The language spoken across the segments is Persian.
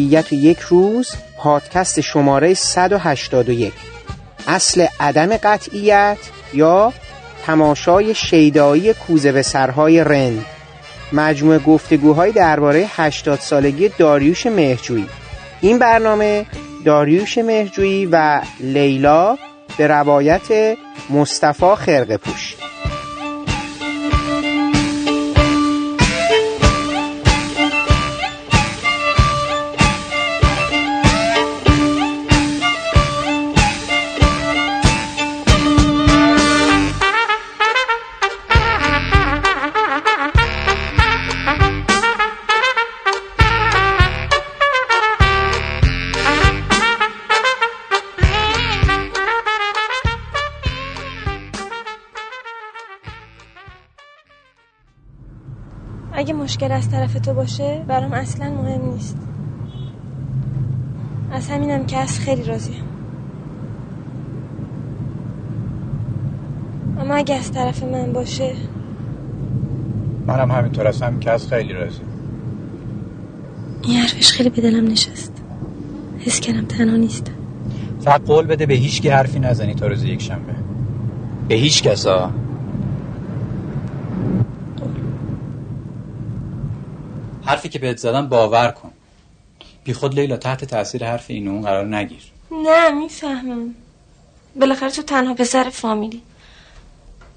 ابدیت یک روز پادکست شماره 181 اصل عدم قطعیت یا تماشای شیدایی کوزه به سرهای رند مجموعه گفتگوهای درباره 80 سالگی داریوش مهرجویی این برنامه داریوش مهرجویی و لیلا به روایت مصطفی خرقه پوش مشکل از طرف تو باشه برام اصلا مهم نیست. از همینم که از خیلی راضیم. اما اگه از طرف من باشه منم همینطور هستم که از خیلی راضیم. این حرفش خیلی به دلم نشست. حس کردم تنها نیستم. فقط قول بده به هیچ حرفی نزنی تا روز یک شنبه. به هیچ کسا حرفی که بهت زدم باور کن. بی خود لیلا تحت تاثیر حرف اینو قرار نگیر. نه می‌فهمم. بالاخره تو تنها پسر فامیلی.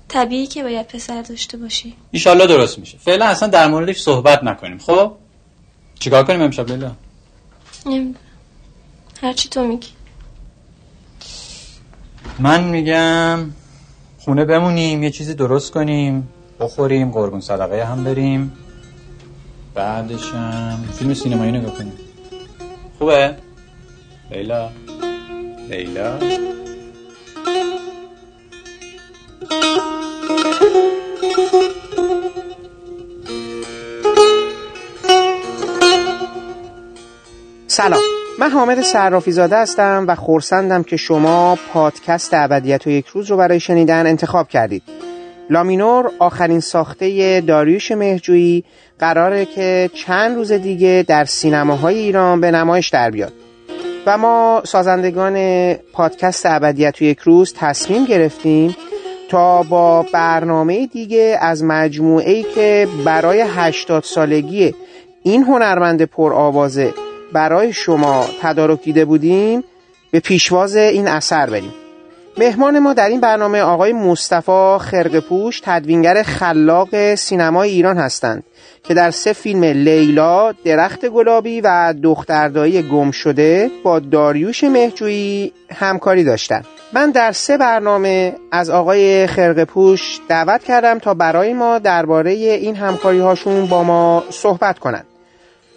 طبیعی که باید پسر داشته باشی. ایشالله درست میشه. فعلا اصلا در موردش صحبت نکنیم. خب؟ چیکار کنیم امشب لیلا؟ نمی‌دونم. هرچی تو میگی. من میگم خونه بمونیم یه چیزی درست کنیم بخوریم قربون صدقه هم بریم. بعدشم فیلم سینمایی نگاه کنیم. خوبه؟ لیلا؟ لیلا؟ سلام. من حامد صرافی زاده هستم و خورسندم که شما پادکست ابدیت و یک روز رو برای شنیدن انتخاب کردید. لامینور آخرین ساخته داریوش مهجویی قراره که چند روز دیگه در سینماهای ایران به نمایش در بیاد. و ما سازندگان پادکست ابدیت و یک روز تصمیم گرفتیم تا با برنامه دیگه از مجموعه ای که برای 80 سالگی این هنرمند پرآوازه برای شما تدارک دیده بودیم به پیشواز این اثر بریم. مهمان ما در این برنامه آقای مصطفی خرقپوش تدوینگر خلاق سینمای ایران هستند که در سه فیلم لیلا، درخت گلابی و دختردایی گم شده با داریوش مهجویی همکاری داشتند. من در سه برنامه از آقای خرقپوش دعوت کردم تا برای ما درباره این همکاری هاشون با ما صحبت کنند.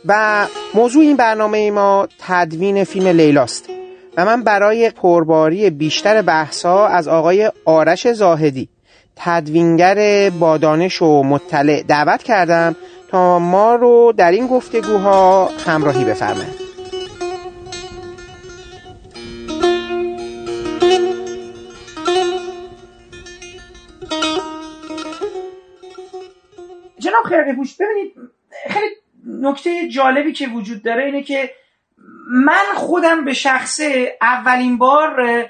و موضوع این برنامه ما تدوین فیلم لیلاست و من برای پرباری بیشتر بحثا از آقای آرش زاهدی تدوینگر بادانش و مطلع دعوت کردم تا ما رو در این گفتگوها همراهی بفرمه جناب خیرقی پوش ببینید خیلی نکته جالبی که وجود داره اینه که من خودم به شخصه اولین بار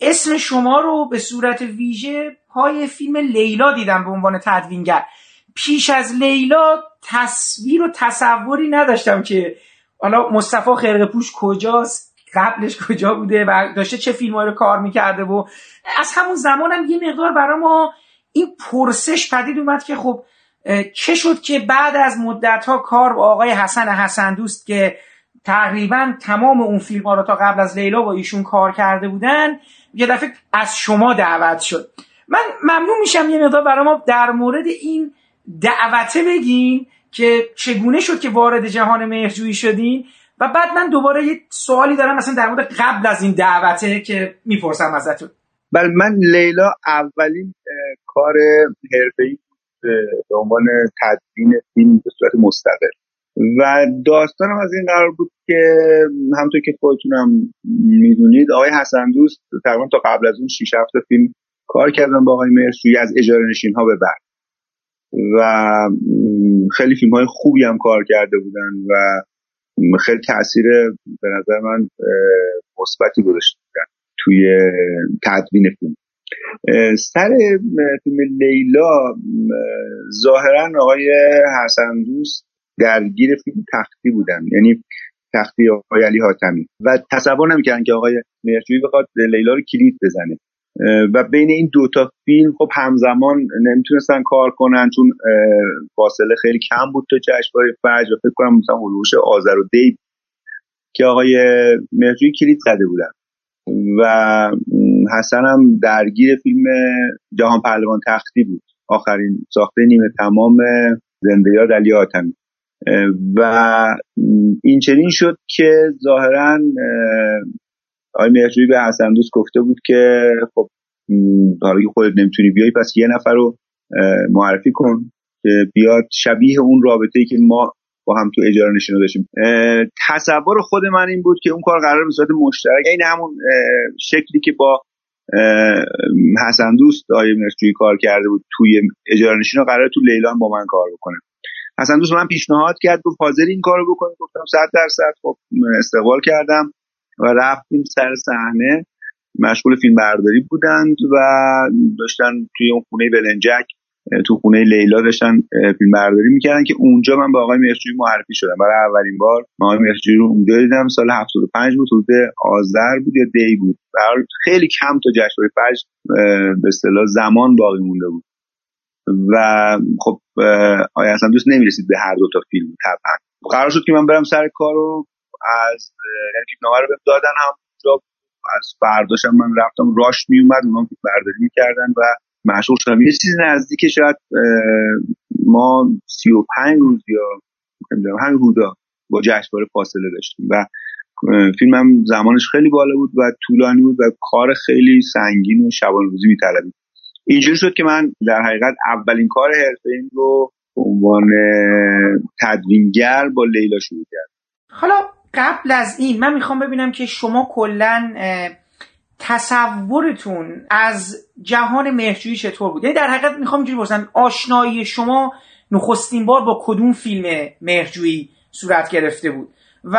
اسم شما رو به صورت ویژه پای فیلم لیلا دیدم به عنوان تدوینگر. پیش از لیلا تصویر و تصوری نداشتم که حالا مصطفی خرقه پوش کجاست قبلش کجا بوده و داشته چه فیلم رو کار می‌کرده و از همون زمانم یه مقدار برای ما این پرسش پدید اومد که خب چه شد که بعد از مدت ها کار با آقای حسن حسن دوست که تقریبا تمام اون فیلم ها رو تا قبل از لیلا با ایشون کار کرده بودن یه دفعه از شما دعوت شد. من ممنون میشم یه مقدار برای ما در مورد این دعوته بگین که چگونه شد که وارد جهان مهرجویی شدین. و بعد من دوباره یه سوالی دارم مثلا در مورد قبل از این دعوته که می‌پرسم ازتون. بله من لیلا اولین کار حرفه‌ای به عنوان تدوین فیلم به صورت مستقل. و داستانم از این قرار بود که همطور که خودتونم می‌دونید آقای حسن دوست تقریبا تا قبل از اون 6 هفته فیلم کار کردن با آقای مرسوی از اجاره نشین ها به بعد. و خیلی فیلم های خوبی هم کار کرده بودن و خیلی تاثیر به نظر من مثبتی گذاشته بودن توی تدوین فیلم. سر فیلم لیلا ظاهرا آقای حسن دوست درگیر فیلم تختی بودن یعنی تختی آقای علی حاتمی. و تصور نمی‌کردن که آقای مرجوی بخواد لیلا رو کلید بزنه. و بین این دوتا فیلم خب همزمان نمی‌تونستن کار کنن چون فاصله خیلی کم بود تا جشنواره فجر. فکر کنم مثلا هلوش آذر و دی که آقای مرجوی کلید زده بودن. و حسن هم درگیر فیلم جهان پهلوان تختی بود. آخرین ساخته نیمه تمام زنده یاد علی آتمی و این چنین شد که ظاهرا آقای مهرجویی به حسن دوست گفته بود که خب حالا خودت نمی‌تونی بیای پس یه نفر رو معرفی کن که بیاد شبیه اون رابطه ای که ما با هم تو اجاره نشینو داشتیم. تصور خود من این بود که اون کار قرار به صورت مشترک این همون شکلی که با حسن دوست آقای مرسجویی کار کرده بود توی اجاره نشین قرار تو لیلان با من کار بکنه. حسن دوست من پیشنهاد کرد گفت حاضر این کارو بکنیم گفتم 100 درصد. خب استقبال کردم و رفتیم سر صحنه. مشغول فیلم برداری بودند و داشتن توی اون خونه بلنجک تو خونه لیلا داشتن فیلم برداری می‌کردن که اونجا من با آقای مرچوی معرفی شدم. برای اولین بار آقای مرچوی رو اونجا دیدم. سال 75 بود حدود آذر بود یا دی بود. خیلی کم تا جشنواره فجر به اصطلاح زمان باقی مونده بود. و خب آیا اصلا دوست نمی‌رسید به هر دو تا فیلم طبعا قرار شد که من برم سر کار رو از فیلمنامه رو دادن هم از فرداشم من رفتم راش میومد اونا برداری می‌کردن و مشغول شدم. یه چیزی نزدیک شاید ما سی و پنج روز یا نمی‌دونم همین رودا با جشنواره فاصله داشتیم و فیلمم زمانش خیلی بالا بود و طولانی بود و کار خیلی سنگین و شبان روزی میطلبید. اینجوری شد که من در حقیقت اولین کار حرفه رو به عنوان تدوینگر با لیلا شروع کردم. حالا قبل از این من می‌خوام ببینم که شما کلا تصورتون از جهان مهرجویی چطور بود؟ یعنی در حقیقت می‌خوام اینجوری بپرسم آشنایی شما نخستین بار با کدوم فیلم مهرجویی صورت گرفته بود؟ و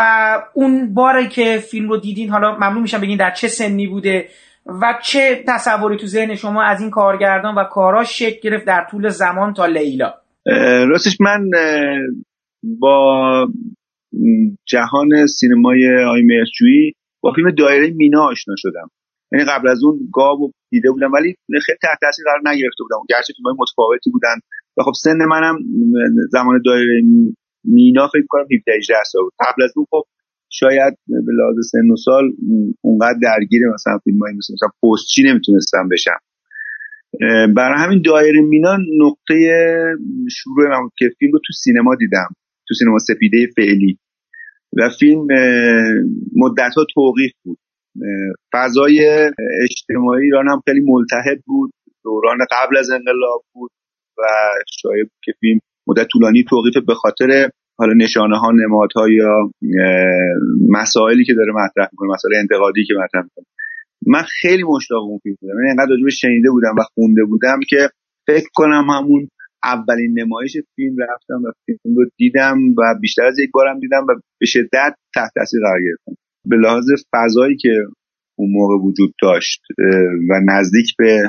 اون باری که فیلم رو دیدین حالا ممنون میشم بگین در چه سنی بوده؟ و چه تصوری تو ذهن شما از این کارگردان و کاراش شکل گرفت در طول زمان تا لیلا؟ راستش من با جهان سینمای آی مرچویی با فیلم دایره مینا آشنا شدم. یعنی قبل از اون گاب و دیده بودم ولی خیلی تحت تاثیر قرار نگرفته بودم. گرچه فیلمای متفاوتی بودن. و خب سن منم زمان دایره مینا فکر کنم 17 18 سال بود. قبل از اون خب شاید به لحاظ سن و سال اونقدر درگیر مثلا فیلم های مثل مثلا پستچی نمی‌تونستم بشم. برای همین دایره مینا نقطه شروع من که فیلم رو تو سینما دیدم تو سینما سپیده فعلی. و فیلم مدت ها توقیف بود. فضای اجتماعی ایران هم خیلی ملتحد بود دوران قبل از انقلاب بود و شاید که فیلم مدت طولانی توقیف به خاطر حالا نشانه ها نمادها یا مسائلی که داره مطرح می‌کنه مسائل انتقادی که مطرح می‌کنه. من خیلی مشتاق اون فیلم بودم. یعنی انقدر راجبش شنیده بودم و خونده بودم که فکر کنم همون اولین نمایش فیلم رفتم و فیلم رو دیدم و بیشتر از یک بارم دیدم و به شدت تحت تاثیر قرار گرفتم. به لحاظ فضایی که اون موقع وجود داشت و نزدیک به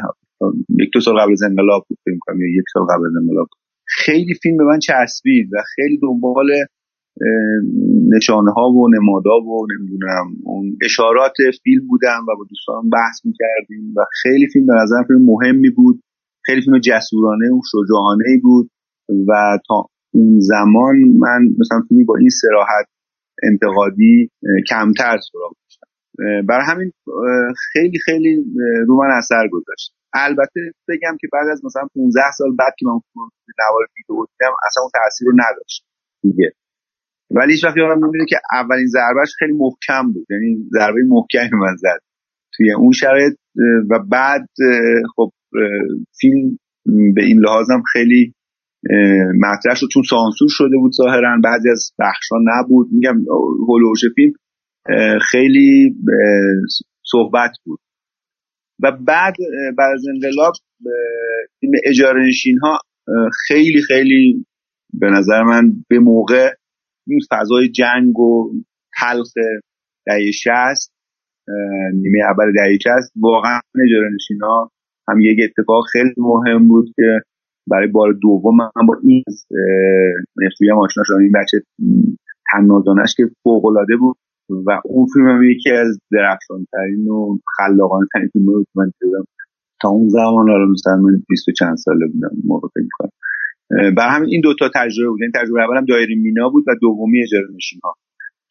یک دو سال قبل از انقلاب بود کنم یک سال قبل از انقلاب. خیلی فیلم به من چسبید و خیلی دنبال نشانه ها و نمادا و نمی‌دونم اون اشارات فیلم بودم و با دوستان بحث می‌کردیم و خیلی فیلم به نظر فیلم مهمی بود. خیلی فیلم جسورانه و شجاعانه بود و تا اون زمان من مثلا فیلمی با این سراحت انتقادی کمتر سراغ داشتم. برای همین خیلی خیلی رو من اثر گذاشت. البته بگم که بعد از مثلا 15 سال بعد که من نوار ویدیو دیدم اصلا اون تاثیر رو نداشت دیگه. ولی هیچ وقت یادم نمیاد که اولین ضربهش خیلی محکم بود. یعنی ضربه محکمی من زد توی اون شرایط و بعد خب فیلم به این لحاظم خیلی مطرح شد چون سانسور شده بود ظاهرا. بعضی از بخشا نبود. میگم هولوش فیلم خیلی صحبت بود. و بعد بعد از انقلاب فیلم اجاره نشین ها خیلی خیلی به نظر من به موقع این فضای جنگ و تلخ دهه شست نیمه اول دهه شست واقعا اجاره نشین ها هم یک اتفاق خیلی مهم بود که برای بار دوم من با این هم آشنا شدم. این بچه تنازانش که فوق العاده بود. و اون فیلم هم یکی از درخشانترین و خلاقانه ترین فیلم بود من دیدم. تا اون زمان رو مثلا من 20 چند ساله بودم موقع فکر برای همین این دوتا تجربه بود. این یعنی تجربه اولم دایره مینا بود و دومی اجاره نشین ها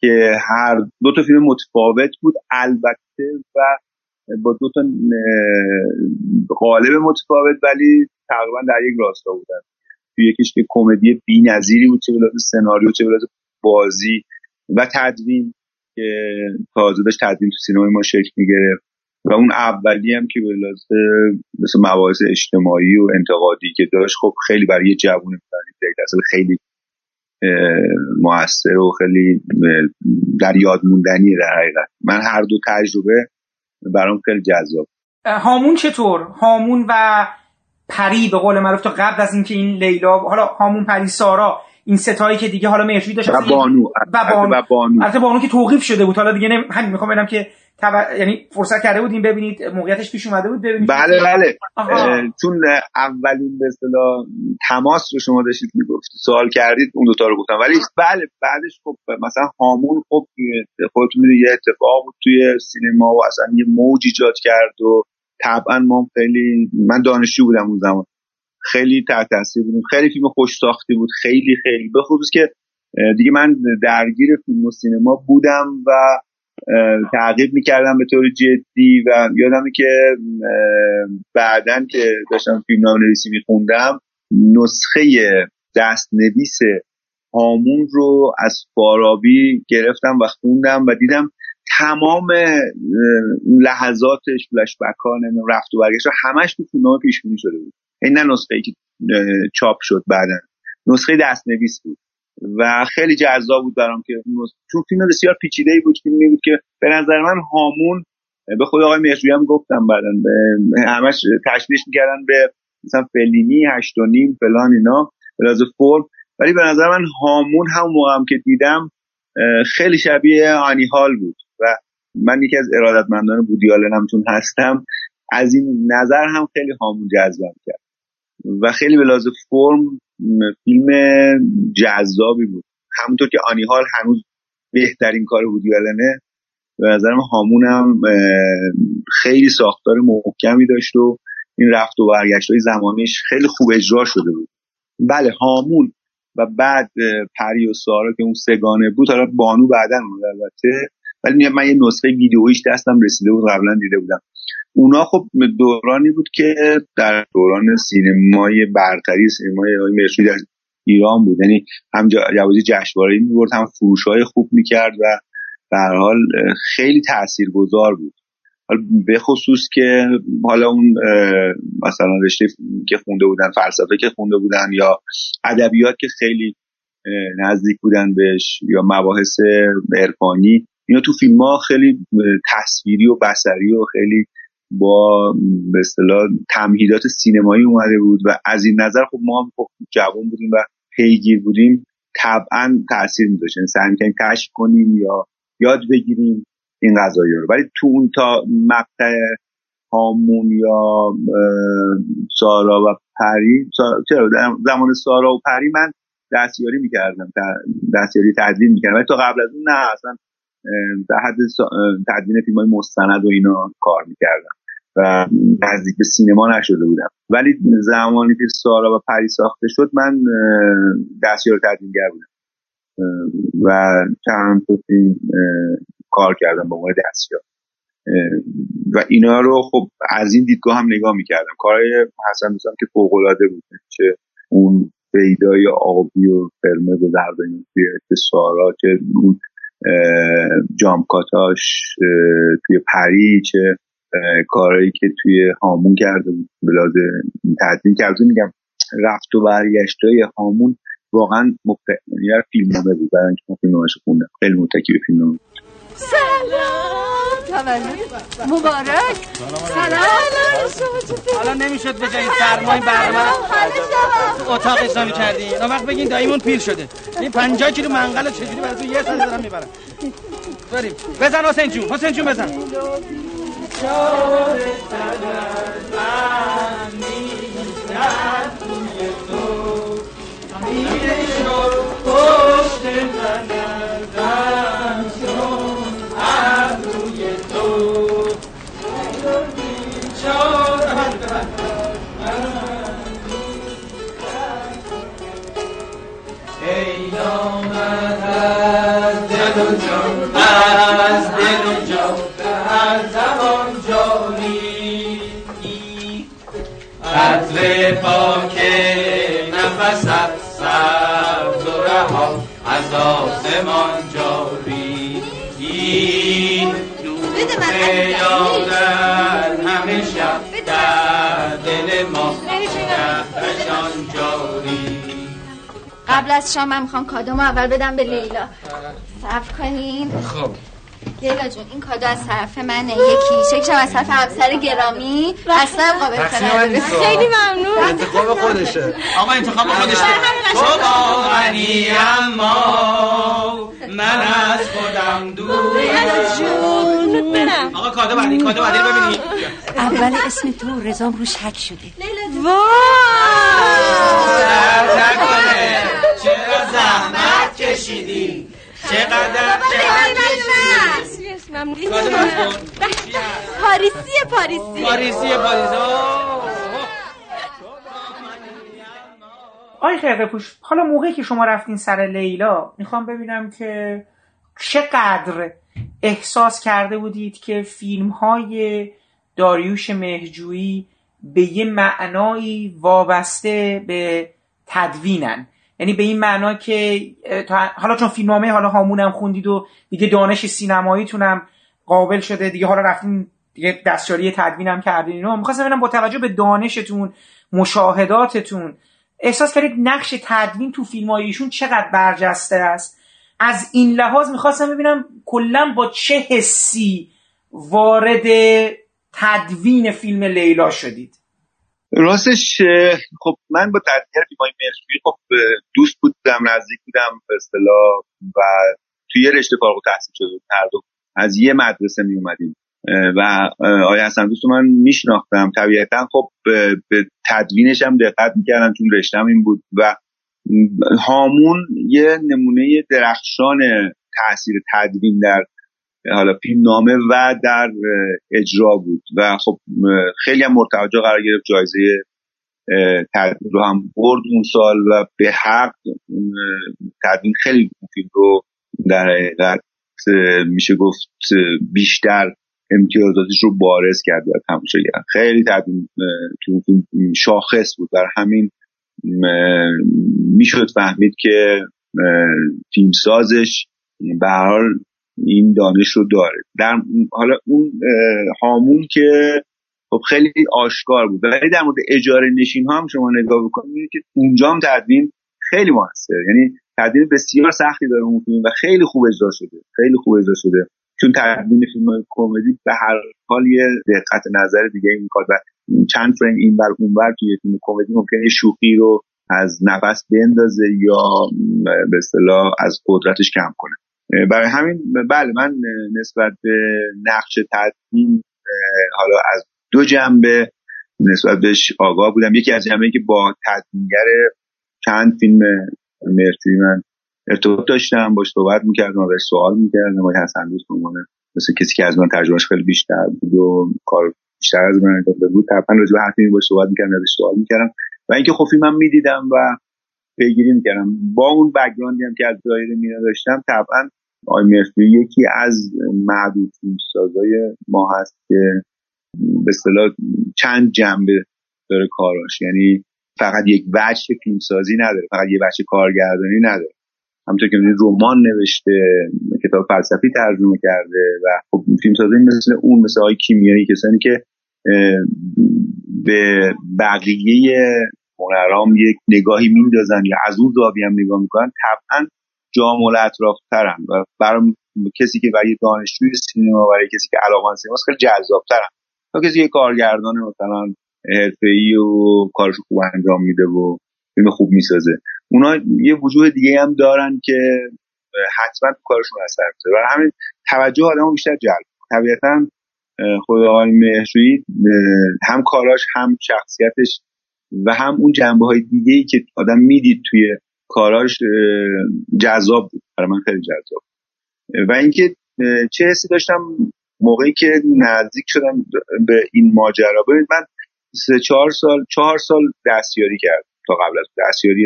که هر دو تا فیلم متفاوت بود. البته و با دو تا قالب متفاوت ولی تقریبا در یک راستا بودن. توی یکیش که کمدی بی‌نظیری بود چه سناریو چه بازی و تدوین. که تازه داشت تدوین تو سینمای ما شکل می‌گرفت و اون اولی هم که به مثل مباحث اجتماعی و انتقادی که داشت خب خیلی برای یه جوون اصلا خیلی موثر و خیلی در یاد موندنی در حقیقت. من هر دو تجربه برام خیلی جذاب. هامون چطور؟ هامون و پری به قول معروف تا قبل از اینکه این لیلا حالا هامون پری سارا این ستایی که دیگه حالا مهرجویی داشت و بانو. و بانو, بانو. بانو که توقیف شده بود. حالا دیگه همین می‌خوام بگم که یعنی فرصت کرده بودیم ببینید. موقعیتش پیش اومده بود ببینید. بله بله. چون اولین به اصطلاح تماس رو شما داشتید می‌گفتید سوال کردید اون دوتا رو گفتم. ولی بله بعدش خب مثلا هامون خب خودتون می‌دونید یه اتفاق بود توی سینما و اصلا یه موج ایجاد کرد و طبعا ما خیلی من دانشجو بودم اون زمان. خیلی تحت تاثیر بودیم خیلی فیلم خوش ساختی بود. خیلی خیلی. به خصوص که دیگه من درگیر فیلم و سینما بودم و تعقیب می‌کردم به طور جدی و یادمه که بعدا که داشتم فیلم نام نویسی میخوندم نسخه دست نویس هامون رو از فارابی گرفتم و خوندم و دیدم تمام لحظاتش فلش رفت و برگشت همش تو فیلم پیش شده بود. این نه نسخه ای که چاپ شد بعدا. نسخه دست نویس بود. و خیلی جذاب بود برام که چون فیلم بسیار پیچیده ای بود فیلمی بود که به نظر من هامون به خود آقای مهرجویی هم گفتم بعدا همش تشبیهش می‌کردن به مثلا فلینی هشت و نیم فلان اینا لازم فرم ولی به نظر من هامون هم موقع هم که دیدم خیلی شبیه آنی هال بود. و من یکی از ارادتمندان بودیالن هم چون هستم از این نظر هم خیلی هامون جذبم کرد. و خیلی به لحاظ فرم فیلم جذابی بود. همونطور که آنیهال هنوز بهترین کار بودی ولنه به نظرم هامون خیلی ساختار محکمی داشت و این رفت و برگشت های زمانیش خیلی خوب اجرا شده بود. بله هامون و بعد پری و سارا که اون سگانه بود حالا بانو بعدا البته. ولی من یه نسخه ویدیویش دستم رسیده بود قبلا دیده بودم. اونا خب دورانی بود که در دوران سینمای برتری سینمای مرشوی در ایران بود. یعنی هم جوازی جشنواره می‌برد هم فروش های خوب می‌کرد و در حال خیلی تاثیرگذار بود. حالا به خصوص که حالا اون مثلا رشته که خونده بودن فلسفه که خونده بودن یا ادبیات که خیلی نزدیک بودن بهش یا مباحث عرفانی اینا تو فیلم ها خیلی تصویری و بسری و خیلی با به اصطلاح تمهیدات سینمایی اومده بود و از این نظر خب ما هم خب جوان بودیم و پیگیر بودیم طبعا تاثیر میذاشت. یعنی سعی می‌کنیم کشف کنیم یا یاد بگیریم این قضایی رو. ولی تو اون تا مقطع هامون یا سارا و پری چرا؟ زمان سارا و پری من دستیاری می‌کردم دستیاری تدوین می‌کردم. ولی تا قبل از اون نه اصلا در حد تدوین فیلم های مستند و اینا کار می‌کردم. و نزدیک به سینما نشده بودم. ولی زمانی که سارا و پری ساخته شد من دستیار تدوینگر بودم. و چند تا فیلم کار کردم به عنوان دستیار. و اینا رو خب از این دیدگاه هم نگاه می‌کردم. کارهای حسن دوستان که فوق العاده بود چه اون پیدای آبی و قرمز و زرد توی سارا چه اون جامکاتاش توی پری چه کارهایی که توی هامون کرده بود. بلاد تدوین کرده میگم رفت و برگشت های هامون واقعا مفت... یعنی فیلم نامه بود. برای اینکه فیلم نامه خوندم خیلی متکی به فیلم نامه سلام. مبارک. سلام. حالا نمی‌شد به جای سرمای برنامه اتاق اسلامی کردین اون وقت بگین داییمون پیر شده. این 50 کیلو منقل چجوری براتون یه سال دارم می‌برم؟ بریم. بزن حسین جون. حسین جون بزن. از دل و جان از زمان پاک نفست سبز و رها از آسمان جاری. نور یادن همه شب در دل ما کهکشان جاری. قبل از شام من می‌خوام کادومو اول بدم به لیلا. صف کنین. خب. لیلا جون این کادو از طرف منه یکی. یکیشم از طرف همسر گرامی. اصلا قابل قدره خیلی ممنون. انتخاب خودشه. آقا انتخاب خودشه. تو با منی اما من از خودم دور. آقا کادو بعدی کادو بعدی رو ببینید اول اسم تو رزام روش حک شده. درد نکنه چرا زحمت کشیدی؟ چقدر باز کن پاریسی پاریسی. پاریسی پاریس آه. آی خیرقه پوش حالا موقعی که شما رفتین سر لیلا می‌خوام ببینم که چقدر احساس کرده بودید که فیلم های داریوش مهجویی به یه معنایی وابسته به تدوینن. یعنی به این معنا که حالا چون فیلمنامه حالا هامونم خوندید و دیگه دانش سینماییتونم قابل شده دیگه حالا رفتین دیگه دستیاری تدوینم کردین اینو می‌خواستم ببینم با توجه به دانشتون مشاهداتتون احساس کردید نقش تدوین تو فیلم ایشون چقدر برجسته است؟ از این لحاظ می‌خواستم ببینم کلا با چه حسی وارد تدوین فیلم لیلا شدید. راستش خب من با تدوین فیلم های مهرجویی خب دوست بودم نزدیک بودم به اصطلاح و توی رشته فارغ التحصیل شده. هر دو از یه مدرسه می اومدیم و آقای حسن دوست من میشناختم. طبیعتا خب به- تدوینش هم دقت می‌کردم چون رشتم این بود. و هامون یه نمونه درخشان تاثیر تدوین در حالا فیلم نامه و در اجرا بود و خب خیلی هم مرتجع قرار گرفت جایزه تدوین رو هم برد اون سال و به حق تدوین خیلی فیلم رو در حقیقت میشه گفت بیشتر امتیازاتش رو بارز کرد و تماشاگر خیلی تدوین تو فیلم شاخص بود. در همین می‌شد فهمید که اه، فیلمسازش به هر حال این دانش رو داره. در حالا اون هامون که خب خیلی آشکار بود. ولی در مورد اجاره نشین ها هم شما نگاه بکنید که اونجا هم تدوین خیلی موثر یعنی تدوین بسیار سختی داره اون فیلم و خیلی خوب اجرا شده. خیلی خوب اجرا شده. چون تدوین فیلم کمدی به هر حال یه دقت نظر دیگه می‌خواد و چند فریم این بر اون بر توی فیلم کمدی ممکنه شوخی رو از نفس بندازه یا به اصطلاح از قدرتش کم کنه. برای همین بله من نسبت به نقش تدوین حالا از دو جنبه نسبت بهش آگاه بودم. یکی از جنبه که با تدوینگر چند فیلم مرچوی من ارتباط داشتم باش صحبت می‌کردم و بهش سوال می‌کردم و حسن دوست مثل کسی که از من ترجمهش خیلی بیشتر بود و کار بیشتر از من انجام بود. طبعا راجع به هر فیلمی باش صحبت می‌کردم بهش سوال می‌کردم. و اینکه خب فیلمم می‌دیدم و پیگیری می‌کردم. با اون بکگراندی هم که از دایره مینا داشتم طبعا آی یکی از معدود فیلمسازای ما هست که به اصطلاح چند جنبه داره کاراش. یعنی فقط یک وجه فیلمسازی نداره فقط یه وجه کارگردانی نداره. همونطور که رمان نوشته کتاب فلسفی ترجمه کرده و خب فیلمسازی مثل اون مثل آقای کیمیایی کسانی که به بقیه هنرام یک نگاهی میندازن یا از اون زاویه هم نگاه می‌کنن طبعا جامل اطراف ترن و برای کسی که برای دانشجوی سینما برای کسی که علاقه سینما خیلی جذاب ترن تا کسی که کارگردان مثلا ای و کارش خوب انجام میده و فیلم خوب می‌سازه. اونا یه وجود دیگه هم دارن که حتما تو کارشون اثر می‌ذاره. برای همین توجه آدم بیشتر جلب طبیعتا خود آقای مهرجویی هم کاراش هم شخصیتش و هم اون جنبه های دیگه ای که آدم می‌دید توی کاراش جذاب بود. برای من خیلی جذاب و اینکه چه حسی داشتم موقعی که نزدیک شدم به این ماجرا. ببینید من سه چهار سال چهار سال دستیاری کردم. تا قبل از دستیاری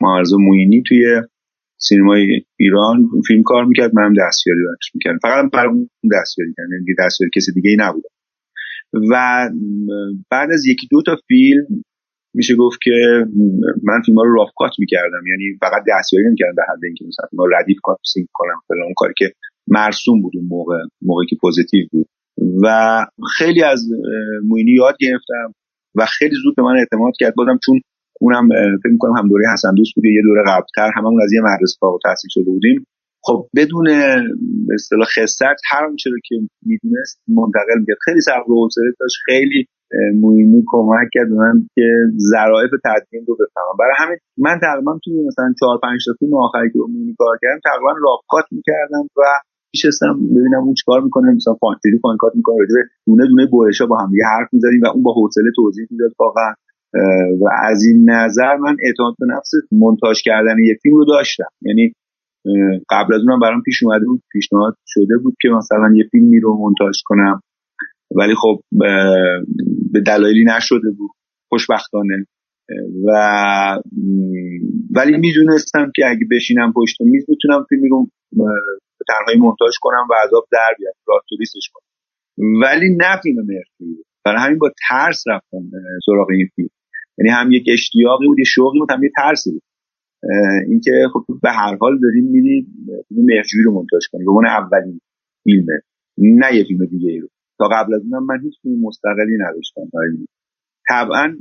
مهرزاد مینویی توی سینمای ایران فیلم کار می‌کرد. منم دستیاری برش می‌کردم. فقط برای اون دستیاری کردم. یعنی دستیاری کسی دیگه ای نبودم. و بعد از یکی دو تا فیلم میشه گفت که من فیلم رو rough cut می‌کردم. یعنی فقط دستیاری نمی‌کردم به حد اینکه مثلا فیلم ردیف کات sync کنم فلان کاری که مرسوم بود اون موقع موقعی که پوزیتیو بود. و خیلی از موینی یاد گرفتم و خیلی زود به من اعتماد کرد. بودم چون اونم فکر می‌کنم هم دوره حسن دوست بود یه دوره قبلتر هممون از یه مدرسه فارغ التحصیل شده بودیم. خب بدون اصطلاح خصت هر آنچه رو که می‌دونست منتقل می‌کرد. خیلی صبر داشت خیلی موینی کمک کرد من که ظرافت تدوین رو بفهمم. برای همین من تقریبا توی مثلا چهار پنج تا فیلم آخری که موینی کار کردم تقریبا راکات می‌کردم و میشستم ببینم اون چیکار می‌کنه مثلا فانتری فانکات می‌کنه راجع دونه دونه برشا با هم یه حرف می‌زدیم و اون با حوصله توضیح می‌داد واقعا. و از این نظر من اعتماد به نفس مونتاژ کردن یک فیلم رو داشتم. یعنی قبل از اونم برام پیش اومده بود پیشنهاد شده بود که مثلا یه فیلمی رو مونتاژ کنم. ولی خب به دلایلی نشده بود. خوشبختانه. و ولی می‌دونستم که اگه بشینم پشت میز می‌تونم فیلمی رو به تنهایی مونتاژ کنم و عذاب در بیارم راه توریستش کنم. ولی نه فیلم مرسی برای همین با ترس رفتم سراغ این فیلم. یعنی هم یک اشتیاقی بود یه شوقی بود هم یه ترسی بود. اینکه خب به هر حال داریم میرید فیلم مرجوی رو مونتاژ کنید به عنوان اولین فیلمه نه یه فیلم دیگه ای رو. تا قبل از اونم من هیچ فیلم مستقلی نداشتم طبعا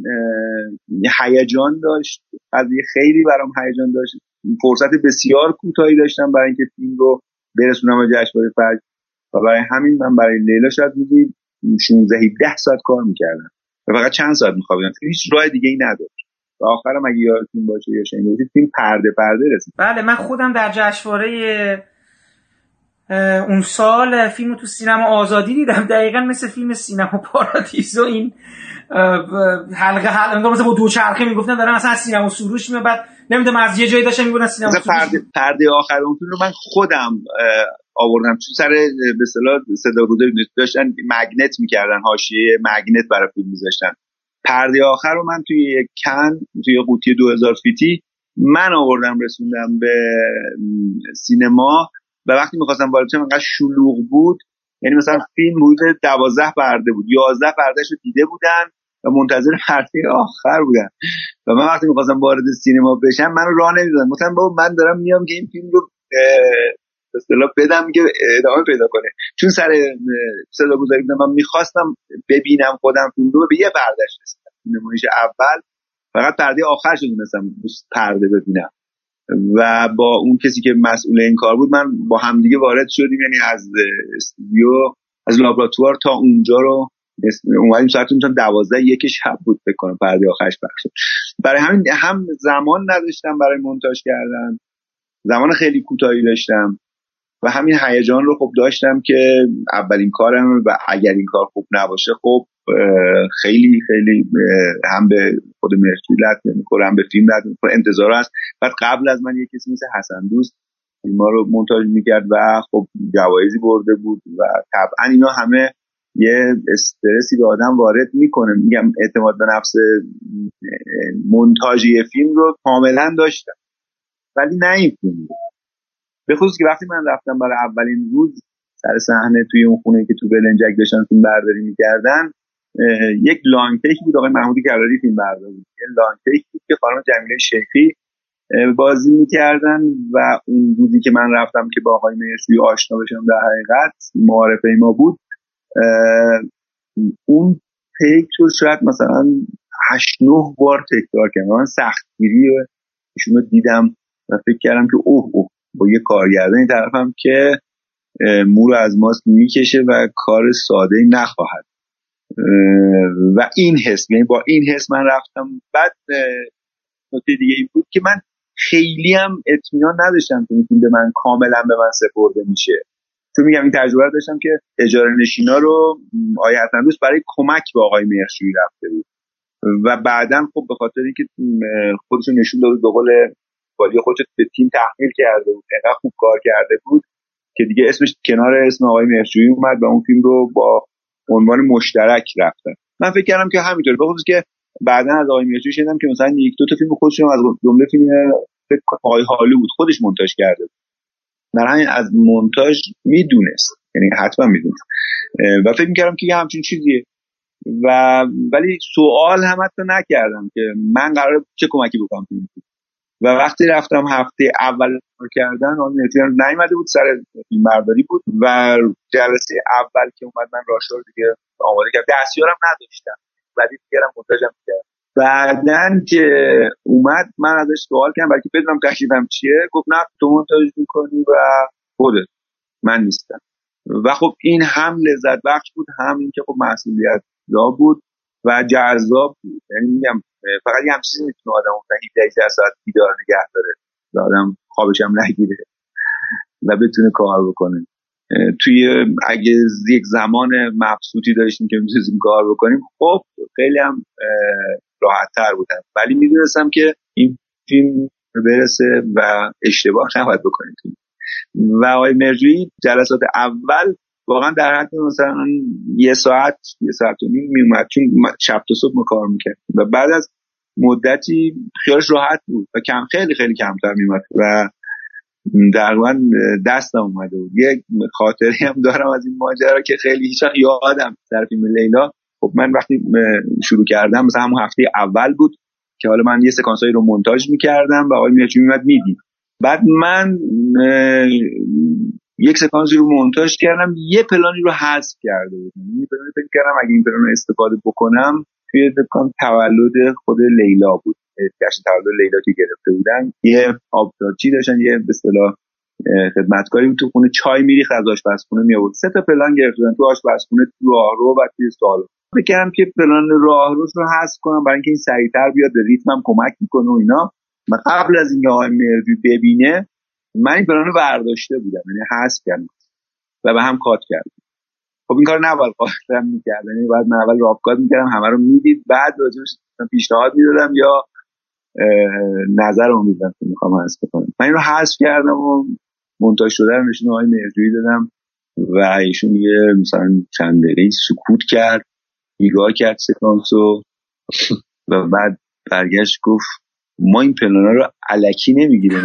هیجان داشت. از خیلی برام هیجان داشت. فرصت بسیار کوتاهی داشتم برای اینکه فیلم رو برسونم به جشنواره فجر و برای همین من برای لیلا شاید روزی 16 17 ساعت کار می‌کردم. و فقط چند ساعت میخوابیدم. هیچ راه دیگه ای نداشت. و آخرم اگه یادتون باشه یا شنیده باشید فیلم پرده پرده رسید. بله من خودم در جشنواره اون سال فیلم تو سینما آزادی دیدم. دقیقا مثل فیلم سینما پارادیزو این حلقه حلقه مثلا با دوچرخه می‌گفتن دارن مثلا سینما سروش میاد بعد نمی‌دونم از یه جایی داشتن می‌گفتن سینما سروش. پرده, پرده آخر اون فیلم رو من خودم آوردم. چون سر به اصطلاح صدا گذاری داشتن مگنت می‌کردن حاشیه مگنت برای فیلم میذاشتن. پرده آخر رو من توی یک کن توی قوطی 2000 فیتی من آوردم رسوندم به سینما. و وقتی می‌خواستم وارد شم انقدر شلوغ بود یعنی مثلا فیلم حدود دوازده پرده بود یازده پردهش رو دیده بودن و منتظر پرده آخر بودن. و من وقتی می‌خواستم وارد سینما بشم منو راه نمی‌دادن. مثلا بابا من دارم میام که این فیلم رو اصطلاح بدم که ادامه پیدا کنه. چون سر صدا گذاری من می‌خواستم ببینم خودم فیلم رو به یه پردهش رسیدم. نمایش اول فقط پرده آخرش رو دونستم پرده ببینم. و با اون کسی که مسئول این کار بود من با همدیگه وارد شدیم یعنی از استودیو از لابراتوار تا اونجا رو اومدیم ساعت می‌تونم دوازده یک شب بود فکر کنم پرده آخرش پخش برای همین هم زمان نداشتم برای مونتاژ کردن زمان خیلی کوتاهی داشتم و همین هیجان رو خب داشتم که اولین کارم و اگر این کار خوب نباشه خب خیلی خیلی هم به خود مرچی لط می‌کنه هم به فیلم لط می‌کنه انتظار هست بعد قبل از من یه کسی مثل حسن دوست ما رو منتاج می‌کرد و خب جوایزی برده بود و طبعا اینا همه یه استرسی به آدم وارد می‌کنه. میگم اعتماد به نفس منتاجی فیلم رو کاملا داشتم. ولی نه این فیلم به خصوص که وقتی من رفتم برای اولین روز سر صحنه توی اون خونه که تو بلنجک داشتن فیلم برداری می‌کردن یک لانگ بود. آقای محمودی کراری فیلم برداری بود. یک بود که خانم جمیله شیخی بازی می‌کردن و اون روزی که من رفتم که با آقای مرشوی آشنا بشم در حقیقت معارفه ما بود. اون پیک رو شاید مثلا هشت نه بار تکرار کردم. من سختگیری ایشون رو دیدم و فکر کردم که اوه اوه با یه کارگردان طرفم که مو از ماست می‌کشه و کار ساده نخواهد و این حس یعنی با این حس من رفتم. بعد نکته دیگه این بود که من خیلی هم اطمینان نداشتم که این به من کاملا به من سپرده میشه. چون میگم این تجربه داشتم که اجاره نشینا رو آقای روز برای کمک به آقای مرشوی رفته بود. و بعدا خب به خاطر اینکه خودشون نشون داد به قول بالی خودش به تیم تحمیل کرده بود خوب کار کرده بود که دیگه اسمش کنار اسم آقای مرشوی اومد و اون فیلم رو با عنوان مشترک رفتن من فکر کردم که همینطور بخصوص که بعدا از آقای مرشوی شنیدم که مثلا یک دو تا فیلم خودشون از جمله فیلم آقای هالی بود خودش مونتاژ کرده بود. در همین از مونتاژ می‌دونست. یعنی حتما می‌دونست. و فکر می‌کردم که یه همچین چیزیه. و ولی سوال هم حتی نکردم که من قرار چه کمکی بکنم و وقتی رفتم هفته اول کردن آن نتیجه نیومده بود سر این برداری بود و جلسه اول که اومد من راشور دیگه آماده کرد دستیارم نداشتم ولی دیگرم منتجم کرد بعدن که اومد من ازش سوال کردم بلکه بدونم تکلیفم چیه گفت نه تو منتاج می‌کنی و خودت. من نیستم. و خب این هم لذت بخش بود هم اینکه خب مسئولیت دا بود و جذاب بود. یعنی میگم فقط یه همچیزی می‌تونه آدم 17 ساعت بیدار نگه داره. و آدم خوابش هم نگیره و بتونه کار بکنه. توی اگه یک زمان مبسوطی داشتیم که می‌تونیم کار بکنیم خب خیلی هم راحت تر بودم ولی می‌دونستم که این فیلم برسه و اشتباه نباید بکنیم. و آقای مرجوی جلسات اول واقعا در حد مثلا یه ساعت یه ساعت و نیم میومد چون شب تا صبح کار می‌کرد و بعد از مدتی خیالش راحت بود و کم خیلی خیلی کمتر میومد و در من دستم اومده بود. یک خاطری هم دارم از این ماجرا که خیلی هیچ یادم در فیلم لیلا. خب من وقتی شروع کردم مثلا همون هفته اول بود که حالا من یه سکانسایی رو مونتاژ می‌کردم و آقای میرچی میمد می‌دید. بعد من یک سکانسی رو مونتاژ کردم یه پلانی رو حذف کرده بودم. یعنی پلانی فکر کردم اگه این پلان رو استفاده بکنم توی دکان تولد خود لیلا بود. جشن تولد لیلا که گرفته بودن. یه آبدارچی داشتن یه به اصطلاح خدمتکاری تو خونه چای میریخت از آشپزخونه می آورد سه تا پلان بودن تو آشپزخونه تو راهرو و توی سالن. فکر که پلان راهروش رو حذف کنم برای اینکه این سریعتر بیاد به ریتمم کمک می‌کنه و اینا. من قبل از اینکه آقای مردوی ببینه من این پلان رو برداشته بودم یعنی حذف کردم و به هم کات کردم. خب این کار نباید قاطعا می‌کرد یعنی بعد من اول راپکات می‌کردم همه رو می‌دید بعد راجعش پیشنهاد می‌دادم یا نظر رو می‌دادم که می‌خوام حذف کنم من این رو حذف کردم و منتاج شده رو نشون آقای مرجوی دادم و ایشون یه مثلا چند دقیقه سکوت کرد نگاه کرد سکانسو و بعد برگشت گفت ما این پلانا رو علکی نمی‌گیریم.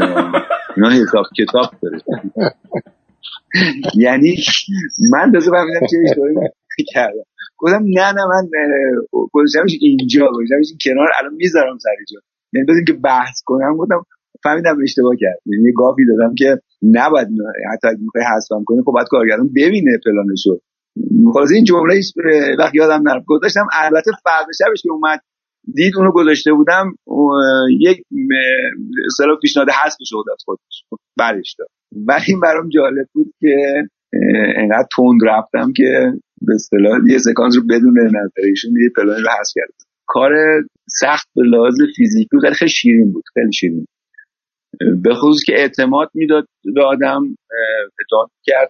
اینا حساب کتاب داره. یعنی من تازه فهمیدم چه اشتباهی کردم. گفتم نه نه من گذاشتمش اینجا گذاشتمش کنار الان می‌ذارم سر جا یعنی بدون که بحث کنم گفتم فهمیدم اشتباه کرد یعنی گافی دادم که نباید حتی اگه می‌خوای حذفم کنی خب باید کارگردان ببینه پلانشو خلاص این جمله وقت یادم نرفت. گذاشتم البته فردا شبش که اومد دید اونو گذاشته بودم یک اصطلاح پیشنهاد حذف شد از خودش برش داد. ولی این برام جالب بود که انقدر تند رفتم که به اصطلاح یه سکانس رو بدون نظریشون یه پلان رو حذف کرد کار سخت به لحاظ فیزیکی بود خیلی شیرین بود خیلی شیرین. به خصوص که اعتماد می‌داد به آدم اعتماد کرد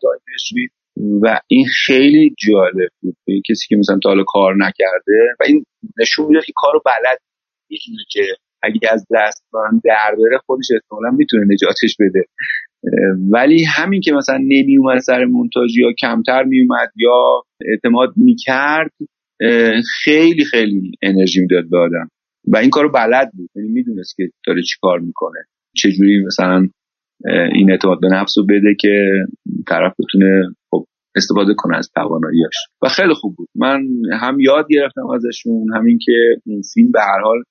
و این خیلی جالب بود. به کسی که مثلا تا حالا کار نکرده و این نشون میده که کارو بلد می‌دونه که اگه از دست من در بره خودش احتمالا می‌تونه نجاتش بده. ولی همین که مثلا نمی اومد سر مونتاژ یا کمتر می اومد یا اعتماد می‌کرد خیلی خیلی انرژی می‌داد به آدم. و این کارو بلد بود. یعنی می‌دونست که داره چی کار می‌کنه. چجوری مثلا این اعتماد به نفس رو بده که طرف بتونه استفاده کنه از تواناییاش. و خیلی خوب بود. من هم یاد گرفتم ازشون همین که این فیلم به هر حال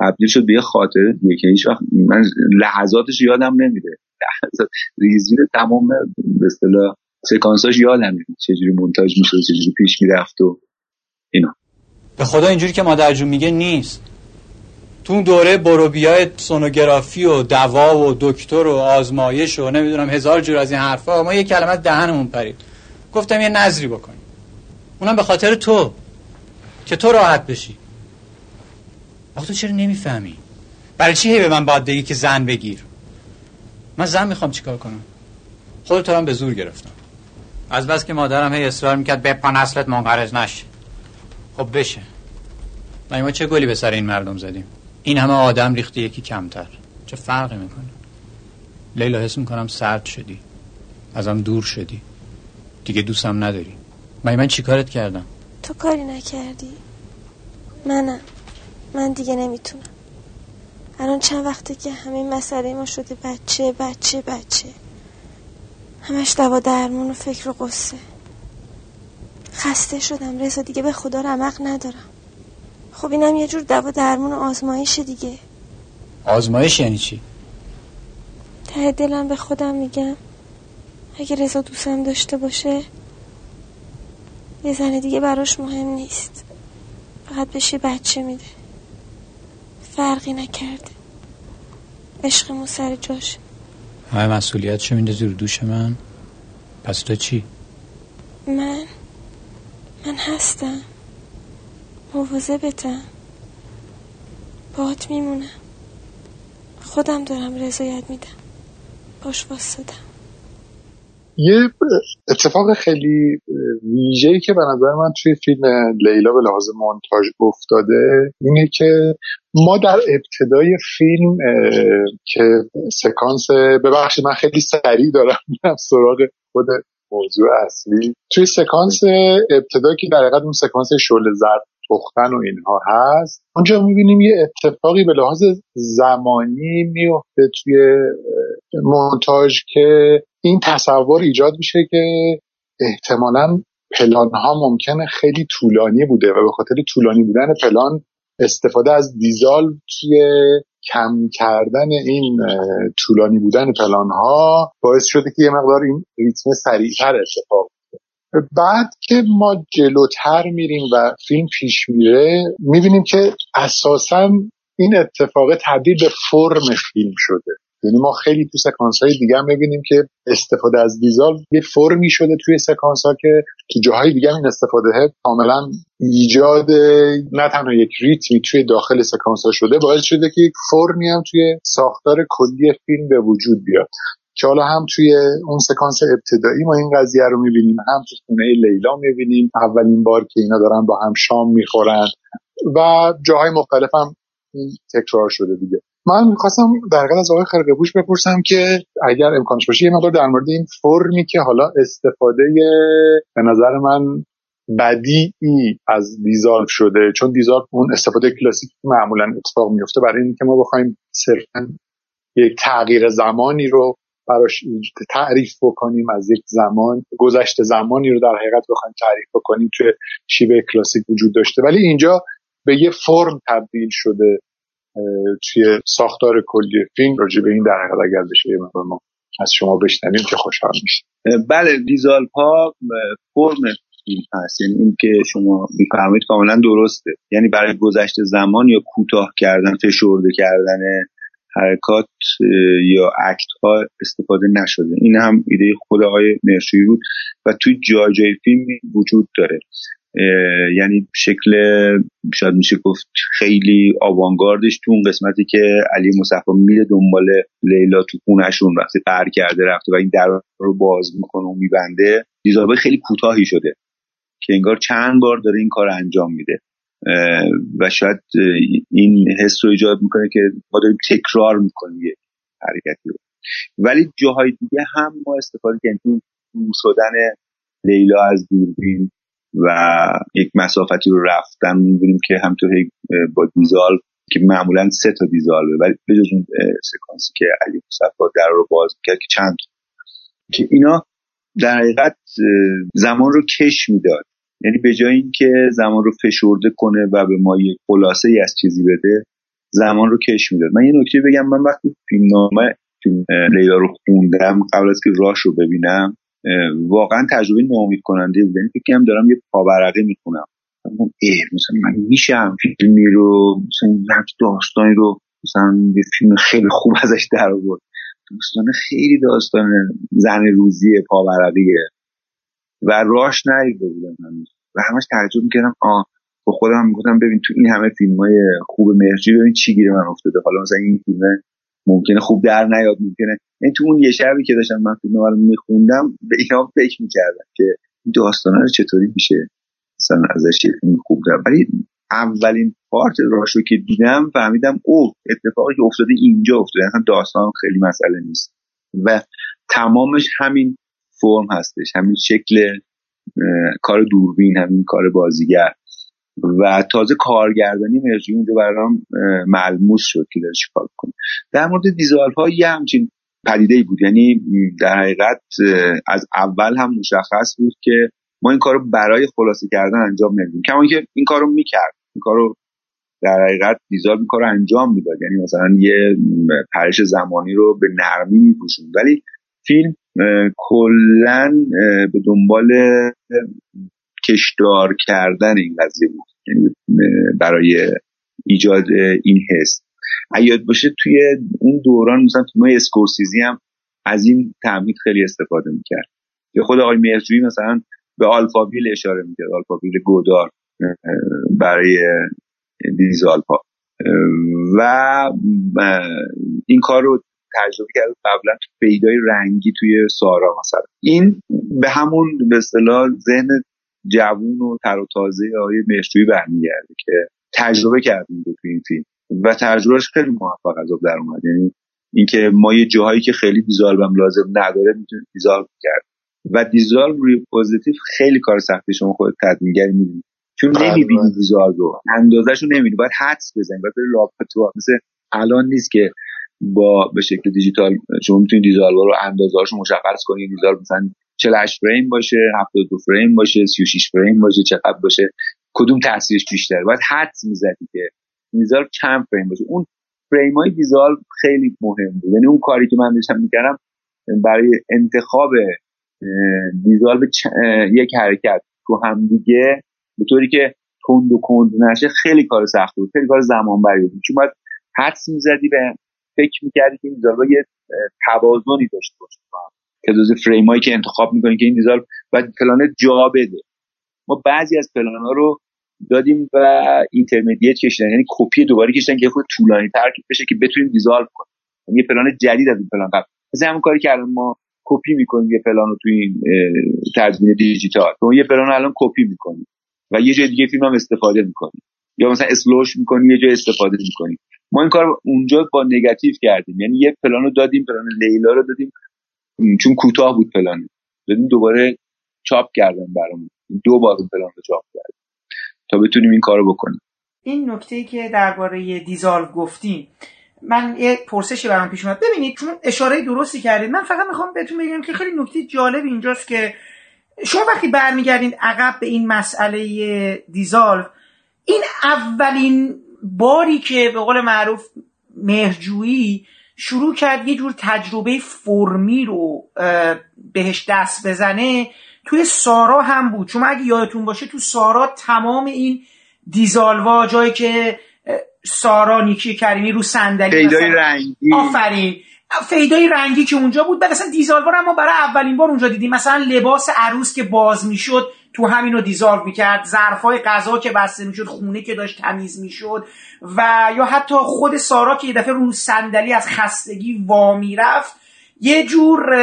تبدیل شد به یه خاطره دیگه که هیچ وقت من لحظاتش یادم نمیده لحظات ریزین تمام به اصطلاح سکانساش یادم نمیده چجوری مونتاژ می‌شد چجوری پیش می‌رفت و اینا. به خدا اینجوری که مادر جون میگه نیست. تو اون دوره بروبیای سونوگرافی و دوا و دکتر و آزمایش و نمی‌دونم هزار جور از این حرفا. ما یه کلمه دهنمون پرید. گفتم یه نظری بکنیم اونم به خاطر تو که تو راحت بشی. آخه تو چرا نمی‌فهمی؟ برای چی هی به من باید بگی که زن بگیر؟ من زن می‌خوام چیکار کنم؟ خودت هم به زور گرفتم. از بس که مادرم هی اصرار می‌کرد به نسلت منقرض نشه خب بشه. ما چه گلی به سر این مردم زدیم؟ این همه آدم ریخته یکی کمتر. چه فرقی می‌کنه؟ لیلا حس می‌کنم سرد شدی. ازم دور شدی. دیگه دوستم نداری. من من چیکارت کردم؟ تو کاری نکردی. منم. من دیگه نمی‌تونم. الان چند وقته که همین مسئله ما شده بچه بچه بچه. همش دوا درمون و فکر و قصه خسته شدم. رضا دیگه به خدا رمق ندارم. خب اینم یه جور دوا درمون و آزمایش دیگه. آزمایش یعنی چی؟ ته دلم به خودم میگم. اگه رضا دوستم داشته باشه یه زن دیگه براش مهم نیست. فقط بشه بچه میده. فرقی نکرده. عشقمون سر جاش. همه مسئولیت شو میده زیر دوش من؟ پس تو چی؟ من؟ من هستم. بتم. باهات میمونم. خودم دارم رضایت میدم. باش واسدم یه اتفاق خیلی ویژه‌ای که به نظر من توی فیلم لیلا به لحاظ مونتاژ افتاده اینه که ما در ابتدای فیلم که سکانس ببخشید من خیلی سریع دارم میرم سراغ خود موضوع اصلی. توی سکانس ابتدا که در حقیقت اون سکانس شل زرد پختن و اینها هست اونجا می‌بینیم یه اتفاقی به لحاظ زمانی میفته توی مونتاژ که این تصور ایجاد میشه که احتمالا پلان ها ممکنه خیلی طولانی بوده و به خاطر طولانی بودن پلان استفاده از دیزال توی کم کردن این طولانی بودن پلان ها باعث شده که یه مقدار این ریتم سریعتر اتفاق بعد که ما جلوتر میریم و فیلم پیش میره می‌بینیم که اساسا این اتفاق تبدیل به فرم فیلم شده. یعنی ما خیلی تو سکانس های دیگه هم می‌بینیم که استفاده از دیزال یه فرمی شده توی سکانس ها که تو جاهای دیگه هم این استفاده کاملا ایجاد نه تنها یک ریتمی توی داخل سکانس ها شده باعث شده که یک فرمی هم توی ساختار کلی فیلم به وجود بیاد. که حالا هم توی اون سکانس ابتدایی ما این قضیه رو می‌بینیم هم تو خونه لیلا می‌بینیم اولین بار که اینا دارن با هم شام می‌خورن و جاهای مختلف هم تکرار شده دیگه. من می‌خواستم در از آقای خرقبوش بپرسم که اگر امکانش باشه یه مقدار در مورد این فرمی که حالا استفاده به نظر من بدیعی از دیزالف شده چون دیزالف اون استفاده کلاسیک معمولا اتفاق میفته برای اینکه ما بخوایم صرفا یک تغییر زمانی رو براش تعریف بکنیم از یک زمان گذشته زمانی رو در حقیقت بخوایم تعریف بکنیم توی شیوه کلاسیک وجود داشته. ولی اینجا به یه فرم تبدیل شده. توی ساختار کلی فیلم راجع به این در حقیقت اگر بشه ما از شما بشنویم که خوشحال میشه بله دیزال پا فرم فیلم هست. یعنی این که شما میفرمایید کاملا درسته. یعنی برای گذشت زمان یا کوتاه کردن فشرده کردن حرکات یا اکت ها استفاده نشده. این هم ایده خود آقای مرشوی بود و توی جای جای فیلم وجود داره. یعنی شکل شاید میشه گفت خیلی آوانگاردش تو اون قسمتی که علی مصفا میره دنبال لیلا تو خونهشون وقتی قهر کرده رفته و این در رو باز می‌کنه و میبنده. دیزابای خیلی کوتاهی شده که انگار چند بار داره این کار انجام میده. و شاید این حس رو ایجاد می‌کنه که ما داریم تکرار می‌کنیم یه حرکتی رو. ولی جاهای دیگه هم ما استفاده کردیم شدن لیلا از دوربین. و یک مسافتی رو رفتن می‌بینیم که همطور با دیزال که معمولا سه تا دیزالوه ولی بجز اون سکانسی که علی مصطفی در رو باز کرد که چند که اینا در حقیقت زمان رو کش می‌داد. یعنی به جای اینکه زمان رو فشرده کنه و به ما یه خلاصه ای از چیزی بده زمان رو کش می‌داد. من یه نکته بگم من وقتی فیلم نامه لیلا رو خوندم قبل از که راش رو ببینم واقعا تجربه ناامید کننده بود. یعنی فکر دارم یه پاورقی می‌خونم. مثلا من میشم فیلمی رو مثلا داستانی رو مثلا یه فیلم خیلی خوب ازش در آورد. داستان خیلی داستان زن روزی پاورقیه و راش ندیده بودم و همش تعجب می‌کردم آه با خودم می‌گفتم ببین تو این همه فیلم های خوب مرجی ببین چی گیره من افتاده. حالا مثلا این فیلم ممکنه خوب در نیاد ممکنه. این تو اون یه شبی که داشتم من فیلم رو میخوندم به اینا فکر می‌کردم که داستانه رو چطوری میشه مثلا ازش فیلم خوب در ولی اولین پارت راشو که دیدم فهمیدم او اتفاقی که افتاده اینجا افتاده. اصلا داستان خیلی مسئله نیست. و تمامش همین فرم هستش همین شکل کار دوربین همین کار بازیگر. و تازه کارگردانی مرجی اونجا برام ملموس شد که داره چیکار کنه. در مورد دیزالفا یه همچین پدیده بود. یعنی در حقیقت از اول هم مشخص بود که ما این کارو برای خلاصه کردن انجام نمیدیم کما که این کارو می‌کرد. این کارو در حقیقت دیزال این کارو انجام می‌داد. یعنی مثلا یه پرش زمانی رو به نرمی میپوشون ولی فیلم کلا به دنبال کشدار کردن این قضیه بود. یعنی برای ایجاد این حس. یاد باشه توی اون دوران مثلا فیلم اسکورسیزی هم از این تعمید خیلی استفاده می‌کرد. یا خود آقای مرجوی مثلا به آلفابیل اشاره می‌کرد. آلفابیل گودار برای dissolve ها و این کار رو تجربه کرد. قبلا fade ای رنگی توی سارا مثلا. این به همون به اصطلاح ذهن جوون و تر و تازه آقای مهرجویی برمیگرده که تجربه کردیم تو این فیلم. و تجربهش خیلی موفق از در اومد. یعنی اینکه ما یه جاهایی که خیلی dissolve لازم نداره می‌تونیم dissolve کرد و dissolve روی پوزیتیو خیلی کار سختی شما خود تدوینگری می‌دونید چون بله، نمی‌بینی بله. دیزال رو. اندازهشو نمی‌بینی. باید حدس بزنی. باید لاپتو مثل الان نیست که با به شکل دیجیتال شما می‌تونید دیزال رو اندازه‌هاشو مشخص کنید دیزال مثلا 48 فریم باشه 72 فریم باشه 36 فریم باشه چقدر باشه کدوم تاثیرش بیشتره؟ باید حدس می‌زدی که دیزال چند فریم باشه. اون فریم های دیزال خیلی مهم بود. یعنی اون کاری که من داشتم می‌کردم برای انتخاب dissolve به یک حرکت تو همدیگه به طوری که تند و کند نشه خیلی کار سخت بود. خیلی کار زمان بری بود. چون باید حدس می‌زدی به فکر می‌کردی که این یه توازنی داشته باشه. تعداد فریم هایی که انتخاب می‌کنیم که این dissolve باید پلان جا بده. ما بعضی از پلان ها رو دادیم و intermediate کشیدن. یعنی کپی دوباره کشیدن که خود طولانی تر بشه که بتونیم dissolve کنیم. یعنی یه پلان جدید از این پلان قبل. مثل همون کاری که الان ما کپی می‌کنیم یه پلان رو توی این تدوین دیجیتال. تو یه پلان الان کپی می‌کنیم و یه جای دیگه فیلم هم استفاده می‌کنیم. یا مثلا slow ش می‌کنیم یه جای استفاده می‌کنیم. ما این کار اونجا با نگاتیو کردیم. یعنی یه پلان دادیم پلان لیلا رو دادیم. چون کوتاه بود پلان بدیم دوباره چاپ کردن برامون. دو بار اون رو چاپ کردیم تا بتونیم این کارو بکنیم. این نکته که درباره دیزالو گفتیم من یه پرسشی برام پیش اومد. ببینید چون اشاره درستی کردید من فقط می‌خوام بهتون بگم که خیلی نکته جالب اینجاست که شما وقتی برمیگردین عقب به این مسئله دیزالو این اولین باری که به قول معروف مهرجویی شروع کرد یه جور تجربه فرمی رو بهش دست بزنه. توی سارا هم بود. چون اگه یادتون باشه تو سارا تمام این دیزالوا جایی که سارا نیکی کریمی رو صندلی فیدای رنگی. آفرین. فیدای رنگی که اونجا بود. بعد اصلا دیزالوا رو ما برای اولین بار اونجا دیدیم. مثلا لباس عروس که باز می‌شد تو همین رو دیزالو می‌کرد. ظرفای غذا که بسته می‌شد خونه که داشت تمیز می‌شد و یا حتی خود سارا که یه دفعه رو صندلی از خستگی وا می‌رفت یه جور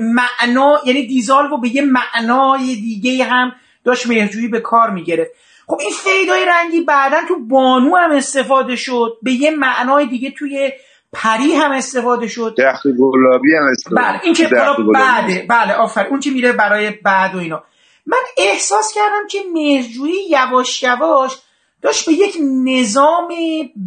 معنا یعنی دیزال رو به یه معنای دیگه هم داشت مهرجویی به کار می‌گرفت. خب این فیدای رنگی بعدا تو بانو هم استفاده شد. به یه معنای دیگه توی پری هم استفاده شد. درخت گلابی هم استفاده بله این که بعده بله آفر. اون که میره برای بعد و اینا. من احساس کردم که مهرجویی یواش یواش داشت به یک نظام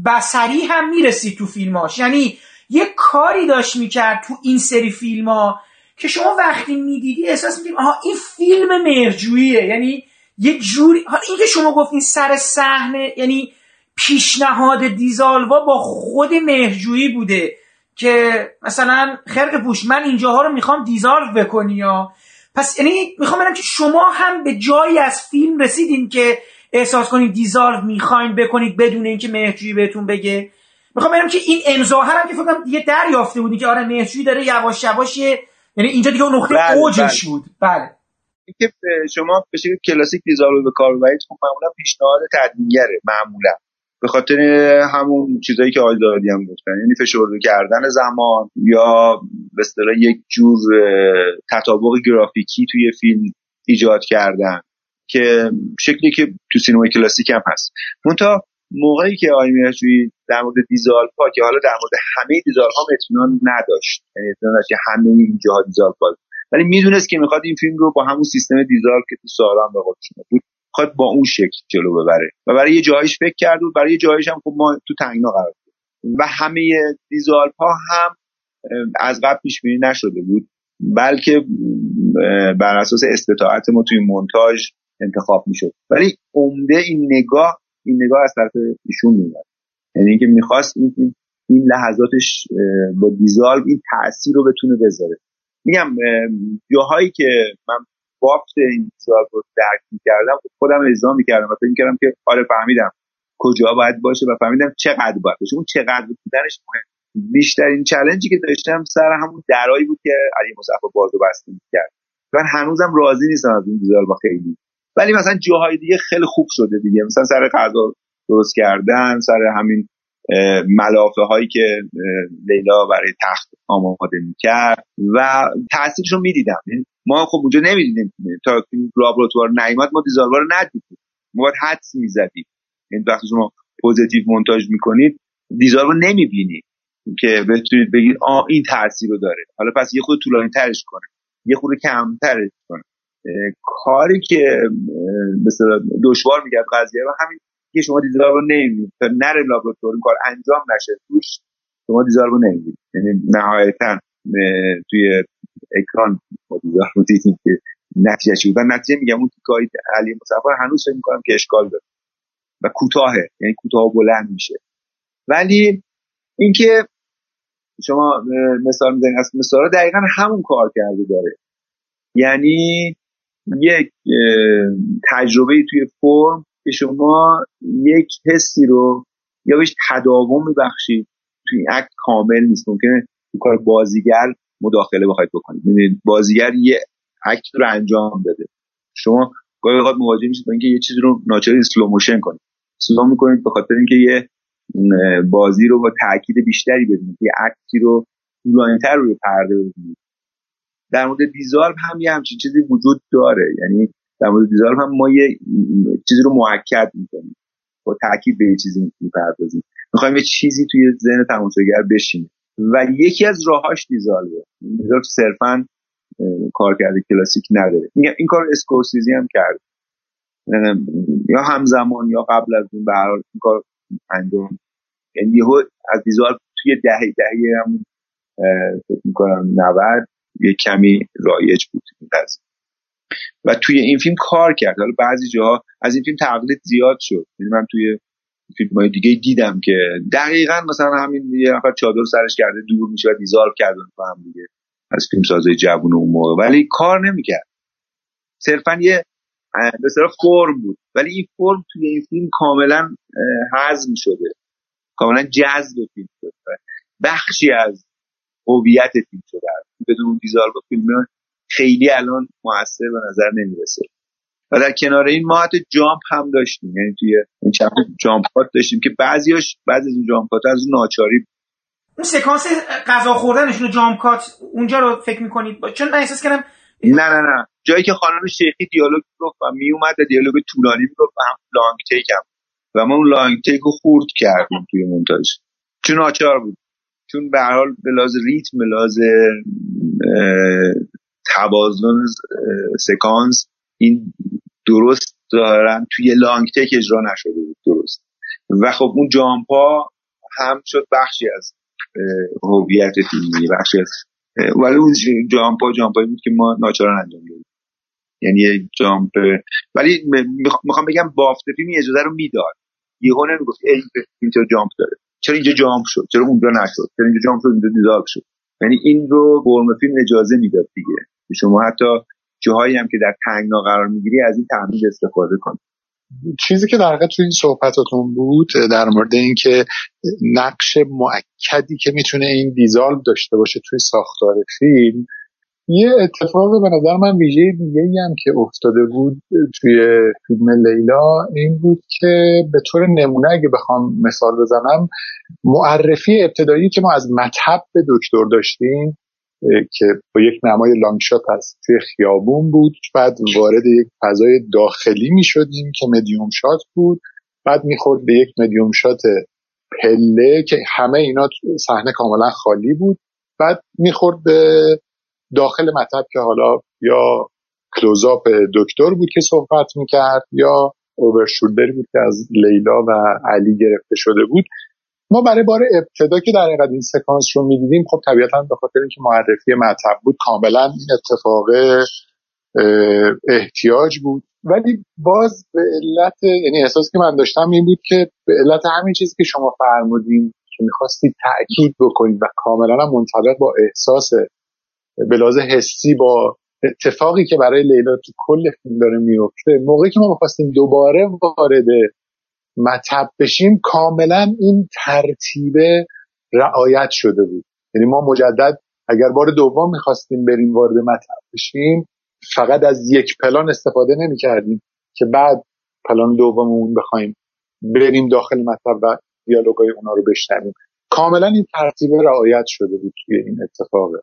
بسری هم می‌رسید تو فیلماش. یعنی یک کاری داشت می‌کرد تو این سری فیلم ها که شما وقتی می‌دیدی احساس می‌کنید آها این فیلم مرجوییه یعنی یه جوری حالا اینکه شما گفتین سر صحنه یعنی پیشنهاد دیزالوا با خود مهرجویی بوده که مثلا خرق پوش من اینجاها رو می‌خوام دیزالو بکنی یا پس یعنی می‌خوام بگم که شما هم به جایی از فیلم رسیدین که احساس کنید دیزالو می‌خواین بکنید بدون اینکه مهرجویی بهتون بگه. می‌خوام بگم که این امضا هم که فکر دیگه دریافته بودی که آره مهرجویی داره یواش یواش یعنی اینجا دیگه اون نقطه بله، اوجش بله. بود. بله. اینکه شما به شکل کلاسیک دیزالو به کار ببرید خب معمولا پیشنهاد تدوینگره معمولا. به خاطر همون چیزایی که آقای زاهدی هم گفتن یعنی فشرده کردن زمان یا به اصطلاح یک جور تطابق گرافیکی توی فیلم ایجاد کردن که شکلی که تو سینمای کلاسیک هم هست. منتها موقعی که آقای میرجویی در مورد دیزالپا که حالا در مورد همه دیزالپا اطمینان نداشت. یعنی اطمینان که همه اینجاها دیزالپا ولی می‌دونست که می‌خواد این فیلم رو با همون سیستم دیزال که تو سارا هم بود می‌خواد با اون شکل جلو ببره. و برای یه جایش فکر کرد بود برای یه جایش هم خب ما تو تنگنا قرار بود و همه دیزالپا هم اه، از قبل پیش بینی نشده بود. بلکه بر اساس استطاعت ما توی مونتاژ انتخاب می‌شد. ولی عمده این نگاه این نگاه از طرف ایشون میاد یعنی اینکه می‌خواست این این- لحظاتش با دیزالو این تاثیر رو بتونه بذاره. میگم اه، جاهایی که من بافت این دیزالو رو درک می‌کردم. خودم اجرا می‌کردم و فکر می‌کردم که آره فهمیدم کجا باید باشه و فهمیدم چقدر باید باشه. اون چقدر بودنش مهم. بیشترین چلنجی که داشتم سر همون درایی بود که علی مصطفی بازو بسته می‌کرد. من هنوزم راضی نیستم از این دیزال با خیلی. ولی مثلا جاهای دیگه خیلی خوب شده دیگه. مثلا سر غذا درست کردن سر همین ملافه هایی که لیلا برای تخت آماده می‌کرد و تاثیرش رو می‌دیدم. یعنی ما خب اونجا نمی‌دیدیم. تا این لابراتوار نیامد ما دیزالوا رو ندیدیم. ما باید حدس می‌زدیم. یعنی وقتی شما پوزیتیو مونتاژ می‌کنید رو نمی‌بینید که بتونید بگید آ این تاثیر رو داره. حالا پس یه خود طولانی ترش کنه. یه خورده کمترش کنه. کاری که مثلا دشوار می‌کرد قضیه و همین که شما دیزال رو نمی‌بینید. تا نره لابراتوار این کار انجام نشه توش شما دیزال رو نمی‌بینید. یعنی نهایتا توی اکران ما دیزال رو دیدیم که نتیجه بود. و نتیجه میگم اون تیکای علی مصطفی هنوز فکر می‌کنم که اشکال داره. و کوتاهه. یعنی کوتاه بلند میشه. ولی اینکه شما مثال می‌زنید از مثال دقیقا همون کار کرده داره. یعنی یک تجربه توی فرم که شما یک حسی رو یا بهش تداوم میبخشید توی act کامل نیست. ممکنه کار بازیگر مداخله بخواید بکنید. می‌دونید بازیگر یه act رو انجام بده. شما گاهی اوقات مواجه میشید با اینکه یه چیزی رو ناچاری slow motion کنید. slow می‌کنید به خاطر اینکه یه بازی رو با تاکید بیشتری ببینید یه اکتی رو طولانی‌تر روی پرده ببینید. در مورد دیزالو هم یه همچین چیزی وجود داره. یعنی در مورد دیزالو هم ما یه چیزی رو موکد می‌کنیم. با تاکید به یه چیزی می‌پردازیم. می‌خوایم یه چیزی توی ذهن تماشاگر بشینه. و یکی از راهاش دیزالوه دیزالو صرفا اه، کار کرده کلاسیک نداره. این کار اسکورسیزی هم کرد. یا همزمان یا قبل از اون به حال این کار انجام. یعنی یهو از دیزال توی دهه دهه هم فکر می‌کنم 90 یه کمی رایج بود این و توی این فیلم کار کرد. حالا بعضی جاها از این فیلم تقلید زیاد شد. یعنی من توی فیلم های دیگه دیدم که دقیقا مثلا همین یه نفر چادر سرش کرده دور میشه و دیزالو کردن با هم دیگه از فیلم سازای جوون اون موقع. ولی کار نمی‌کرد. صرفا یه به اصطلاح فرم بود. ولی این فرم توی این فیلم کاملا هضم شده کاملا جذب فیلم شده. بخشی از هویت فیلم شده. بدون دیزالو فیلم خیلی الان موثر به نظر نمی‌رسه. و در کنار این ما حتی جامپ هم داشتیم. یعنی توی این چند جامپ داشتیم که بعضیاش بعضی از اون جامپ از اون ناچاری اون سکانس غذا خوردنشون جام کات اونجا رو فکر می‌کنید؟ چون من احساس کردم نه نه نه. جایی که خانم شیخی دیالوگ گفت و می اومد و دیالوگ طولانی می‌گفت و هم لانگ تیک هم. و ما اون لانگ تیک رو خورد کردیم توی مونتاژ. چون ناچار بود. چون به هر حال به لحاظ ریتم به لحاظ توازن سکانس این درست دارن توی لانگ تک اجرا نشده بود درست. و خب اون جامپا هم شد بخشی از هویت فیلمی بخشی از ولی اون جامپا جامپایی بود که ما ناچاران انجام دادیم. یعنی جامپ ولی می‌خوام بگم بافت فیلم اجازه رو می‌داد. یهو نمی‌گفت ای اینجا جامپ داره. چرا اینجا جامپ شد؟ چرا اونجا نشد؟ چرا اینجا جامپ شد؟ اینجا دیزالو شد. یعنی این رو قرم فیلم اجازه می‌داد دیگه. شما حتی جاهایی هم که در تنگنا قرار می‌گیری از این تحمیل استفاده کنید چیزی که در واقع توی این صحبتاتون بود در مورد اینکه نقش معکدی که می‌تونه این دیزالو داشته باشه توی ساختار فیلم یه اتفاق به نظر من ویژه دیگه ای هم که افتاده بود توی فیلم لیلا این بود که به طور نمونه اگه بخوام مثال بزنم معرفی ابتدایی که ما از مطب به دکتر داشتیم که با یک نمای لانگشات از توی خیابون بود. بعد وارد یک فضای داخلی می شدیم که مدیوم شات بود. بعد می‌خورد به یک مدیوم شات پله که همه اینا صحنه کاملا خالی بود. بعد می‌خورد به داخل مطب که حالا یا کلوزاپ دکتر بود که صحبت می‌کرد یا اوورشولدری بود که از لیلا و علی گرفته شده بود. ما برای بار ابتدا که در حقیقت این سکانس رو می‌دیدیم خب طبیعتا به خاطر اینکه معرفی مطب بود کاملا این اتفاق احتیاج بود. ولی باز به علت یعنی احساس که من داشتم این بود که به علت همین چیزی که شما فرمودین که می‌خواستید تاکید بکنید و کاملا منطبق با احساس بلازه حسی با اتفاقی که برای لیلا تو کل فیلم داره میفته موقعی که ما می‌خواستیم دوباره وارد مطب بشیم کاملا این ترتیبه رعایت شده بود. یعنی ما مجدد اگر بار دوم می‌خواستیم بریم وارد مطب بشیم فقط از یک پلان استفاده نمی کردیم که بعد پلان دوممون بخوایم بریم داخل مطب و دیالوگای اونا رو بشنویم. کاملا این ترتیبه رعایت شده بود توی این اتفاقه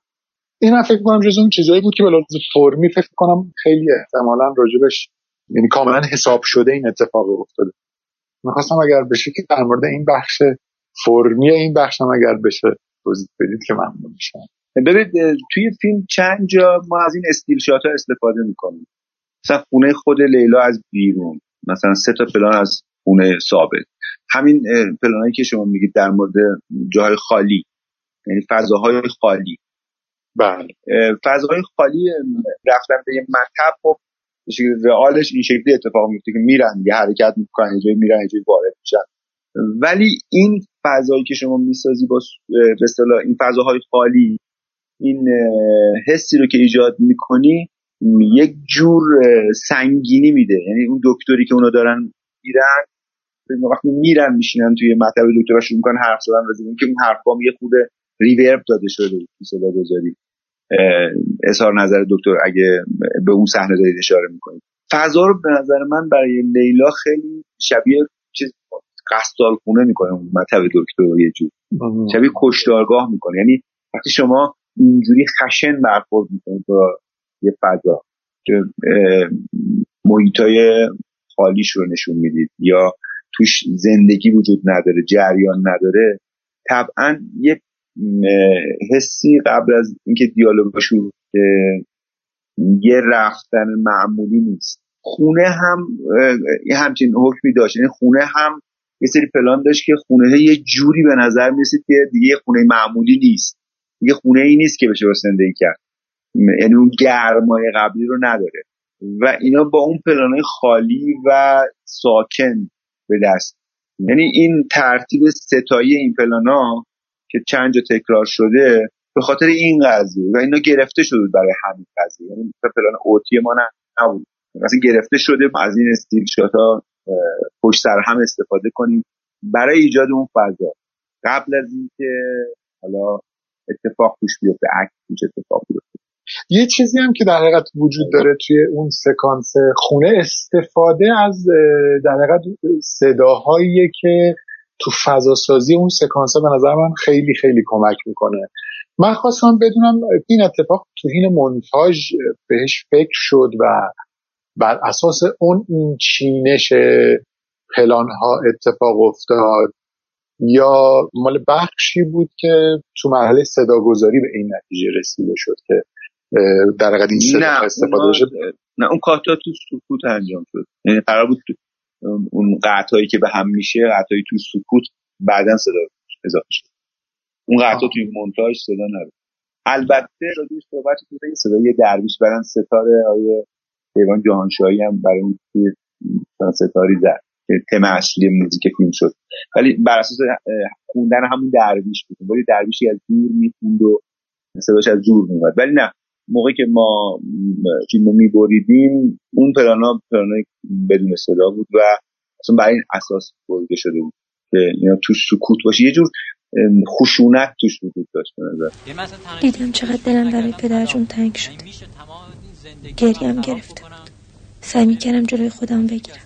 این من فکر کنم جز اون چیزایی بود که به فرمی فکر کنم خیلی احتمالا راجبش یعنی کاملا حساب شده این اتفاق افتاده. می‌خواستم اگر بشه که در مورد این بخش فرمی این بخش هم اگر بشه توضیح بدید که ممنون میشم. ببینید توی فیلم چند جا ما از این استیل شات ها استفاده می‌کنیم. مثلا خونه خود لیلا از بیرون مثلا سه تا پلان از خونه ثابت. همین پلانایی که شما میگید در مورد جاهای خالی یعنی فضاهای خالی. بله. فضاهای خالی رفتن به یه مطب خب رئالش این شکلی اتفاق میفته که میرن یه حرکت می‌کنن یه میرن یه وارد میشن. ولی این فضایی که شما می‌سازی با به این فضاهای خالی این حسی رو که ایجاد می‌کنی یک جور سنگینی میده. یعنی اون دکتری که اونا دارن میرن وقتی میرن میشینن توی مطب دکتر شروع می‌کنن حرف زدن راجع که اون حرفام یه خود ریورب داده شده تو صدا گذاری اظهار نظر دکتر اگه به اون صحنه دارید اشاره می‌کنید. فضا رو به نظر من برای لیلا خیلی شبیه چیز قصدال خونه می‌کنه اون مطب دکتر یه جور. شبیه کشتارگاه می‌کنه. یعنی وقتی شما اینجوری خشن برخورد می‌کنید با یه فضا که محیطای خالیش رو نشون می‌دید یا توش زندگی وجود نداره جریان نداره طبعا یه حسی قبل از اینکه دیالوگ شروع یه رفتن معمولی نیست. خونه هم یه همچین حکمی داشت. یعنی خونه هم یه سری پلان داشت که خونه یه جوری به نظر می‌رسید که دیگه خونه معمولی نیست. یه خونه ای نیست که بشه با زندگی کرد. یعنی اون گرمای قبلی رو نداره. و اینا با اون پلانهای خالی و ساکن به دست. یعنی این ترتیب ستایی این پلانا که چند جا تکرار شده به خاطر این قضیه و اینا گرفته شده برای همین قضیه. یعنی پلان اوتی ما نبود. مثلا گرفته شده از این استیل شاتا پشت سر هم استفاده کنیم برای ایجاد اون فضا. قبل از اینکه حالا اتفاق توش بیفته عکس توش اتفاق بیفته. یه چیزی هم که در حقیقت وجود داره توی اون سکانس خونه استفاده از در حقیقت صداهایی که تو فضا سازی اون سکانس به نظر من خیلی خیلی کمک می‌کنه. من خواستم بدونم این اتفاق تو حین مونتاژ بهش فکر شد و بر اساس اون این چینش پلان ها اتفاق افتاد یا مال بخشی بود که تو مرحله صداگذاری به این نتیجه رسیده شد که در حقیقت این صدا استفاده بشه نه اون کاتا تو سکوت انجام شد. یعنی قرار بود اون قطعایی که به هم میشه قطعایی تو سکوت بعدا صدا اضافه شد. اون قطعا توی مونتاژ صدا نبود. البته راجعش صحبت شده صدای درویش برن ستاره آیه دیوان جهانشاهی هم برای اون توی ستاری زد که تم اصلی موزیک فیلم شد. ولی بر اساس خوندن همون درویش بود. ولی درویشی از دور می‌خوند و صداش از دور میومد ولی نه. موقعی که ما فیلم رو میبریدیم اون پلانا پلانا بدون صدا بود و اصلا برای این اساس بریده شده بود که اینا تو سکوت باشه. یه جور خشونت توش وجود داشت دیدم چقدر دلم برای پدرجون تنگ شد. گریم گرفته. سعی می‌کردم جلوی خودم بگیرم.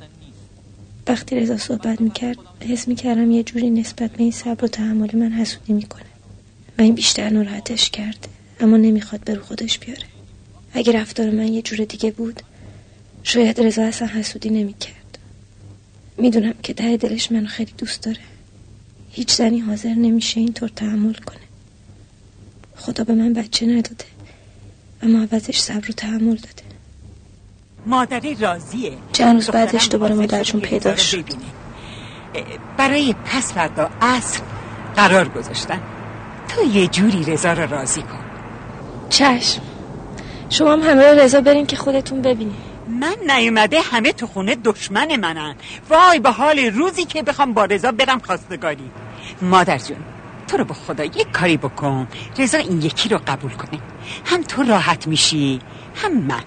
وقتی رضا صحبت می‌کرد حس می‌کردم یه جوری نسبت به این صبر و تحمل من حسودی می‌کنه. و این بیشتر ناراحتش کرده اما نمی‌خواد به رو خودش بیاره. اگه رفتار من یه جور دیگه بود شاید رضا اصلا حسودی نمی‌کرد. می‌دونم که ته دلش منو خیلی دوست داره. هیچ زنی حاضر نمیشه اینطور تحمل کنه. خدا به من بچه نداده اما عوضش صبر و تحمل داده. مادری راضیه. چند روز بعدش دوباره مادرشون پیدا شد. برای پس فردا اصر قرار گذاشتن. تو یه جوری رضا رو راضی کن. چشم. شما هم همه رضا برین که خودتون ببینی من نیومده همه تو خونه دشمن منن. وای به حال روزی که بخوام با رضا برم خواستگاری. مادر جون تو رو به خدا یک کاری بکن. رضا این یکی رو قبول کنه. هم تو راحت میشی هم من.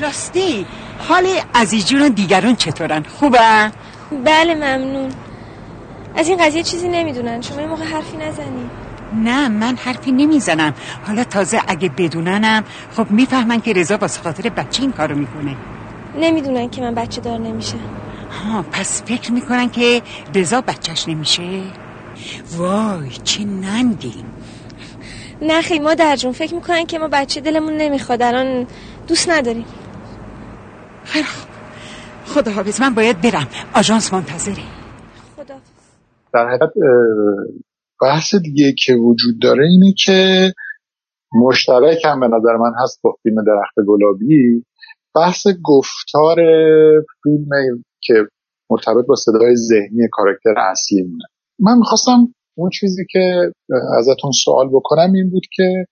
راستی حال عزیزجون و دیگران چطورن؟ خوبه؟ بله ممنون. از این قضیه چیزی نمی‌دونن. شما این موقع حرفی نزنی نه من حرفی نمی‌زنم. حالا تازه اگه بدوننم خب می‌فهمن که رضا واسه خاطر بچه این کارو می‌کنه. نمی‌دونن که من بچه دار نمیشه ها پس فکر می‌کنن که رضا بچهش نمیشه؟ وای چه ننگی نه خیلی ما در جون فکر می‌کنن که ما بچه دلمون نمی‌خواد. الان دوست نداریم. خیلی خدا حافظ من باید برم. آژانس منتظره. خدا در حقیقت بحث دیگه که وجود داره اینه که مشترک هم به نظر من هست با فیلم درخت گلابی. بحث گفتار فیلم که مرتبط با صدای ذهنی کارکتر اصلی مونه. من می‌خواستم اون چیزی که ازتون سوال بکنم این بود که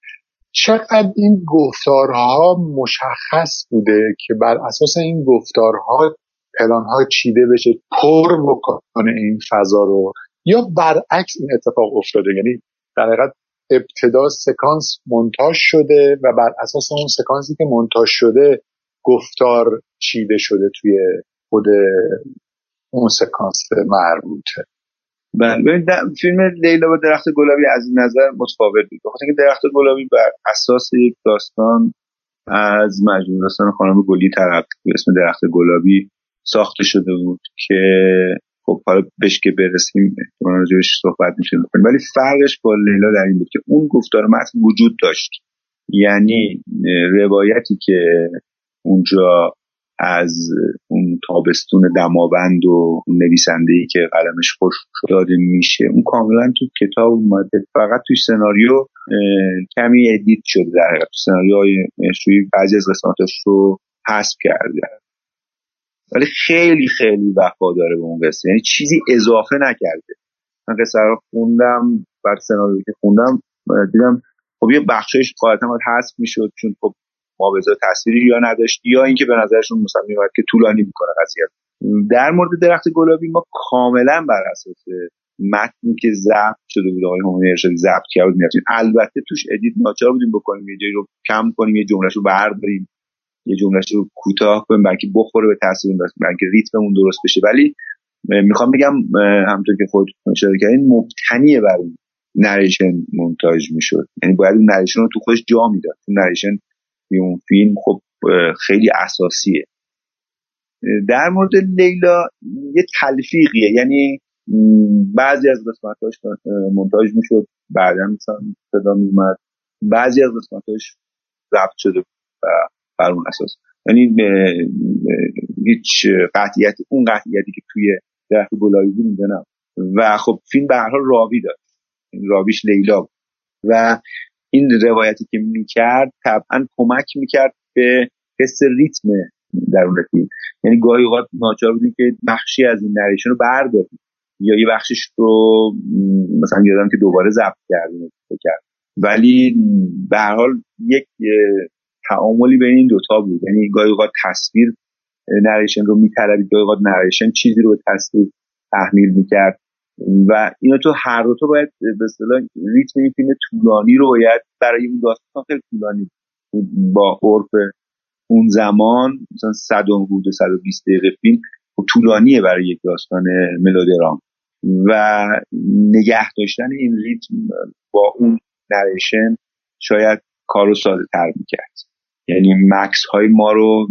چقدر این گفتارها مشخص بوده که بر اساس این گفتارها پلانها چیده بشه پر بکنه این فضا رو. یا برعکس این اتفاق افتاده؟ یعنی در حقیقت ابتدا سکانس منتاج شده و بر اساس اون سکانسی که منتاج شده گفتار چیده شده توی خود اون سکانس مربوطه بله. فیلم لیلا با درخت گلابی از این نظر متفاوت بود. بخاطر اینکه درخت گلابی بر اساس یک داستان از مجموع داستان خانم گلی طرف به اسم درخت گلابی ساخته شده بود که خب حالا بهش که برسیم احتمالا راجبش صحبت میشه ولی فرقش با لیلا در این بود که اون گفتار متن وجود داشت. یعنی روایتی که اونجا از اون تابستون دماوند و اون نویسنده ای که قلمش خوش داده میشه. اون کاملا تو کتاب اومده. فقط توی سناریو کمی ادیت شده در تو سناریوهای بعضی از قسمتاش رو حذف کرده. ولی خیلی خیلی داره به اون قصه. یعنی چیزی اضافه نکرده. من قصه رو خوندم بر سناریو که خوندم دیدم خب یه بخشش قاعدتا باید حذف می‌شد چون خب مابزا تصویری یا نداشت یا اینکه به نظرشون مثلا میومد که طولانی می‌کنه قضیه. در مورد درخت گلابی ما کاملا بر اساس متنی که ضبط شده بود آقای همایون ارشادی ضبط کرده بود البته توش edit ناچار بودیم بکنیم یه جایی رو کم کنیم یه جملهش رو برداریم. یه جملهش رو کوتاه کنیم بلکه بخوره به تاثیر بلکه ریتممون درست بشه. ولی می‌خوام بگم همونطور که خود اشاره کردین مبتنی بر narration مونتاژ می‌شد. یعنی باید اون narration رو تو خودش جا می‌داد. اون narration اون فیلم خب خیلی اساسیه. در مورد لیلا یه تلفیقیه. یعنی بعضی از قسمتاش مونتاژ می‌شد بعدا مثلا صدا میومد بعضی از قسمتاش ضبط شده و بر اون اساس. یعنی هیچ قطعیت اون قطعیتی که توی درخت گلابی بود و خب فیلم به هر حال راوی داشت راویش لیلا بود. و این روایتی که می‌کرد طبعا کمک می‌کرد به حس ریتم درون فیلم. یعنی گاهی اوقات ناچار بودیم که بخشی از این نریشن رو برداریم. یا یه بخشش رو مثلا یادم که دوباره ضبط کردیم. کرد ولی به حال یک تعاملی بین این دوتا بود. یعنی گاهی اوقات تصویر نریشن رو میطلبید گاهی اوقات نریشن چیزی رو به تصویر تحمیل می‌کرد. و اینو تو هر دو تو باید به اصطلاح ریتم این فیلم طولانی رو باید برای اون داستان خیلی طولانی با عرف اون زمان مثلا 100 حدود 120 دقیقه فیلم خب طولانیه برای یک داستان ملودرام و نگه داشتن این ریتم با اون نریشن شاید کارو ساده تر می‌کرد. یعنی مکس های ما رو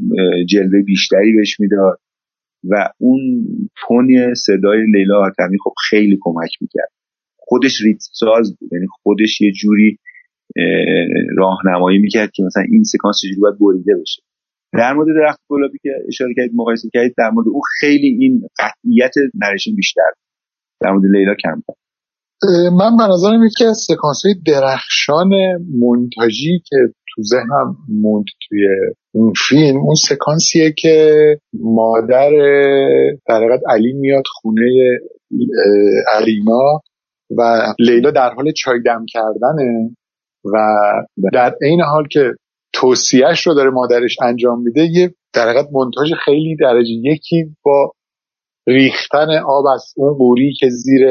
جلوه بیشتری بهش می‌داد و اون تون صدای لیلا حاتمی خب خیلی کمک می‌کرد. خودش ریت ساز بود یعنی خودش یه جوری راهنمایی می‌کرد که مثلا این سکانس چجوری باید بریده بشه. در مورد درخت گلابی که اشاره کردید مقایسه کردید در مورد او خیلی این قطعیت نریشن بیشتر در مورد لیلا کمتر من به نظرم یکی از سکانس های درخشان مونتاژی که تو ذهنم موند توی اون فیلم اون سکانسیه که مادر در علی میاد خونه علینا و لیلا در حال چای دم کردنه و در عین حال که توصیهش رو داره مادرش انجام میده یه در حقیقت منتاج خیلی درجه یکی با ریختن آب از اون قوری که زیر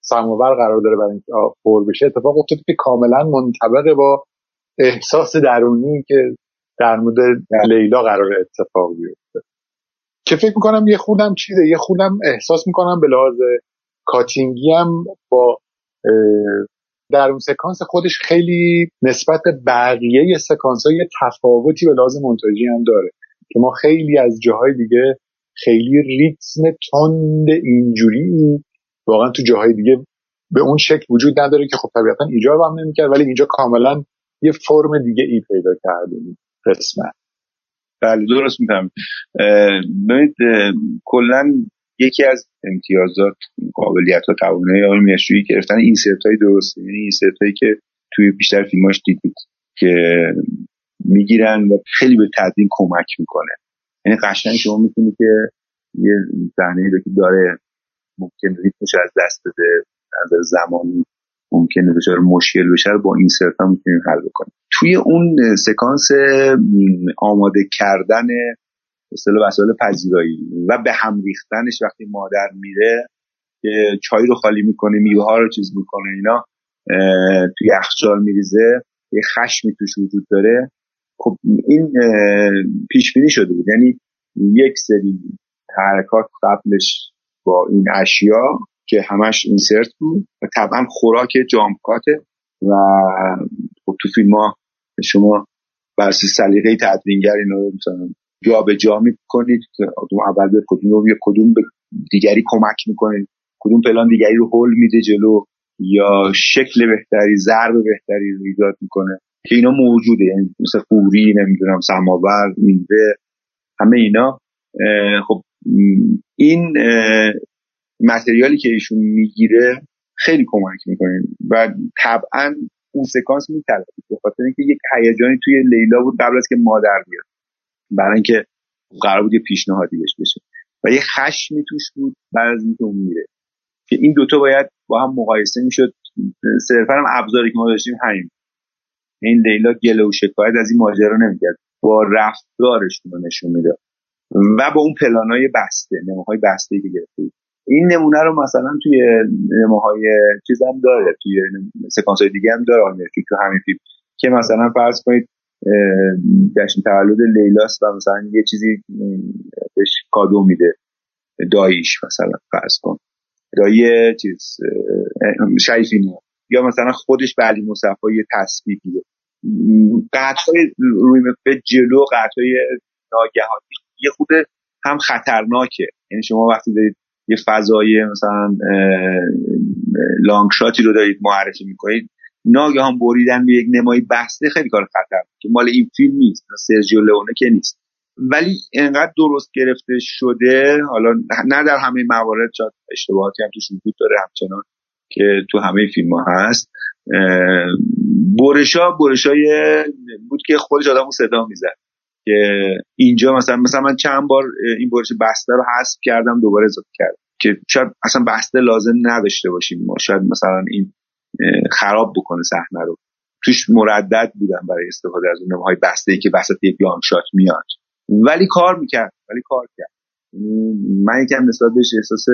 سماور قرار داره برای اینکه پر بشه اتفاق افتاده که کاملا منطبق با احساس درونی که در مورد لیلا قرار اتفاق بیفته. که فکر می‌کنم یه خودم چیزه یه خودم احساس می‌کنم به لحاظ کاتینگی هم با در اون سکانس خودش خیلی نسبت بقیه سکانس های تفاوتی به لحاظ منتاجی هم داره. که ما خیلی از جاهای دیگه خیلی ریتم تند اینجوری واقعا تو جاهای دیگه به اون شکل وجود نداره که خب طبیعتا ایجاب هم نمی‌کرد ولی اینجا کاملا یه فرم دیگه ای پیدا کرده قسمت. بله درست میفهم ببینید کلا یکی از امتیازات قابلیت ها توانایی آقای میشویی گرفتن این های درسته. یعنی این هایی که توی بیشتر فیلماش دیدید که می‌گیرن و خیلی به تدوین کمک می‌کنه. یعنی قشنگ شما می‌تونید که یه صحنه رو که داره ممکن ریتمش از دست بده. از زمانی ممکنه دچار مشکل بشه با این ها می‌تونیم حل بکنیم. توی اون سکانس آماده کردن اصطلاح وسایل پذیرایی و به هم ریختنش وقتی مادر میره که چای رو خالی می‌کنه میوه رو چیز می‌کنه اینا توی یخچال میریزه یه خشمی توش وجود داره. خب این پیش بینی شده بود. یعنی یک سری حرکات قبلش با این اشیا که همش اینسرت بود و طبعا خوراک جامکاته و خب تو فیلم ها شما برسی سلیقه تدوینگر اینا رو جا به جا می‌کنید اول به کدوم یا کدوم به دیگری کمک می‌کنید کدوم پلان دیگری رو هول میده جلو یا شکل بهتری ضرب بهتری رو ایجاد می‌کنه که اینا موجوده یعنی مثل قوری نمی‌دونم سماور میوه همه اینا خب این متریالی که ایشون می‌گیره خیلی کمک می‌کنه و طبعا اون سکانس میتره به خاطر اینکه یک هیجانی توی لیلا بود قبل از که مادر بیاد. برای اینکه قرار بود یه پیشنهادی بهش بشه. و یه خشمی توش بود بعد از اینکه میره. که این دوتا باید با هم مقایسه می‌شد. صرفا هم ابزاری که ما داشتیم همین. این لیلا گله و شکایت از این ماجرا نمی‌کرد. با رفتارشون رو نشون می‌داد. و با اون پلانای بسته نموهای بسته که گرفته این نمونه رو مثلا توی نموهای چیز هم داره توی سکانس های دیگه هم داره تو همین فیلم. که مثلا فرض کنید جشن تولد لیلاست و مثلا یه چیزی بهش کادو میده. داییش مثلا فرض کن. دایی چیز شریفی یا مثلا خودش به علی مصفا یه میده. روی به جلو قطعای ناگهانی یه خود هم خطرناکه. یعنی شما وقتی دارید یه فضای مثلا لانگ شاتی رو دارید معرفی می‌کنید ناگهان بریدن به یک نمایی بسته خیلی کار خطر که مال این فیلم نیست سرجیو لئونه که نیست. ولی انقدر درست گرفته شده حالا نه در همه موارد شاید اشتباهاتی هم توش وجود داره همچنان که تو همه فیلم ها هست برشا برشای بود که خودش آدمو صدا می‌زد. که اینجا مثلا مثلا من چند بار این برش بسته رو حذف کردم دوباره اضافه کردم. که شاید اصلا بسته لازم نداشته باشیم ما. شاید مثلا این خراب بکنه صحنه رو. توش مردد بودم برای استفاده از اون های بسته ای که وسط یک shot میاد. ولی کار می‌کرد ولی کار کرد. من یکم نسبت بهش احساس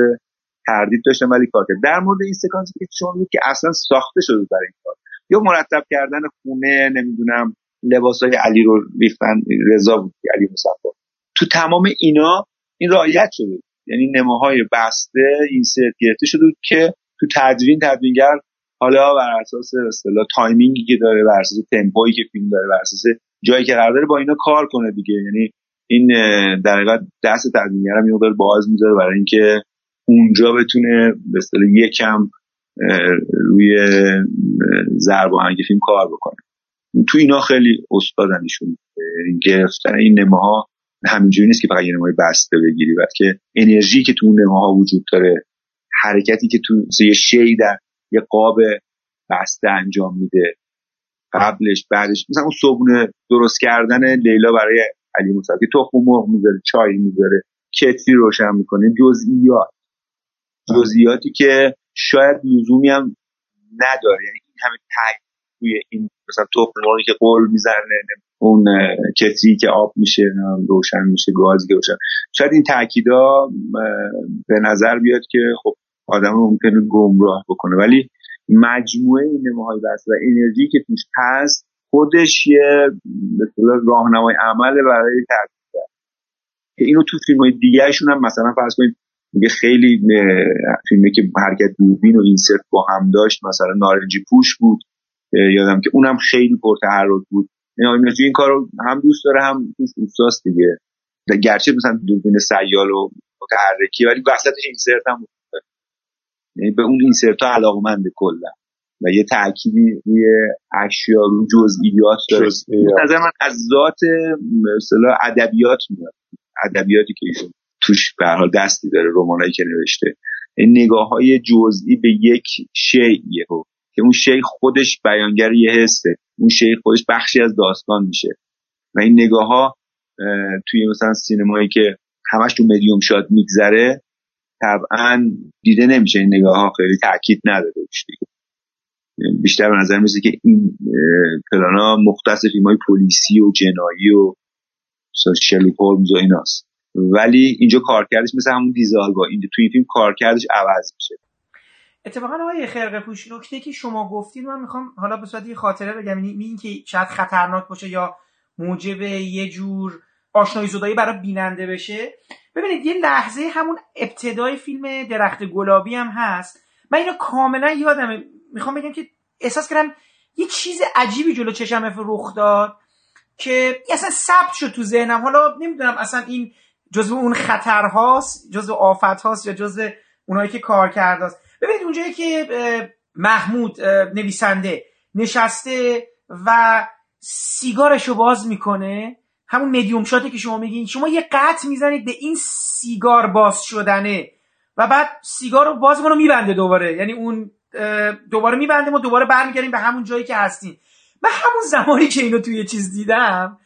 تردید داشتم ولی کار کرد. در مورد این سکانسی که چون که اصلا ساخته شده برای این کار. یا مرتب کردن خونه نمی‌دونم لباس های علی رو ریختن رضا علی مصفا تو تمام اینا این رعایت شده یعنی نماهای بسته این گرفته شده که تو تدوین تدوینگر حالا بر اساس اصطلاح timing ی که داره بر اساس تمپویی که فیلم داره بر اساس جایی که قرار داره با اینا کار کنه دیگه. یعنی این در حقیقت دست تدوینگر هم باز می‌ذاره برای اینکه اونجا بتونه به اصطلاح یکم روی ضرب آهنگ فیلم کار بکنه. تو اینا خیلی استادن ایشون گرفتن این نماها همینجوری نیست که فقط یه نمای بسته بگیری که انرژی که تو اون نماها وجود داره حرکتی که تو یه شی در یه قاب بسته انجام میده قبلش بعدش مثلا اون صبونه درست کردن لیلا برای علی که تخم مرغ می‌ذاره چای می‌ذاره کتری روشن می‌کنه جزئیات. جزئیاتی که شاید لزومی هم نداره. یعنی این همه تاکید توی این مثلا مرغی که قول می‌زنه اون کتری که آب میشه روشن میشه گازی که روشن. شاید این تاکیدا به نظر بیاد که خب آدم ممکنه گمراه بکنه. ولی مجموعه این بس و انرژی که توش هست خودش یه راهنمای عمل برای تدریس که اینو تو فیلم های هم مثلا فرض کنید میگه خیلی فیلمی که حرکت دوربین و اینسرت با هم داشت مثلا نارنجی پوش بود. یادم که اونم خیلی پرتحرک بود. این این کار رو هم دوست داره هم توش اوستاست دیگه. گرچه مثلا دوربین سیال و متحرکی ولی وسط اینسرت هم یعنی به اون اینسرت ها علاقمند کلا. و یه تأکیدی روی اشیا رو جزئیات داره. نظر من از ذات مثلا ادبیات میاد. ادبیاتی که ایشون توش به حال دستی داره رمانایی که نوشته. این نگاه های جزئی به یک شی یهو. که اون شی خودش بیانگر یه حسه. اون شی خودش بخشی از داستان میشه. و این نگاه ها توی مثلا سینمایی که همش تو مدیوم شاد میگذره طبعا دیده نمیشه این نگاه ها خیلی تاکید نداره بیشتر به نظر میسه که این پلانا مختص فیلم های پلیسی و جنایی و شرلوک هولمز و ایناست. ولی اینجا کارکردش مثل همون دیزالگا اینجا توی این فیلم کارکردش عوض میشه. اتفاقا آقای خرقه پوش نکته که شما گفتین من می‌خوام حالا به صورت خاطره بگم. این, این که شاید خطرناک باشه یا موجب یه جور آشنایی زدایی برای بیننده بشه. ببینید یه لحظه همون ابتدای فیلم درخت گلابی هم هست. من اینو کاملا یادمه. می‌خوام بگم که احساس کردم یه چیز عجیبی جلو چشم رخ داد که اصلا ثبت شد تو ذهنم. حالا نمی‌دونم اصلا این جزو اون خطرهاست جزو آفت هاست یا جزو اونایی که کار کرده است. ببینید اونجایی که محمود نویسنده نشسته و سیگارشو باز می‌کنه همون مدیوم شاته که شما میگین شما یه قطع می‌زنید به این سیگار باز شدنه و بعد سیگار رو باز رو میبنده دوباره. یعنی اون دوباره میبندیم و دوباره برمیگردیم به همون جایی که هستیم. من همون زمانی که اینو توی چیز دیدم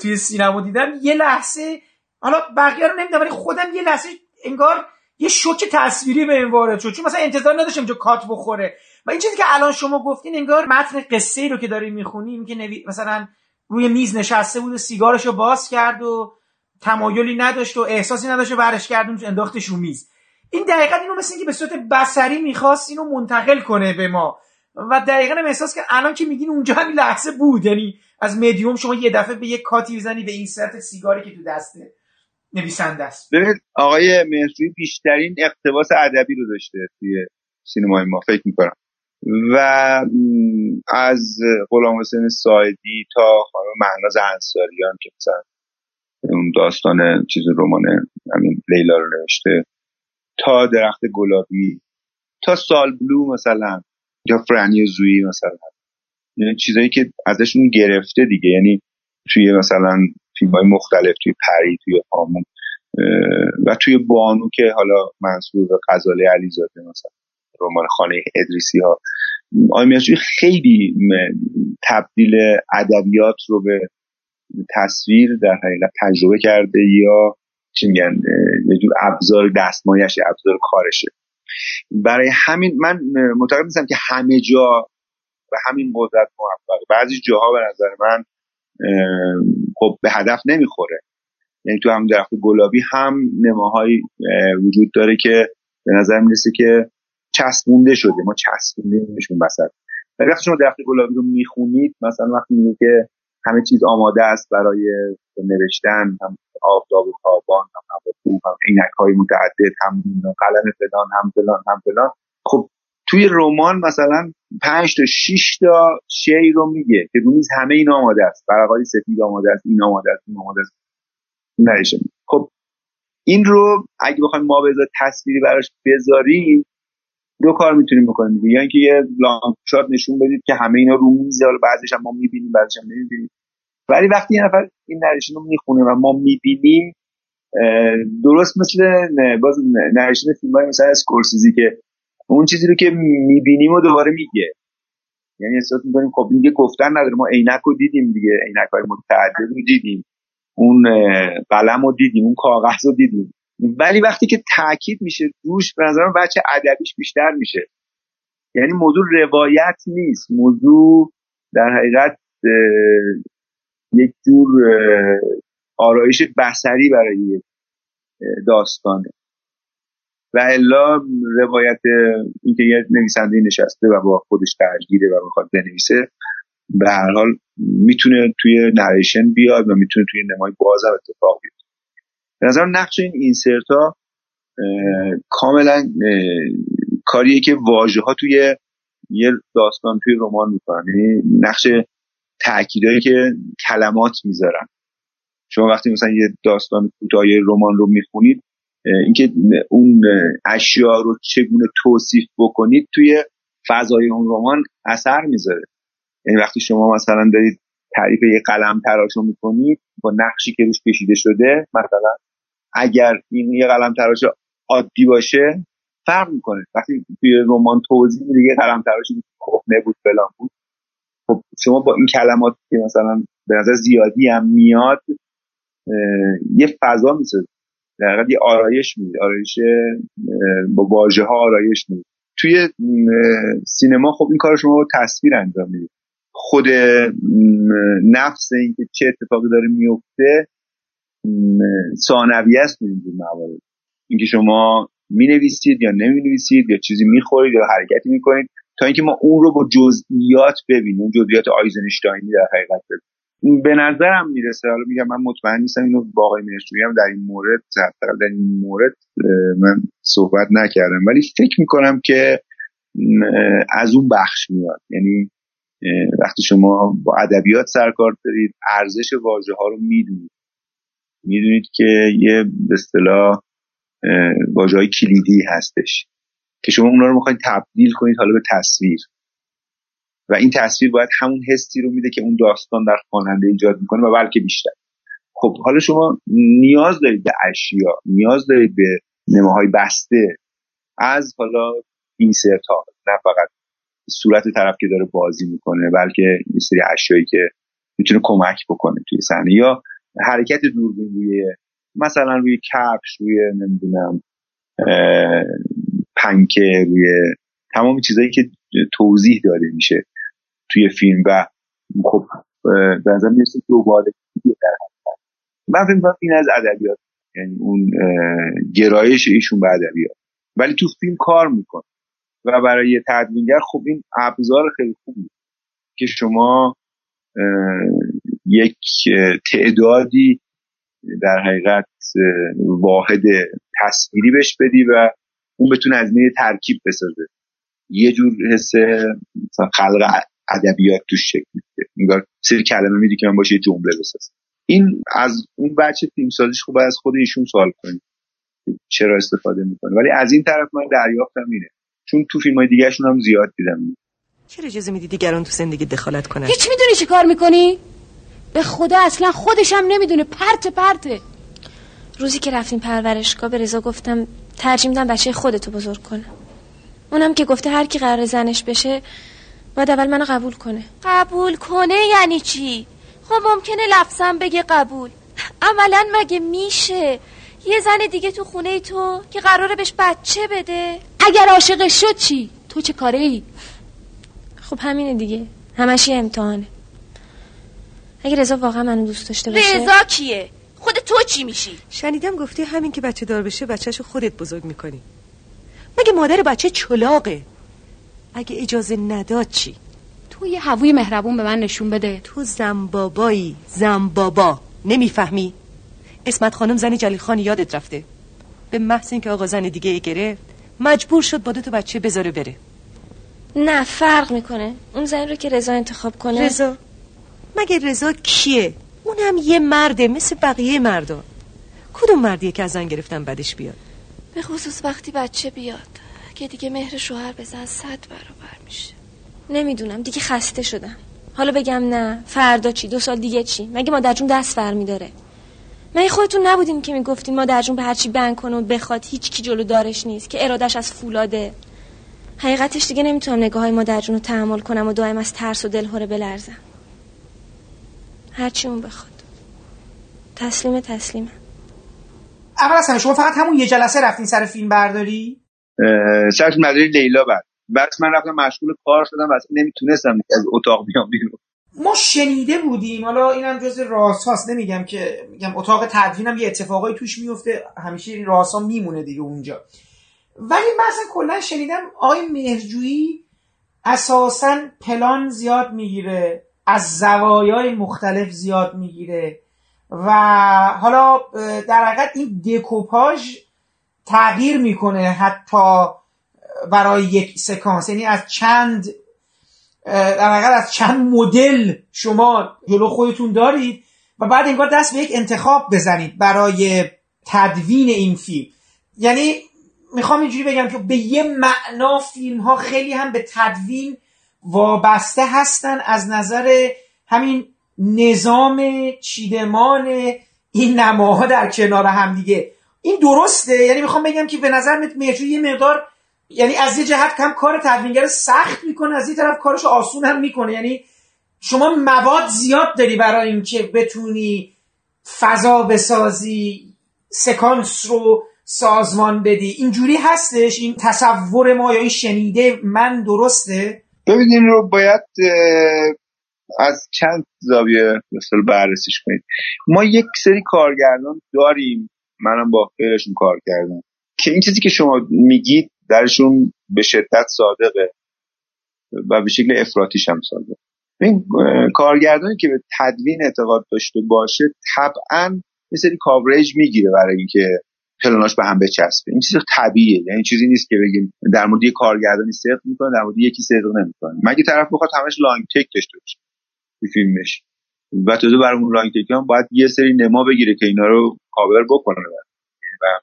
توی سینما دیدم یه لحظه حالا بقیه رو نمی‌دونم ولی خودم یه لحظه انگار یه شوک تصویری به این وارد شد. چون مثلا انتظار نداشتم اینجا کات بخوره. و این چیزی که الان شما گفتین انگار متن قصه رو که داریم می‌خونیم که نوی... مثلا روی میز نشسته بود و سیگارش رو باز کرد و تمایلی نداشت و احساسی نداشت و برش کرد انداختش رو میز. این دقیقا اینو مثل اینکه به صورت بسری می‌خواست اینو منتقل کنه به ما. و دقیقا هم احساس که الان که میگین اونجا همین لحظه بود. یعنی از مدیوم شما یه دفعه به یه کاتی بزنی به این سرت سیگاری که تو دسته. نویسنده است. ببینید آقای مهرجویی بیشترین اقتباس ادبی رو داشته توی سینمای ما فکر می‌کنم. و از غلام حسین سایدی تا خانم مهناز انصاریان که مثلا اون داستان چیز رمان همین لیلا رو نوشته تا درخت گلابی تا سال بلو مثلا یا فرانی زویی مثلا. یعنی چیزایی که ازشون گرفته دیگه. یعنی توی مثلا فیلم های مختلف توی پری توی هامون و توی بانو که حالا منصور به غزاله علیزاده مثلا رمان خانه ادریسی ها. آقای خیلی تبدیل ادبیات رو به تصویر در حقیقت تجربه کرده یا چی میگن یه جور ابزار دستمایش ابزار کارشه. برای همین من معتقد نیستم که همه جا به همین قدرت موفق بعضی جاها به نظر من خب به هدف نمی‌خوره. یعنی تو هم درخت گلابی هم نماهایی وجود داره که به نظر می‌رسه که چسبونده شده. ما چسبونده میشون بسد ولی وقتی شما درخت گلابی رو می‌خونید مثلا وقتی میگه که همه چیز آماده است برای نوشتن هم آفتاب و تابان هم هواپوه هم عینک های متعدد هم قلم فلان هم فلان هم فلان خب توی رمان مثلا پنج تا شش تا شعر رو میگه که رومیز همه این آماده است. برقای سفید آماده است این آماده است این آماده است. نریشه خب این رو اگه بخوایم ما بذار تصویری براش بذاریم دو کار می‌تونیم بکنیم یا اینکه یه لانگ شات نشون بدید که همه اینا رو میزه حالا بعضیش هم ما می‌بینیم بعضیش هم نمی‌بینیم. ولی وقتی یه نفر این نریشن رو می‌خونه و ما می‌بینیم درست مثل باز نریشن فیلم های مثلا اسکورسیزی که اون چیزی رو که می‌بینیم و دوباره میگه. یعنی احساس می‌کنیم خب میگه گفتن نداره. ما عینک رو دیدیم دیگه. عینک های متعدد رو دیدیم. اون قلم رو دیدیم. اون کاغذ رو دیدیم. ولی وقتی که تاکید میشه روش به نظرم بچه ادبیش بیشتر میشه. یعنی موضوع روایت نیست. موضوع در حقیقت یک جور آرایش بسری برای داستانه. و الا روایت اینکه یه نویسنده نشسته و با خودش درگیره و می‌خواد بنویسه به هر حال می‌تونه توی نریشن بیاد و می‌تونه توی نمای باز اتفاق بیاد به نظر نقش این اینسرت ها کاملا کاریه که واژه ها توی یه داستان توی رمان می‌کنن. یعنی نقش تاکیدایی که کلمات می‌ذارن. شما وقتی مثلا یه داستان کوتاه رمان رو می‌خونید اینکه اون اشیا رو چگونه توصیف بکنید توی فضای اون رمان اثر می‌ذاره. یعنی وقتی شما مثلا دارید تعریف یه قلم تراش رو می‌کنید با نقشی که روش کشیده شده مثلا اگر این یه قلم تراش عادی باشه فرق می‌کنه. وقتی توی رمان توضیح میده یه قلم تراش کهنه بود فلان بود. خب شما با این کلمات که مثلا به نظر زیادی هم میاد یه فضا می‌سازید در یه آرایش میده آرایش با واژه ها آرایش میده. توی سینما خب این کار شما با تصویر انجام می‌دید. خود نفس اینکه چه اتفاقی داره میفته ثانویه است این موارد. اینکه شما می نویسید یا نمی نویسید یا چیزی می خورید یا حرکتی می کنید تا اینکه ما اون رو با جزئیات ببینیم. جزئیات آیزنشتاینی در حقیقت ببینیم به نظرم می‌رسه. حالا میگم من مطمئن نیستم اینو با آقای هم در این مورد در این مورد من صحبت نکردم. ولی فکر می‌کنم که از اون بخش میاد. یعنی وقتی شما با ادبیات سرکار دارید ارزش واژه ها رو می‌دونید. می‌دونید که یه به اصطلاح واژه های کلیدی هستش. که شما اونا رو می‌خواید تبدیل کنید حالا به تصویر. و این تصویر باید همون حسی رو میده که اون داستان در خواننده ایجاد می‌کنه و بلکه بیشتر. خب حالا شما نیاز دارید به اشیا نیاز دارید به نماهای بسته از حالا این ها نه فقط صورت طرف که داره بازی می‌کنه بلکه یه سری اشیایی که می‌تونه کمک بکنه توی صحنه. یا حرکت دوربین روی مثلا روی کفش روی نمی‌دونم پنکه روی تمام چیزایی که توضیح داده میشه. توی فیلم و خب به نظر می‌رسه دوباره من فکر این از ادبیات یعنی اون گرایش ایشون به ادبیات. ولی تو فیلم کار می‌کنه. و برای تدوینگر خب این ابزار خیلی خوبی که شما یک تعدادی در حقیقت واحد تصویری بهش بدی و اون بتونه از ترکیب بسازه. یه جور حس خلق ادبیات توش شکل می‌گیره انگار سری کلمه میدی که من باشه یه جمله بسازم. این از اون بچه فیلم سازیش خوب از خود ایشون سوال کنید چرا استفاده می‌کنه. ولی از این طرف من دریافتم اینه. چون تو فیلم های دیگهشون هم زیاد دیدم. چرا اجازه میدی دیگران تو زندگی دخالت کنن؟ هیچ می‌دونی چی کار می‌کنی؟ به خدا اصلا خودشم نمی‌دونه. پرت پرته روزی که رفتیم پرورشگاه به رضا گفتم ترجیح میدم بچه خودتو بزرگ کنم اونم که گفته هر کی قرار زنش بشه باید اول منو قبول کنه. قبول کنه یعنی چی؟ خب ممکنه لفظم بگه قبول. عملا مگه میشه؟ یه زن دیگه تو خونه تو که قراره بهش بچه بده. اگر عاشقش شد چی؟ تو چه کاره ای؟ خب همینه دیگه. همش یه امتحانه. اگه رضا واقعا منو دوست داشته باشه. رضا کیه؟ خود تو چی میشی؟ شنیدم گفتی همین که بچه دار بشه بچهشو خودت بزرگ می‌کنی. مگه مادر بچه چلاقه؟ اگه اجازه نداد چی؟ تو یه هووی مهربون به من نشون بده. تو زنبابایی زنبابا. نمی‌فهمی؟ اسمت خانم زن جلیل خان یادت رفته. به محض اینکه آقا زن دیگه گرفت مجبور شد با دو تا بچه بذاره بره. نه فرق می‌کنه. اون زنی رو که رضا انتخاب کنه. رضا؟ مگه رضا کیه؟ اونم یه مرده مثل بقیه مردا. کدوم مردیه که از زن گرفتن بدش بیاد؟ به خصوص وقتی بچه بیاد. که دیگه مهر شوهر بزن صد برابر میشه. نمی‌دونم دیگه خسته شدم. حالا بگم نه فردا چی؟ دو سال دیگه چی؟ مگه مادر جون دست فرمی داره؟ مگه خودتون نبودین که می‌گفتین مادر جون به هرچی بند کنه و بخواد هیچ کی جلو دارش نیست که ارادش از فولاده. حقیقتش دیگه نمی‌تونم نگاه های مادر جون رو تحمل کنم و دائم از ترس و دلهوره بلرزم. هرچی اون بخواد. تسلیم تسلیمم. اول از همه شما فقط همون یه جلسه رفتین سر فیلم برداری؟ سر فیلم برداری لیلا بعد. بعد من رفتم مشغول کار شدم و اصلا نمی‌تونستم از اتاق بیام بیرون. ما شنیده بودیم. حالا اینم جز راست هاست نمیگم که میگم اتاق تدوینم یه اتفاقایی توش میفته همیشه این راست ها میمونه دیگه اونجا. ولی من اصلا کلا شنیدم آقای مهرجویی اساسا پلان زیاد می‌گیره از زوایای مختلف زیاد می‌گیره و حالا در حقیقت این دکوپاژ تغییر می‌کنه حتی برای یک سکانس. یعنی از چند در از چند مدل شما جلو خودتون دارید و بعد انگار دست به یک انتخاب بزنید برای تدوین این فیلم. یعنی می‌خوام اینجوری بگم که به یه معنا فیلم ها خیلی هم به تدوین وابسته هستن از نظر همین نظام چیدمان این نماها در کنار هم دیگه. این درسته؟ یعنی می‌خوام بگم که به نظر مرجوی یه مقدار یعنی از یه جهت کم کار تدوینگر سخت می‌کنه از یه طرف کارش آسون هم می‌کنه. یعنی شما مواد زیاد داری برای اینکه بتونی فضا بسازی سکانس رو سازمان بدی. اینجوری هستش؟ این تصور ما یا این شنیده من درسته؟ ببینید این رو باید از چند زاویه مثل بررسیش کنید. ما یک سری کارگردان داریم منم با خیرشون کار کردم. که این چیزی که شما میگید درشون به شدت صادقه و به شکل افراتیش هم صادقه. این کارگردانی که به تدوین اعتقاد داشته باشه طبعا یه سری کاوریج می‌گیره برای اینکه پلاناش به هم بچسبه. این چیز طبیعیه. یعنی چیزی نیست که بگیم در مورد یه کارگردانی صدق می‌کنه در مورد یکی صدق نمی‌کنه. مگه طرف بخواد همش لانگ تک داشته باشه فیلمش؟ و تازه برای اون لانگ تک هم باید یه سری نما بگیره که اینا رو کاور بکنه و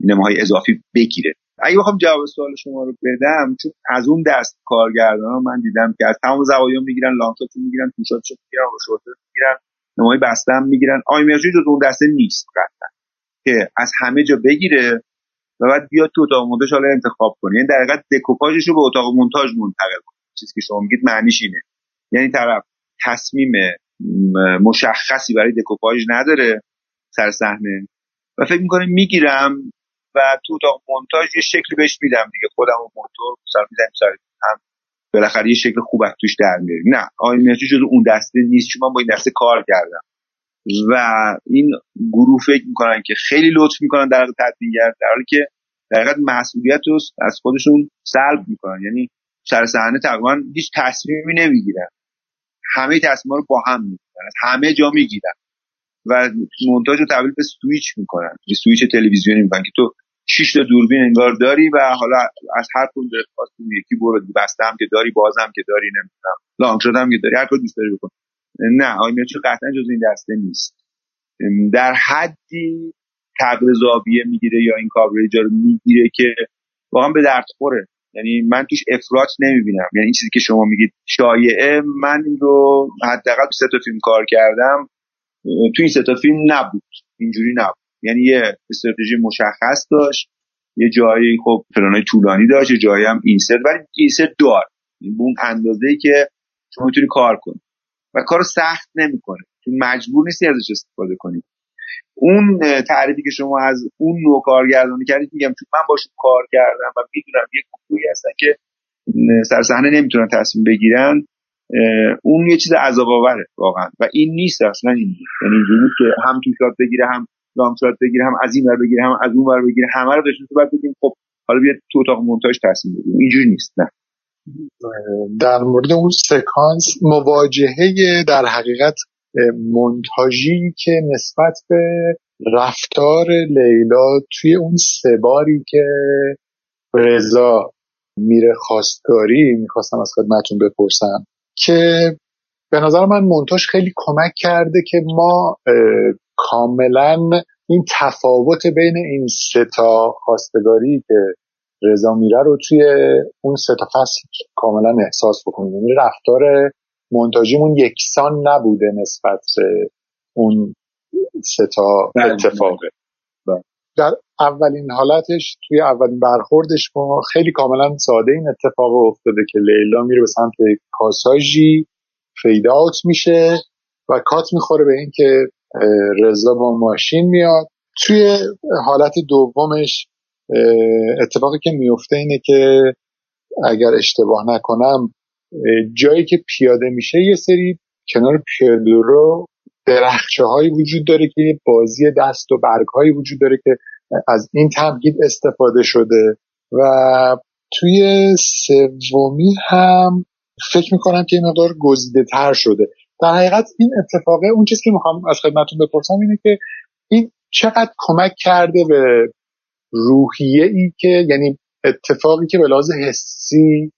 نماهای اضافی بگیره. اگه بخوام جواب سوال شما رو بدم چون از اون دست کارگردان من دیدم که از تمام زوایا می‌گیرن لانگ تک می‌گیرن توشاتشو می‌گیرن و می‌گیرن نمای بسته هم می‌گیرن آی جز اون دسته نیست قطعا که از همه جا بگیره و بعد بیاد تو اتاق مونتاژ حالا انتخاب کنه. یعنی در حقیقت دکوپاژش رو به اتاق مونتاژ منتقل کنه. چیزی که شما میگید معنیش اینه. یعنی طرف تصمیم مشخصی برای دکوپاژ نداره سر صحنه. و فکر می‌کنه می‌گیرم و تو اتاق مونتاژ یه شکلی بهش میدم دیگه. خودم و موتور سر میدم سر هم. بالاخره یه شکل خوب از توش در میاریم. نه آقای مهرجو جز اون دسته نیست چون من با این دسته کار کردم. و این گروه فکر می‌کنن که خیلی لطف می‌کنن در تدوینگر در حالی که در حقیقت مسئولیت رو از خودشون سلب می‌کنن. یعنی سر صحنه تقریبا هیچ تصمیمی نمی‌گیرن. همه تصمیم رو با هم می‌گیرن. همه جا می‌گیرن. و مونتاژ رو تبدیل به سویچ می‌کنن. به سویچ تلویزیونی می‌کنن که تو شش تا دوربین انگار داری و حالا از هر کدوم دلت خواست یکی برو بستم که داری بازم که داری نمی‌دونم. لانگ شدم که داری. هر کدوم دوست داری بکن. نه آقای میرچی قطعا جز این دسته نیست. در حدی تبر زاویه می‌گیره یا این کاوریجا رو می‌گیره که واقعا به درد خوره. یعنی من توش افراط نمی‌بینم. یعنی این چیزی که شما میگید شایعه من این رو حداقل سه تا فیلم کار کردم. تو این سه تا فیلم نبود. اینجوری نبود. یعنی یه استراتژی مشخص داشت یه جایی خب پلانای طولانی داشت یه جایی هم اینسرت. ولی اینسرت دار. به اون اندازه که شما می‌تونی کار کنی. و کار سخت نمی‌کنه. چون مجبور نیستی ازش استفاده کنی. اون تعریفی که شما از اون نوع کارگردانی کردید میگم چون من باشون کار کردم و می‌دونم یک گروهی هستن که سر صحنه نمی‌تونن تصمیم بگیرن. اون یه چیز عذاب آوره واقعا و این نیست اصلا این. یعنی اینجوری که هم تو شات بگیره هم لام شات بگیره هم از این ور بگیره هم از اون ور بگیره. همه رو داشتیم تو بعد بگیم خب حالا بیا تو اتاق مونتاژ تصمیم بگیریم اینجوری نیست نه. در مورد اون سکانس مواجهه در حقیقت مونتاژی که نسبت به رفتار لیلا توی اون سه باری که رضا میره خواستگاری می‌خواستم از خدمتون بپرسم که به نظر من مونتاژ خیلی کمک کرده که ما کاملا این تفاوت بین این سه تا خواستگاری که رضا میره رو توی اون سه تا فصل کاملا احساس بکنیم. یعنی رفتار مونتاژیمون یکسان نبوده نسبت به اون سه تا بله. اتفاقه. در اولین حالتش توی اولین برخوردش ما خیلی کاملا ساده این اتفاق افتاده که لیلا میره به سمت کاساژی فید آوت میشه و کات می‌خوره به اینکه رضا با ماشین میاد توی حالت دومش اتفاقی که میفته اینه که اگر اشتباه نکنم جایی که پیاده میشه یه سری کنار پیاده رو درخچه هایی وجود داره که بازی دست و برگ هایی وجود داره که از این تمهید استفاده شده و توی سومی هم فکر می‌کنم که این مقدار گزیده تر شده. در حقیقت این اتفاقه اون چیزی که می‌خوام از خدمتون بپرسم اینه که این چقدر کمک کرده به روحیه ای که یعنی اتفاقی که به لحاظ حسی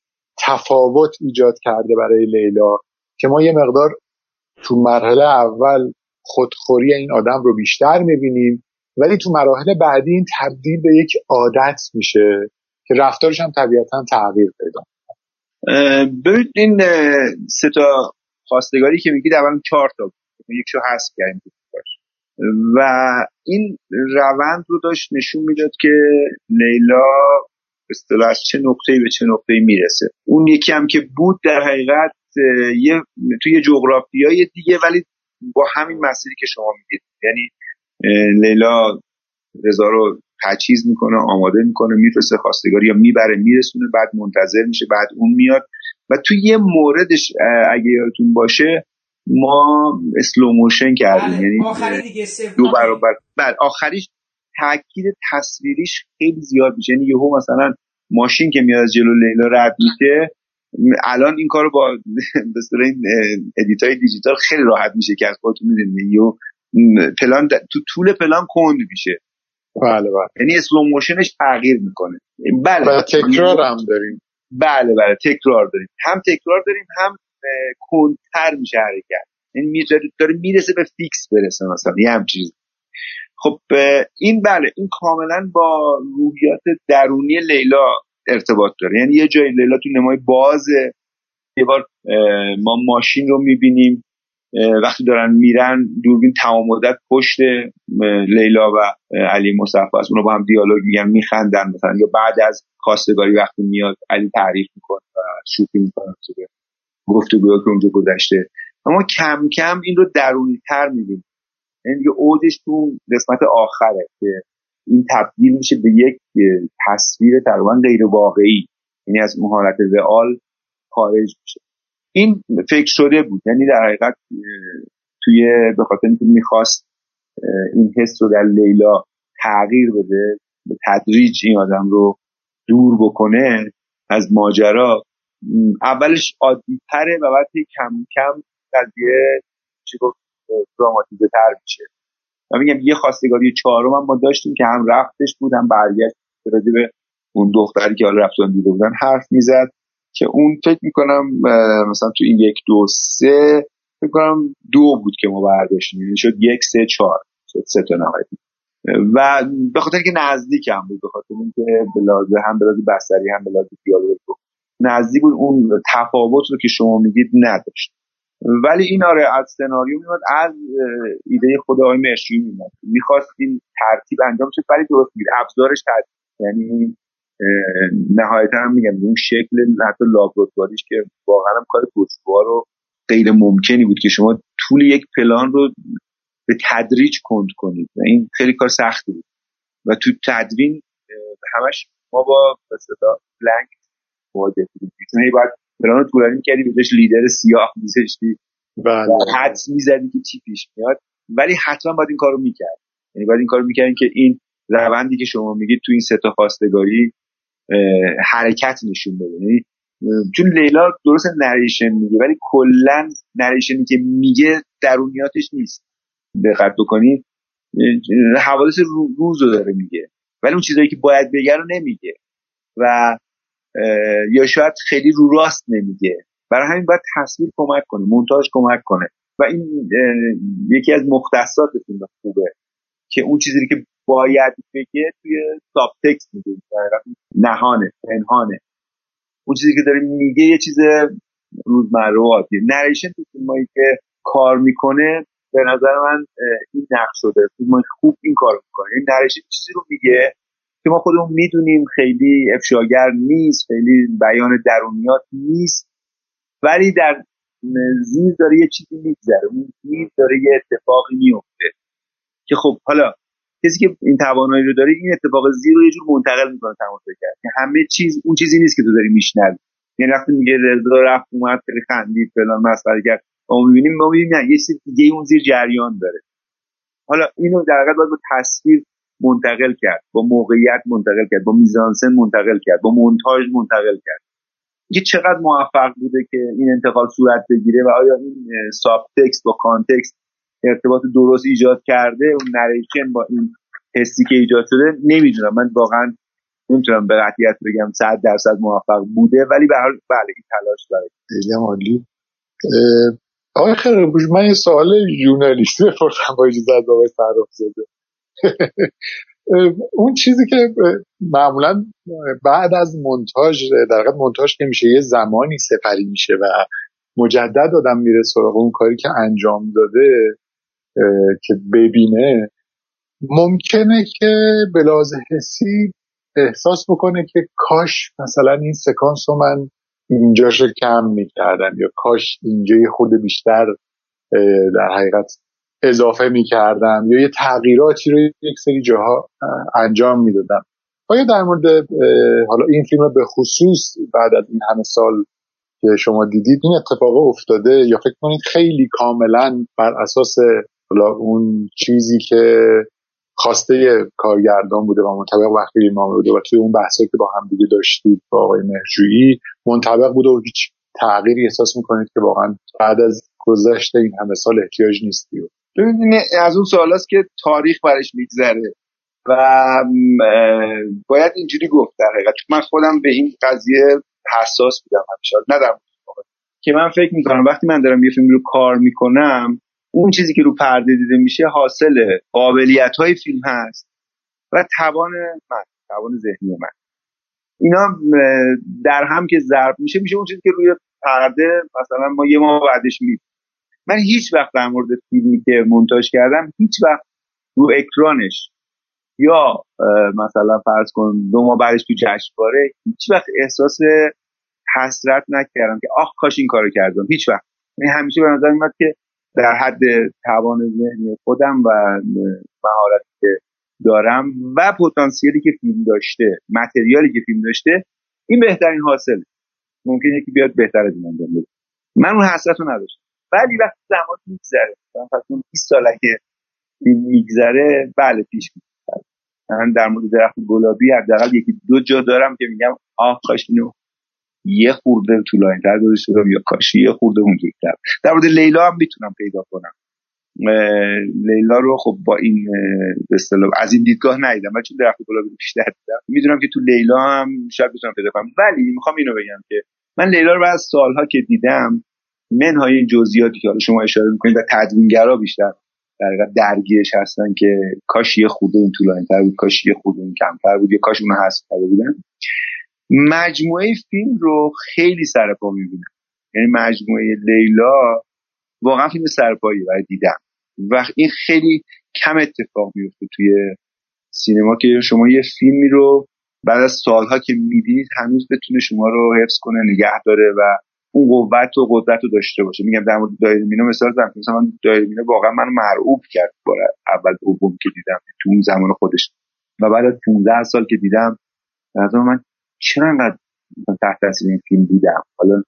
تفاوت ایجاد کرده برای لیلا که ما یه مقدار تو مرحله اول خودخوری این آدم رو بیشتر می‌بینیم ولی تو مراحل بعدی این تبدیل به یک عادت میشه که رفتارش هم طبیعتا تغییر پیدا ببینید این سه تا خواستگاری که میگید اول چهار تا یکشو حذف کردیم و این روند رو داشت نشون می‌داد که لیلا اصطلاح از چه نقطه به چه نقطه می‌رسه. اون یکی هم که بود در حقیقت یه توی جغرافیای دیگه ولی با همین مسیری که شما میگید. یعنی لیلا رضا رو تجهیز می‌کنه آماده می‌کنه میفرسته خواستگاری یا می‌بره میرسونه بعد منتظر میشه بعد اون میاد. و توی یه موردش اگه یادتون باشه ما slow motion کردیم. بله، یعنی دو برابر. بعد آخریش تاکید تصویریش خیلی زیاد میشه. یعنی یهو مثلا ماشین که میاد از جلو لیلا رد میشه الان این کارو با به این edit ای دیجیتال خیلی راحت میشه که از خودتون می‌دونید. یه پلان تو طول پلان کند میشه. بله بله. یعنی slow motion ش تغییر می‌کنه. بله و تکرار هم داریم. بله بله. تکرار داریم. هم تکرار داریم هم کندتر میشه حرکت. یعنی داره می‌رسه به فیکس برسه مثلا. یه هم چیز خب این بله این کاملا با روحیات درونی لیلا ارتباط داره. یعنی یه جای لیلا تو نمای بازه یه بار ما ماشین رو می‌بینیم وقتی دارن میرن دوربین تمام مدت پشت لیلا و علی مصطفی است اونو با هم دیالوگ میگن میخندن مثلا. یا بعد از خواستگاری وقتی میاد علی تعریف می‌کنه و شوخی می‌کنه. گفتگوها که اونجا گذشته. اما کم کم این رو درونی تر می‌بینیم. یعنی دیگه اوجش تو قسمت آخره که این تبدیل میشه به یک تصویر تقریبا غیر واقعی یعنی از اون حالت رئال خارج میشه. این فکر شده بود. یعنی در حقیقت توی به خاطر اینکه می‌خواست این حس رو در لیلا تغییر بده به تدریج این آدم رو دور بکنه از ماجرا اولش عادی تره و بعد کم کم قضیه چی گفت؟ دراماتیزه تر میشه. و میگم یه خواستگاری چهارم هم ما داشتیم که هم رفتش بود هم برگشت راجع به اون دختری که حالا رفتن دیده بودن حرف می‌زد که اون فکر می‌کنم مثلا تو این یک دو سه فکر کنم دو بود که ما برداشتیم یعنی شد یک سه چهار. شد سه تا نهایت. و به خاطر اینکه نزدیک هم بود به خاطر اینکه به هم به بصری هم به دیالوگ نزدیک بود. اون تفاوت رو که شما میگید نداشت. ولی این آره از سناریو میاد از ایده خود آقای مشروعی میاد می‌خواست این ترتیب انجام شه ولی درست میگه. ابزارش ترتیب یعنی نهایتا هم میگم اون شکل حتی لابراتواریش که واقعا هم کار پشتوها رو غیر ممکنی بود که شما طول یک پلان رو به تدریج کند کنید. و این خیلی کار سختی بود. و تو تدوین همش ما با صدا بلنک مواجه چون باید پلان رو طولانی کردی بهش لیدر سیاه میذاشتی. بله. و حدس می‌زدی که چی پیش میاد. ولی حتما باید این کارو می‌کرد. یعنی باید این کارو می‌کردین که این روندی که شما میگید تو این سه تا خواستگاری حرکت نشون بده. یعنی چون لیلا درست نریشن میگه ولی کلا نریشنی که میگه درونیاتش نیست. دقت بکنی. حوادث روز رو داره میگه. ولی اون چیزایی که باید بگه رو نمیگه. و یا شاید خیلی رو راست نمیگه. برای همین باید تصویر کمک کنه مونتاژ کمک کنه. و این یکی از مختصات فیلم خوبه که اون چیزی که باید بگه توی ساب تکست میگه نهانه پنهانه. اون چیزی که داره میگه یه چیز روزمره و عادیه نریشن تو فیلمایی که کار می‌کنه به نظر من این نقش شده. فیلم خوب این کار می‌کنه. این نریشن چیزی رو میگه که ما خودمون می‌دونیم خیلی افشاگر نیست خیلی بیان درونیات نیست ولی در زیر داره یه چیزی میگذره. اون زیر داره یه اتفاقی میفته که خب حالا کسی که این توانایی رو داره این اتفاق زیر رو یه جور منتقل می‌کنه تماشا کرد. که همه چیز اون چیزی نیست که تو داری میشنوی. یعنی وقتی میگه رضا رفت اومد خیلی خندید فلان مسخره کرد. ما می‌بینیم ما می‌بینیم نه یه چیز دیگه اون زیر جریان داره. حالا اینو در واقع باید با تصویر منتقل کرد با موقعیت منتقل کرد با میزانسن منتقل کرد با مونتاژ منتقل کرد. که چقدر موفق بوده که این انتقال صورت بگیره و آیا این subtext با context ارتباط درست ایجاد کرده اون نریشن با این حسی که ایجاد شده نمی‌دونم. من واقعا نمی‌تونم به قطعیت بگم صد درصد موفق بوده ولی به بله این تلاش داره خیلی عالی. آقای من یه سوال ژورنالیستی بپرسم با اجازه از آقای زده اون چیزی که معمولا بعد از مونتاژ در واقع مونتاژ که میشه یه زمانی سپری میشه و مجدد آدم میره سراغ اون کاری که انجام داده که ببینه ممکنه که بلاز حسی احساس بکنه که کاش مثلا این سکانس رو من اینجاش کم می‌کردم یا کاش اینجا خود بیشتر در حقیقت اضافه می‌کردم یا یه تغییراتی رو یک سری جاها انجام می‌دادم آیا در مورد حالا این فیلم به خصوص بعد از این همه سال که شما دیدید این اتفاق افتاده یا فکر کنید خیلی کاملا بر اساس حالا اون چیزی که خواسته کارگردان بوده و منطبق وقتی فیلم بوده و توی اون بحثی که با هم دیگه داشتید با آقای مهرجویی منطبق بوده و هیچ تغییری احساس می‌کنید که واقعا بعد از گذشته این همه سال احتیاج نیستی ببینید از اون سوال است که تاریخ برش میگذره و باید اینجوری گفت در حقیقت. من خودم به این قضیه حساس بودم همیشه. ندارم که من فکر می‌کنم وقتی من دارم یه فیلم رو کار می‌کنم اون چیزی که رو پرده دیده میشه حاصل قابلیت های فیلم هست و توان من توان ذهنی من. اینا در هم که ضرب میشه میشه اون چیزی که روی پرده مثلا ما یه ماه بعدش می‌بینیم من هیچ وقت در مورد فیلمی که مونتاژ کردم هیچ وقت رو اکرانش یا مثلا فرض کن دو ماه بعدش تو جشنواره هیچ وقت احساس حسرت نکردم که آخ کاش این کارو کردم. هیچ وقت. یعنی همیشه به نظر میاد که در حد توان ذهنی خودم و مهارتی که دارم و پتانسیلی که فیلم داشته متریالی که فیلم داشته این بهترین حاصل ممکنه که بیاد بهتر از انجام بده. من اون حسرت رو نداشتم. ولی وقتی زمان میگذره مثلا اون 20 ساله که میگذره بله پیش میگذره من در مورد درخت گلابی حداقل یکی دو جا دارم که میگم آه کاش اینو یه خورده طولانی تر گذاشته یا کاش یه خورده اونجوری‌تر. در مورد لیلا هم می‌تونم پیدا کنم. لیلا رو خب با این به از این دیدگاه ندیدم ولی چون درخت گلابی بیشتر دیدم. می‌دونم که تو لیلا هم شاید بتونم پیدا کنم. ولی می‌خوام اینو بگم که من لیلا رو بعد سالها که دیدم منهای جزئیاتی که شما اشاره می‌کنید و تدوینگرا بیشتر در درگیرش هستن که کاش یه خورده این طولانی‌تر بود کاش یه خورده این کمتر بود یا کاش اونو حذف کرده بودن. مجموعه فیلم رو خیلی سرپا می‌بینم. یعنی مجموعه لیلا واقعا فیلم سرپایی برای دیدم و این خیلی کم اتفاق میفته توی سینما که شما یه فیلمی رو بعد از سالها که می‌دید هنوز بتونه شما رو حفظ کنه نگه داره و اون قوت و قدرت رو داشته باشه. میگم در مورد دایره مینو مثال زدم. مثلا من دایره مینو واقعا منو مرعوب کرد بار اول دوم که دیدم. تو اون زمان خودش. و بعد از 15 سال که دیدم نظر من چرا انقدر تحت تاثیر این فیلم دیدم. حالا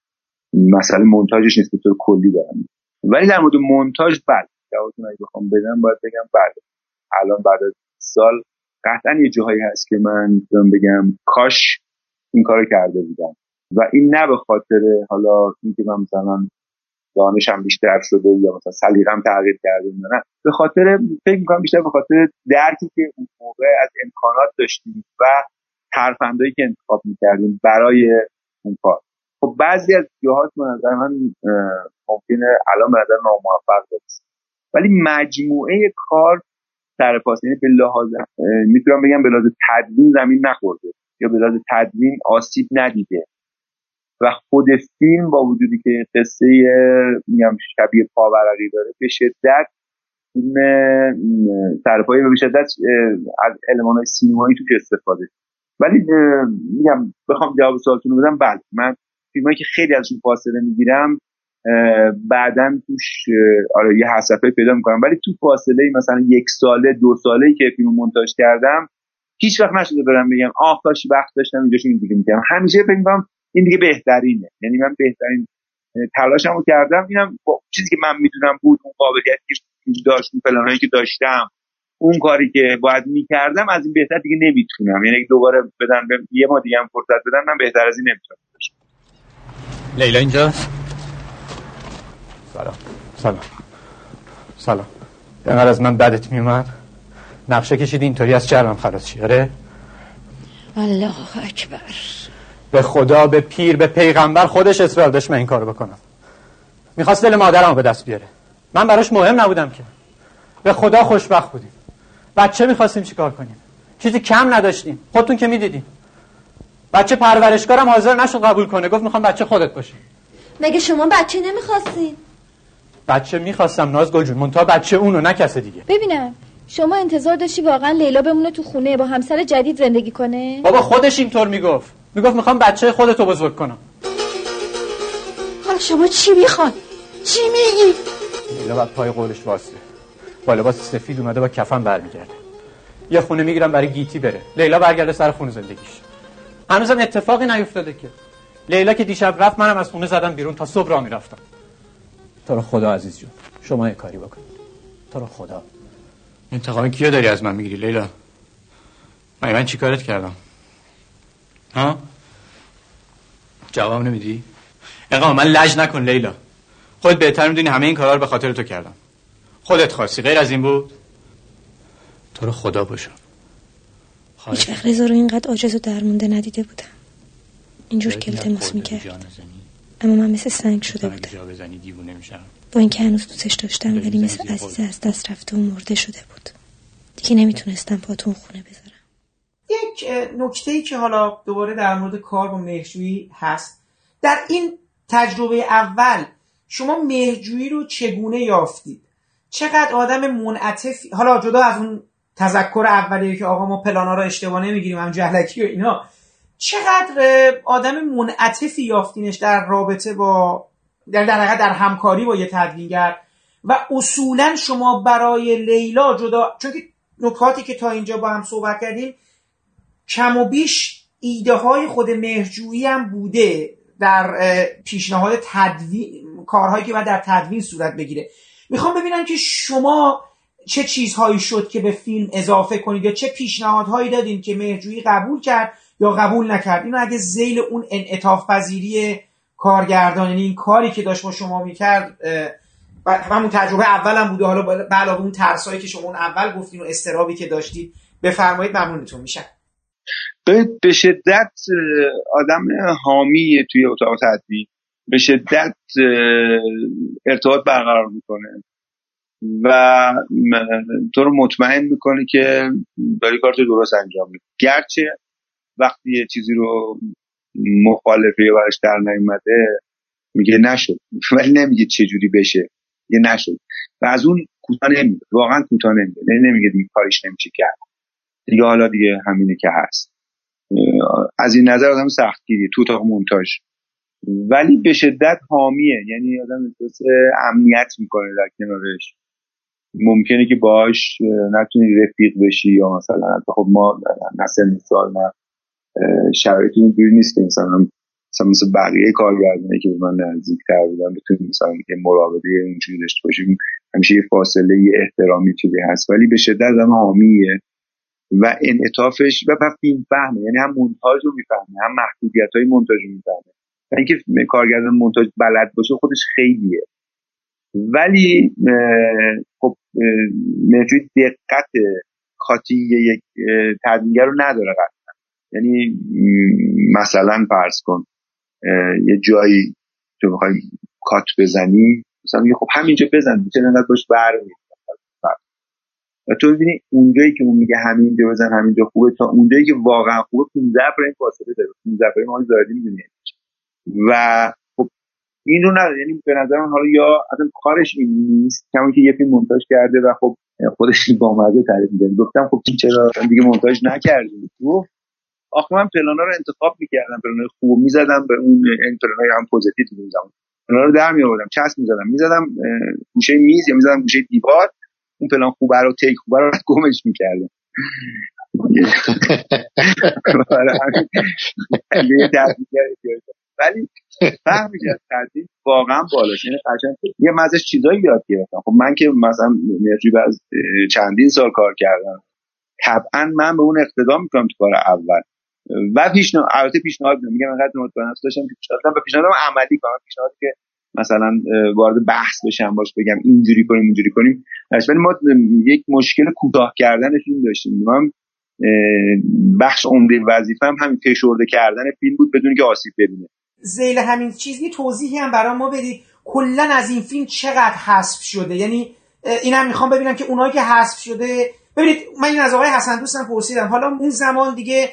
مسئله مونتاژش نیست به طور کلی دارم. ولی در مورد مونتاژ بله. جوابتون اگه بخوام بدم باید بگم بله. الان بعد از سال قطعا یه جاهایی هست که من بگم کاش این کارو کرده بودم. و این نه به خاطر حالا اینکه من مثلا دانشم بیشتر شده یا مثلا سلیقم تغییر کرده نه به خاطر فکر می‌کنم بیشتر به خاطر درکی که اون موقع از امکانات داشتیم و ترفندهایی که انتخاب می‌کردیم برای اون کار. خب بعضی از جاهات به نظر من ممکنه الان به نظر ناموفق برسه ولی مجموعه کار سر یعنی به لحاظ می‌تونم بگم به لحاظ تدوین زمین نخورده یا به لحاظ تدوین آسیب ندیده. و خود فیلم با وجودی که قصه میگم شبیه پاورقی داره به شدت فیلم سرپایی و به شدت از های سینمایی توش استفاده. ولی میگم بخوام جواب سوالتون بدم بله من فیلمایی که خیلی ازشون فاصله می‌گیرم بعدا توش آره یه حسفه پیدا می‌کنم. ولی تو فاصله مثلا یک ساله دو ساله که فیلم مونتاژ کردم هیچ وقت نشده برم بگم آه کاش وقت داشتم اینجاش این دیگه میگم همیشه فکر می‌کنم این دیگه بهترینه. یعنی من بهترین تلاشمو رو کردم. اینم با چیزی که من می‌دونم بود اون قابلیتی که داشت اون پلانایی که داشتم اون کاری که باید می‌کردم از این بهتر دیگه نمی‌تونم. یعنی دوباره بدن به یه ما دیگه هم فرصت بدن من بهتر از این نمی‌تونم. لیلا اینجا؟ سلام. سلام. سلام. اینقدر از من بدت میومد نقشه کشید اینطوری از چرمم خلاص چی آره؟ الله اکبر. به خدا به پیر به پیغمبر خودش اصرار داشت من این کارو بکنم. می‌خواست دل مادرمو به دست بیاره. من براش مهم نبودم که. به خدا خوشبخت بودیم. بچه می‌خواستیم چیکار کنیم؟ چیزی کم نداشتیم. خودتون که می‌دیدیم بچه پرورشگارم حاضر نشد قبول کنه. گفت می‌خوام بچه خودت باشه مگه شما بچه نمی‌خواستین؟ بچه می‌خواستم ناز گل جون منتها بچه اونو نه کس دیگه. ببینم شما انتظار داشتی واقعا لیلا بمونه تو خونه با همسر جدید زندگی کنه؟ بابا خودش اینطور می‌گفت. می‌گفت می‌خوام بچه خودتو بزرگ کنم. حالا شما چی می‌خواد چی میگی؟ لیلا بعد پای قولش واسه. با لباس سفید اومده با کفن برمیگرده. یه خونه می‌گیرم برای گیتی بره. لیلا برگرده سر خونه زندگیش. هنوزم اتفاقی نیفتاده که. لیلا که دیشب رفت منم از خونه زدم بیرون تا صبح را می‌رفتم. تو رو خدا عزیز جون. شما یه کاری بکن. تو رو خدا. انتقام کیو داری از من می‌گیری لیلا؟ من من چیکارت کردم؟ ها؟ جواب نمیدی؟ اقا من لج نکن لیلا. خود بهتر می‌دونی همه این کارا رو به خاطر تو کردم. خودت خواستی غیر از این بود؟ تو رو خدا باشم. هیچ وقت رضا رو اینقدر عاجز و درمونده ندیده بودم. اینجور که التماس می‌کرد. اما من مثل سنگ شده بودم. با اینکه هنوز دوستش داشتم ولی مثل عزیز از دست رفته و مرده شده بود. دیگه نمی‌تونستم پاتون خونه بذارم. یک نکته ای که حالا دوباره در مورد کار با مهرجویی هست. در این تجربه اول شما مهرجویی رو چگونه یافتید؟ چقدر آدم منعطفی حالا جدا از اون تذکر اولیه که آقا ما پلانا رو اشتباه نمی‌گیریم هم جهلکی و اینا چقدر آدم منعطفی یافتینش در رابطه با در در, در همکاری با یه تدوینگر و اصولا شما برای لیلا جدا چون که نکاتی که تا اینجا با هم صحبت کردیم کم و بیش ایده های خود مهرجویی هم بوده در پیشنهاد تدوین کارهایی که باید در تدوین صورت بگیره. می‌خوام ببینم که شما چه چیزهایی شد که به فیلم اضافه کنید یا چه پیشنهادهایی دادین که مهرجویی قبول کرد یا قبول نکرد؟ اینو اگه زیل اون انعطاف پذیری کارگردان یعنی این کاری که داشت با شما می‌کرد همون تجربه اولم بوده. حالا علاوه اون ترسایی که شما اون اول گفتین و استرابی که داشتید بفرمایید ممنونتون میشن به شدت آدم حامی توی اتاق تدوین. به شدت ارتباط برقرار می‌کنه. و تو رو مطمئن می‌کنه که داری کارتو درست انجام میدی. گرچه وقتی یه چیزی رو مخالفه برش در نیومده میگه نشد. ولی نمیگه چه جوری بشه. یه نشد. و از اون کوتاه نمیگه واقعا کوتاه نمیگه یعنی نمیگه دیگه کارش نمیشه کرد. دیگه حالا دیگه همینه که هست. از این نظر آدم سختگیری تو اتاق مونتاژ. ولی به شدت حامیه. یعنی آدم احساس امنیت می‌کنه در کنارش. ممکنه که باش نتونی رفیق بشی یا مثلا خب ما نسل سال نه شرایط اینجوری نیست که انسان مثلا مثل بقیه کارگردانه که به من نزدیکتر بودن بتونیم مثلا یه مراوده اینجوری داشته باشیم. همیشه یه فاصله یه احترامی چیزی هست. ولی به شدت هم حامیه. و انعطافش و فیلم فهمه یعنی هم مونتاژ رو می‌فهمه هم محدودیت های مونتاژ رو می‌فهمه. اینکه کارگردان مونتاژ بلد باشه خودش خیلیه. ولی خب مجوی دقت کاتی یک تدوینگر رو نداره قطعا. یعنی مثلا فرض کن یه جایی تو می‌خوای کات بزنی مثلا خب همینجا بزن چه انقدر باش بر و تو ببینی اونجایی که اون میگه همینجا بزن همینجا خوبه تا اونجایی که واقعا خوبه 15 فریم فاصله داره. 15 فریم ما زیادی می‌دونی. و خب این رو نداره. یعنی به نظر من حالا یا اصلا کارش این نیست کما که یه فیلم مونتاژ کرده و خب خودش با مزه تعریف می‌کنه. گفتم خب چرا دیگه مونتاژ نکردی گفت آخه من پلانا رو انتخاب می‌کردم. پلانای خوب می‌زدم به اون این پلانای هم پوزیتیو تو زمان پلانا رو در میآوردم. چسب می‌زدم. می‌زدم گوشه میز یا می‌زدم گوشه دیوار. اون پلان خوبه رو تیک خوبه رو گمش می‌کردم. ولی فهمی از تدریس واقعا بالاست. یعنی یه مزش چیزایی یاد گرفتم. خب من که مثلا مرجیب از چندین سال کار کردم. طبعا من به اون اقتدا می‌کنم تو کار اول. و پیشنهاد البته پیشنهاد میگم انقدر مطمئن داشتم که پیشنهاد و پیشنهادم عملی کنم پیشنهادی که مثلا وارد بحث بشم باش بگم اینجوری کنیم اینجوری کنیم. ولی ما یک مشکل کوتاه کردن فیلم داشتیم. من بخش عمده وظیفم همین فشرده کردن فیلم بود بدون که آسیب ببینه. زیل همین چیزی توضیحی هم برای ما بدید. کلا از این فیلم چقدر حذف شده؟ یعنی اینم می‌خوام ببینم که اونایی که حذف شده ببینید من این از آقای حسن دوستم پرسیدم. حالا اون زمان دیگه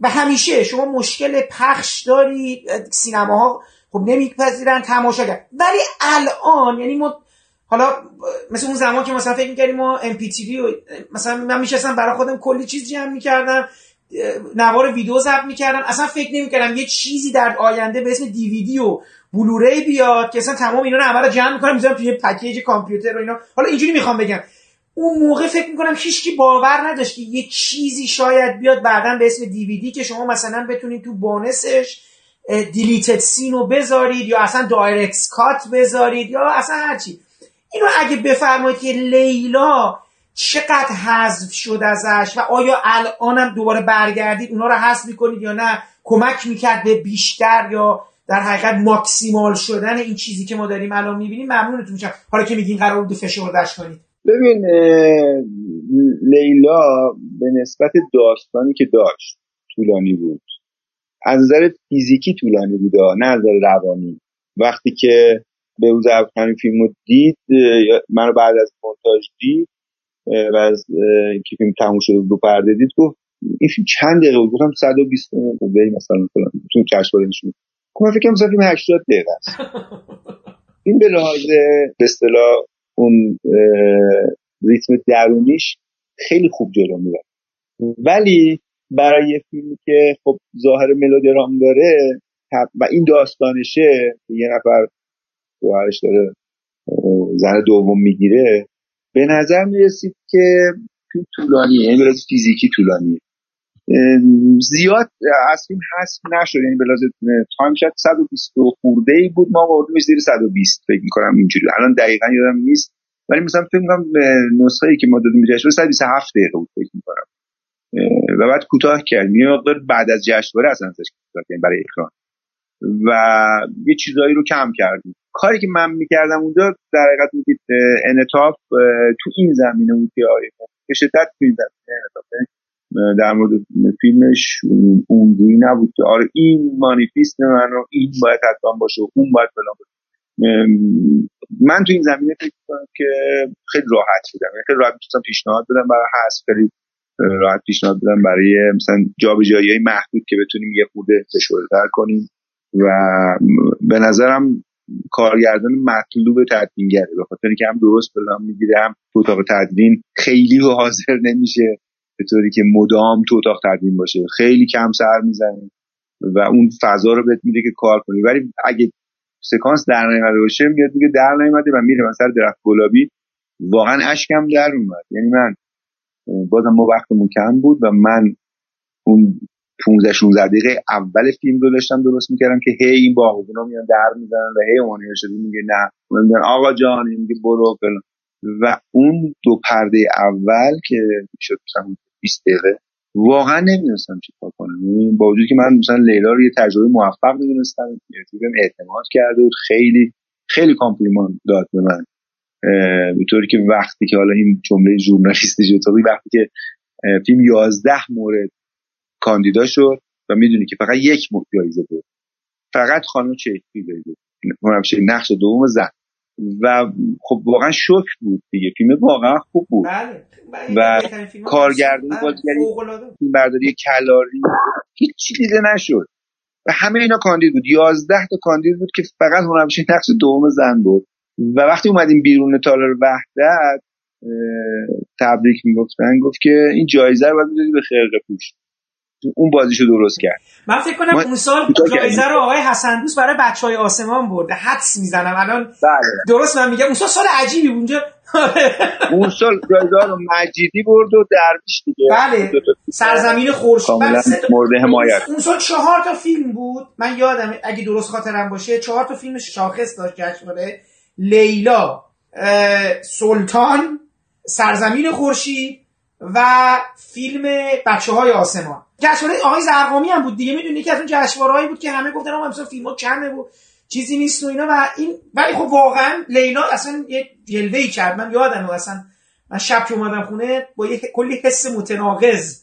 به همیشه شما مشکل پخش داری سینماها خب نمیپذیرن تماشاگر ولی الان یعنی ما حالا مثل اون زمان که مثلا فکر می‌کردیم ما ام پی و مثلا من میشستم برای خودم کلی چیز جمع می‌کردم نوار ویدیو ضبط می‌کردم اصلا فکر نمی‌کردم یه چیزی در آینده به اسم دیویدی و بلوری بیاد که اصلا تمام اینا رو اول جمع می‌کنم می‌ذارم توی پکیج کامپیوتر و اینا. حالا اینجوری می‌خوام بگم. اون موقع فکر می‌کنم هیچکی باور نداشت که یه چیزی شاید بیاد بعدا به اسم دیویدی که شما مثلا بتونید تو بونسش دیلیتد سین رو بذارید یا اصلا دایرکت کات بذارید یا اصلا هرچی اینو اگه بفرمایید که لیلا چقدر حذف شد ازش و آیا الانم دوباره برگردید اونا رو حذف می‌کنید یا نه؟ کمک می‌کرد به بیشتر یا در حقیقت ماکسیمال شدن این چیزی که ما داریم الان می‌بینیم؟ ممنونتون میشم. حالا که میگین قرار بود فشردش کنید. ببین لیلا به نسبت داستانی که داشت طولانی بود. از نظر فیزیکی طولانی بود نه از نظر روانی. وقتی که به او همین فیلم رو دید منو بعد از مونتاژ دید و از اینکه فیلم تموم شده رو پرده دید گفت این فیلم چند دقیقه بود؟ گفتم 120 دقیقه. مثلا فلان تو کشف نشون گفت من فکر کنم فیلم 80 دقیقه است. این به لحاظ به اصطلاح اون ریتم درونیش خیلی خوب جلو میره ولی برای یه فیلمی که خب ظاهر ملودرام داره و این داستانشه یه نفر شوهرش داره زن دوم می‌گیره به نظر می‌رسید که طولانیه یعنی بلاز فیزیکی طولانیه. زیاد از فیلم حذف نشد یعنی بلاز تایم شد 120 خورده ای بود ما بردیم زیر 120 فکر می‌کنم اینجوری. الان دقیقا یادم نیست ولی مثلا فکر می‌کنم نسخه ای که ما دادیم جشنواره 127 دقیقه بود فکر می‌کنم. و بعد کوتاه کردیم یه مقدار بعد از جشنواره اصلا ازش کوتاه برای اکران و یه چیزایی رو کم کردیم کاری که من می‌کردم اونجا در حقیقت میگید انطاف تو این زمینه بود که به شدت تو این زمینه در مورد فیلمش اونجوری نبود که آره این مانیفیست من رو این باید حتما باشه و اون باید فلان باشه. من تو این زمینه فکر کنم که خیلی راحت بودم یعنی خیلی راحت می‌تونستم پیشنهاد بدم. برای حذف خیلی راحت پیشنهاد بدم برای مثلا جابجایی های محدود که بتونیم یه خورده فشرده کنیم و به نظرم کارگردان مطلوب تدوینگره. به خاطر اینکه هم درست پلان می‌گیره هم تو اتاق تدوین خیلی و حاضر نمیشه به طوری که مدام تو اتاق تدوین باشه. خیلی کم سر می‌زنی و اون فضا رو بهت میده که کار کنی. ولی اگه سکانس در نیامده باشه میاد میگه در نیامده و میره. مثلا درخت گلابی واقعا اشکم در اومد. یعنی من بازم ما وقتمون کم بود و من اون 15 16 دقیقه اول فیلم رو داشتم درست می‌کردم که هی این باغبونا میان در می‌زنن و هی اون شده میگه نه. میگن آقا جان میگه برو فلان. و اون دو پرده اول که می‌شد مثلا 20 دقیقه واقعا نمی‌دونستم چی کار کنم. یعنی با وجودی که من مثلا لیلا رو یه تجربه موفق می‌دونستم بهم اعتماد کرده بود. خیلی خیلی کامپلیمان داد به من. به طوری که وقتی که حالا این جمله ژورنالیستی شد وقتی که فیلم 11 مورد کاندیدا شد و می‌دونی که فقط یک جایزه بود فقط خانم چهکی جایزه نقش دوم زن. و خب واقعا شوک بود دیگه. فیلم واقعا خوب بود. بله. و کارگردانی بله. بازیگری برداری کلاری. هیچ دیده نشد. و همه اینا کاندید بود. یازده تا کاندید بود که فقط هنرپیشه نقش دوم زن بود. و وقتی اومدیم بیرون تالار وحدت تبریک می‌گفتن گفت که این جایزه رو باید به خرقه پوش. اون بازیشو درست کرد. من فکر کنم اون سال جایزه رو آقای حسن دوست برای بچه های آسمان برده حدس می‌زنم. الان بله. درست من میگم. اون سال سال عجیبی اونجا اون سال جایزه رو مجیدی برد و درویش دیگه. بله. سرزمین خورشید. مورد حمایت. اون سال چهار تا فیلم بود. من یادم اگه درست خاطرم باشه چهار تا فیلم شاخص داشت جشنواره. لیلا سلطان سرزمین خورشید و فیلم بچه های آسمان. جشنواره آقای زرقامی هم بود دیگه می‌دونی که از اون جشنوارهایی بود که همه گفتن آقا مثلا فیلم‌ها کمه و چیزی نیست و اینا و این ولی خب واقعا لیلا اصلا یه جلوه ای کرد. من یادم اصلا من شب که اومدم خونه با یه کلی حس متناقض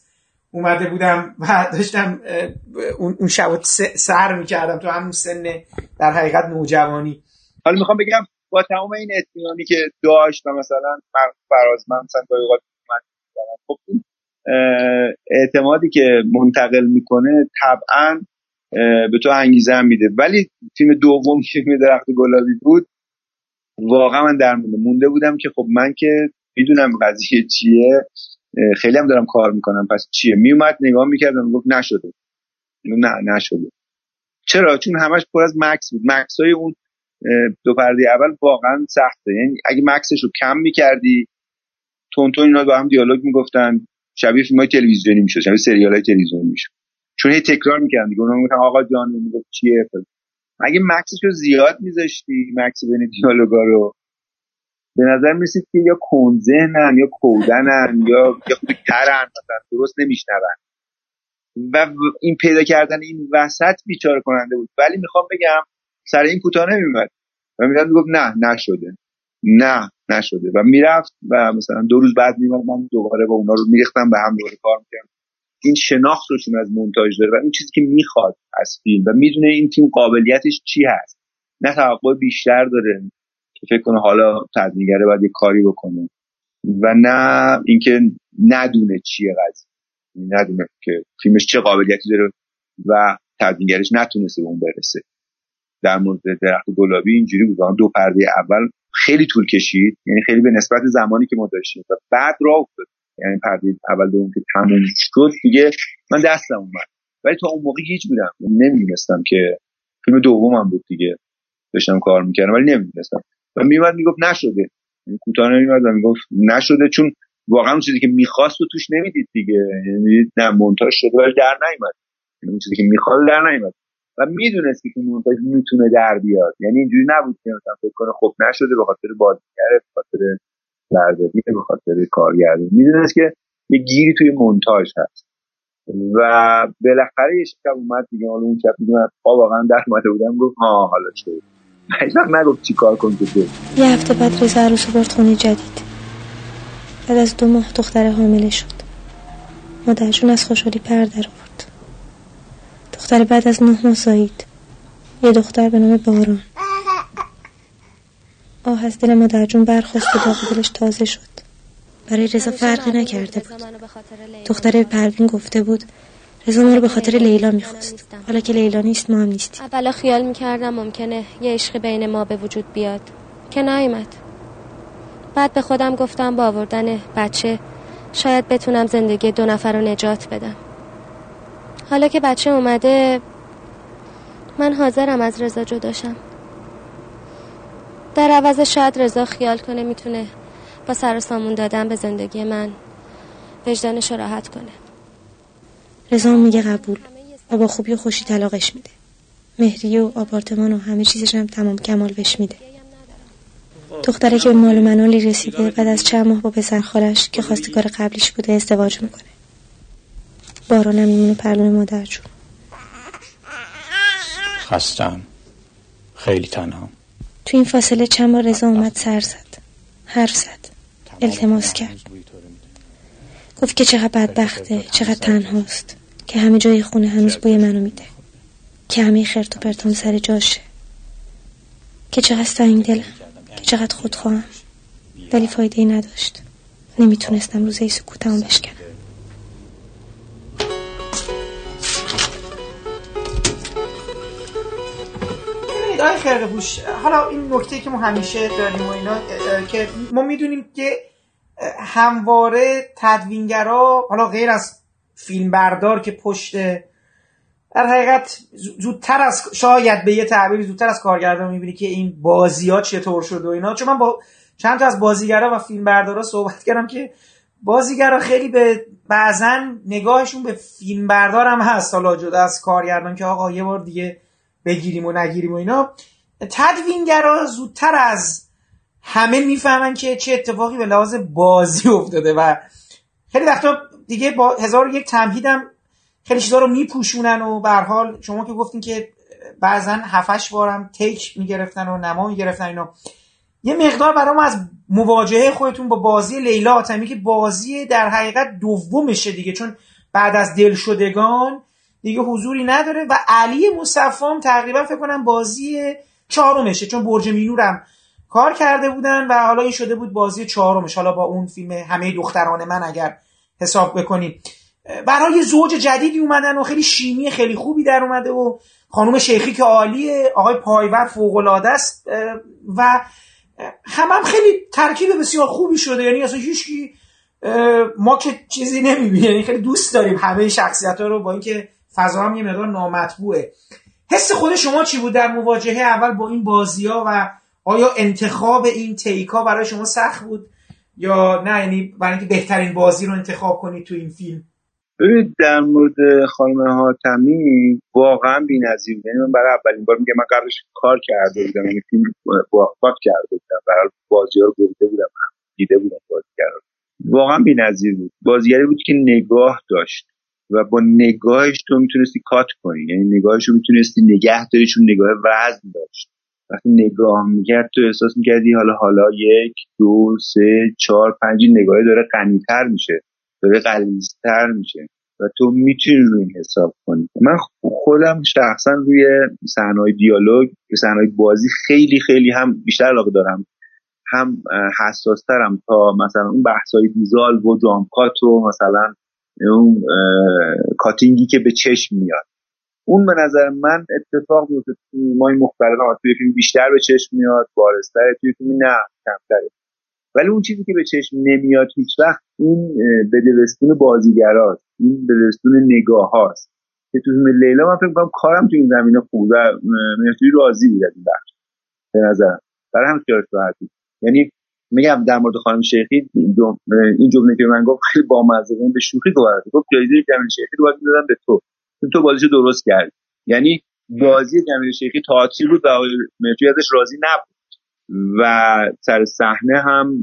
اومده بودم و داشتم اون شب سر می‌کردم تو همون سن در حقیقت نوجوانی. حالا می‌خوام بگم با تمام این اطمینانی که داشت و مثلا فراز من مثلا خب اعتمادی که منتقل می‌کنه طبعا به تو انگیزه هم میده. ولی تیم دوم که فیلم درخت گلابی بود واقعا من در مونده مونده بودم که خب من که می‌دونم قضیه چیه خیلی هم دارم کار می‌کنم پس چیه؟ میومد نگاه می‌کردم گفت نشده. نه نشده. چرا؟ چون همش پر از مکس بود. مکس های اون دو پرده اول واقعا سخته. یعنی اگه مکسش رو کم می‌کردی تون تون اینا با هم دیالوگ می‌گفتن. شبیه فیلم های تلویزیونی می‌شد شبیه سریال های تلویزیونی می‌شد. چون هی تکرار می‌کردن دیگه. اونا آقا جان می‌گفت چیه؟ اگه مکسش رو زیاد میذاشتی مکس بین دیالوگا رو به نظر می‌رسید که یا کنزهنن یا کودنن یا یا ترن مثلا درست نمیشنون. و این پیدا کردن این وسط بیچاره کننده بود. ولی می‌خوام بگم سر این کوتاه نمیومد و می‌گفت می‌گفت نه نشده. نه نشده. و می‌رفت و مثلا دو روز بعد میومد من دوباره با اونا رو میریختم به هم دوباره کار می‌کردم. این شناخت روشون از مونتاژ داره و این چیزی که می‌خواد از فیلم و می‌دونه این تیم قابلیتش چی هست. نه توقع بیشتر داره که فکر کنه حالا تدوینگره باید یه کاری بکنه و نه اینکه ندونه چیه قضیه. ندونه که فیلمش چه قابلیتی داره و تدوینگرش نتونسته به اون برسه. در مورد درخت گلابی اینجوری بود. دو پرده اول خیلی طول کشید. یعنی خیلی به نسبت زمانی که ما داشتیم. و بعد راه افتاد. یعنی پرده اول دوم که تموم شد دیگه من دستم اومد. ولی تا اون موقع هیچ بودم. نمی‌دونستم که فیلم دومم بود دیگه. داشتم کار می‌کردم ولی نمی‌دونستم. و میومد می‌گفت نشده. یعنی کوتاه نمیومد و می‌گفت نشده چون واقعا اون چیزی که می‌خواست و توش نمی‌دید دیگه. یعنی نه مونتاژ شده ولی در نیومد. یعنی اون چیزی که می‌خواد در نیومد. و می‌دونست که مونتاژ می‌تونه در بیاد. یعنی اینجوری نبود که مثلا فکر کنه خب نشده به خاطر بازیگر به خاطر برداری به خاطر کارگردانی. می‌دونست که یه گیری توی مونتاژ هست. و بالاخره یه شب اومد دیگه حالا اون شب دیگه من واقعا در اومده بودم گفت ها حالا چه؟ هیچ نگفت چی کار کن تو یه هفته بعد رضا عروس برد خونه جدید. بعد از دو ماه دختر حامله شد. مادرشون از خوشحالی پر در دختر بعد از نه ماه زایید یه دختر به نام باران آه از دل مادر جون برخواست و داغ دلش تازه شد. برای رضا فرقی نکرده بود. دختر پروین گفته بود رضا ما رو به خاطر لیلا می‌خواست. حالا که لیلا نیست ما هم نیستیم. اولا خیال می‌کردم ممکنه یه عشق بین ما به وجود بیاد. که نیومد. بعد به خودم گفتم با آوردن بچه شاید بتونم زندگی دو نفر رو نجات بدم. حالا که بچه اومده من حاضرم از رضا جداشم در عوض شاید رضا خیال کنه می‌تونه با سر و سامون دادن به زندگی من وجدانش راحت کنه. رضا میگه قبول. و با خوبی و خوشی طلاقش میده. مهری و آپارتمان و همه چیزش هم تمام کمال بهش میده. دختره که به مال منالی رسیده بعد از چند ماه با پسر خالش که خواستگار قبلیش بوده ازدواج می‌کنه. بارانم میمونه پرلون مادر جون. خستم. خیلی تنها. تو این فاصله چند بار رضا اومد سر زد. حرف زد. التماس کرد. گفت که چقدر بدبخته چقدر تنهاست. که همه جای خونه هنوز بوی منو میده. که همه خرت و پرتام سر جاشه. که چقدر سنگ دلم. که چقدر خودخواهم. ولی فایده ای نداشت. نمی‌تونستم روزه ای سکوتمو بشکنم. آقای خرقه بوش حالا این نکته که ما همیشه داریم و اینا که ما می‌دونیم که همواره تدوینگرا حالا غیر از فیلمبردار که پشت در حقیقت زودتر از شاید به یه تعبیری زودتر از کارگردان می‌بینی که این بازی ها چطور شد و اینا. چون من با چند تا از بازیگرا و فیلمبردارا صحبت کردم که بازیگرا خیلی به بعضا نگاهشون به فیلمبردار هم هست حالا جدا از کارگردان که آقا یه بار دیگه بگیریم و نگیریم و اینا. تدوینگرا زودتر از همه می‌فهمن که چه اتفاقی به لحاظ بازی افتاده و خیلی وقتا دیگه با هزار یک تمهیدم خیلی چیزا رو میپوشونن و به حال شما که گفتین که بعضا هفتش بارم تیک می‌گرفتن و نما می‌گرفتن اینا. یه مقدار برام از مواجهه خودتون با بازی لیلا آتمی که بازی در حقیقت دومشه دیگه چون بعد از دلشدگان دیگه حضوری نداره و علی مصفام تقریبا فکر کنم بازی چهارمشه چون برج مینورم کار کرده بودن و حالا این شده بود بازی چهارمش. حالا با اون فیلم همه دختران من اگر حساب بکنیم. برای زوج جدیدی اومدن و خیلی شیمی خیلی خوبی در اومده و خانم شیخی که عالیه آقای پایور فوق است و هم, هم خیلی ترکیب بسیار خوبی شده. یعنی اصلا هیچکی ما که چیزی نمی‌بینیم یعنی خیلی دوست داریم همه شخصیت ها رو با اینکه فضا هم یه مقدار نامطبوعه. حس خود شما چی بود در مواجهه اول با این بازی ها و آیا انتخاب این تیکا برای شما سخت بود؟ یا نه یعنی برای اینکه بهترین بازی رو انتخاب کنید تو این فیلم؟ ببینید در مورد خانم حاتمی واقعا بی‌نظیر یعنی من برای اولین بار میگم من قبلش کار کرده بودم یعنی فیلم موفق کرده بودم. برای بازی ها رو بریده بودم دیده بودم بازی کردم واقعا بی‌نظیر بود. بازیگری بود که نگاه داشت. و با نگاهش تو می‌تونستی کات کنی. یعنی نگاهش رو می‌تونستی نگه داری چون نگاه وزن داشت. وقتی نگاه می‌کرد تو احساس می‌کردی حالا حالا یک دو سه چهار پنج نگاهی داره غنیتر میشه داره قلیزتر میشه و تو می‌تونی روی این حساب کنی. من خودم شخصا روی صحنه دیالوگ صحنه بازی خیلی خیلی هم بیشتر علاقه دارم. هم حساسترم تا مثلا اون بحثای دیزال و جامکات و مثلا اون کاتینگی که به چشم میاد. اون به نظر من اتفاق میفته مای مختلف. توی فیلم بیشتر به چشم میاد بارستر توی فیلم نه کمتره. ولی اون چیزی که به چشم نمیاد هیچ وقت این بدبستون بازیگراست. این بدبستون نگاه هاست که تو فیلم لیلا من فکر کنم کارم تو این زمینه خوب و مرتوی راضی بود این بخش. به نظر برای هم خیالش راحتی یعنی میگم در مورد خانم شیخی این جمله که من گفت خیلی بامزه به شوخی گفت گفت جایزه جمیل شیخی رو باید به تو. تو بازیشو درست کردی. یعنی بازی جمیل شیخی تئاتری بود و مرتوی ازش راضی نبود. و سر صحنه هم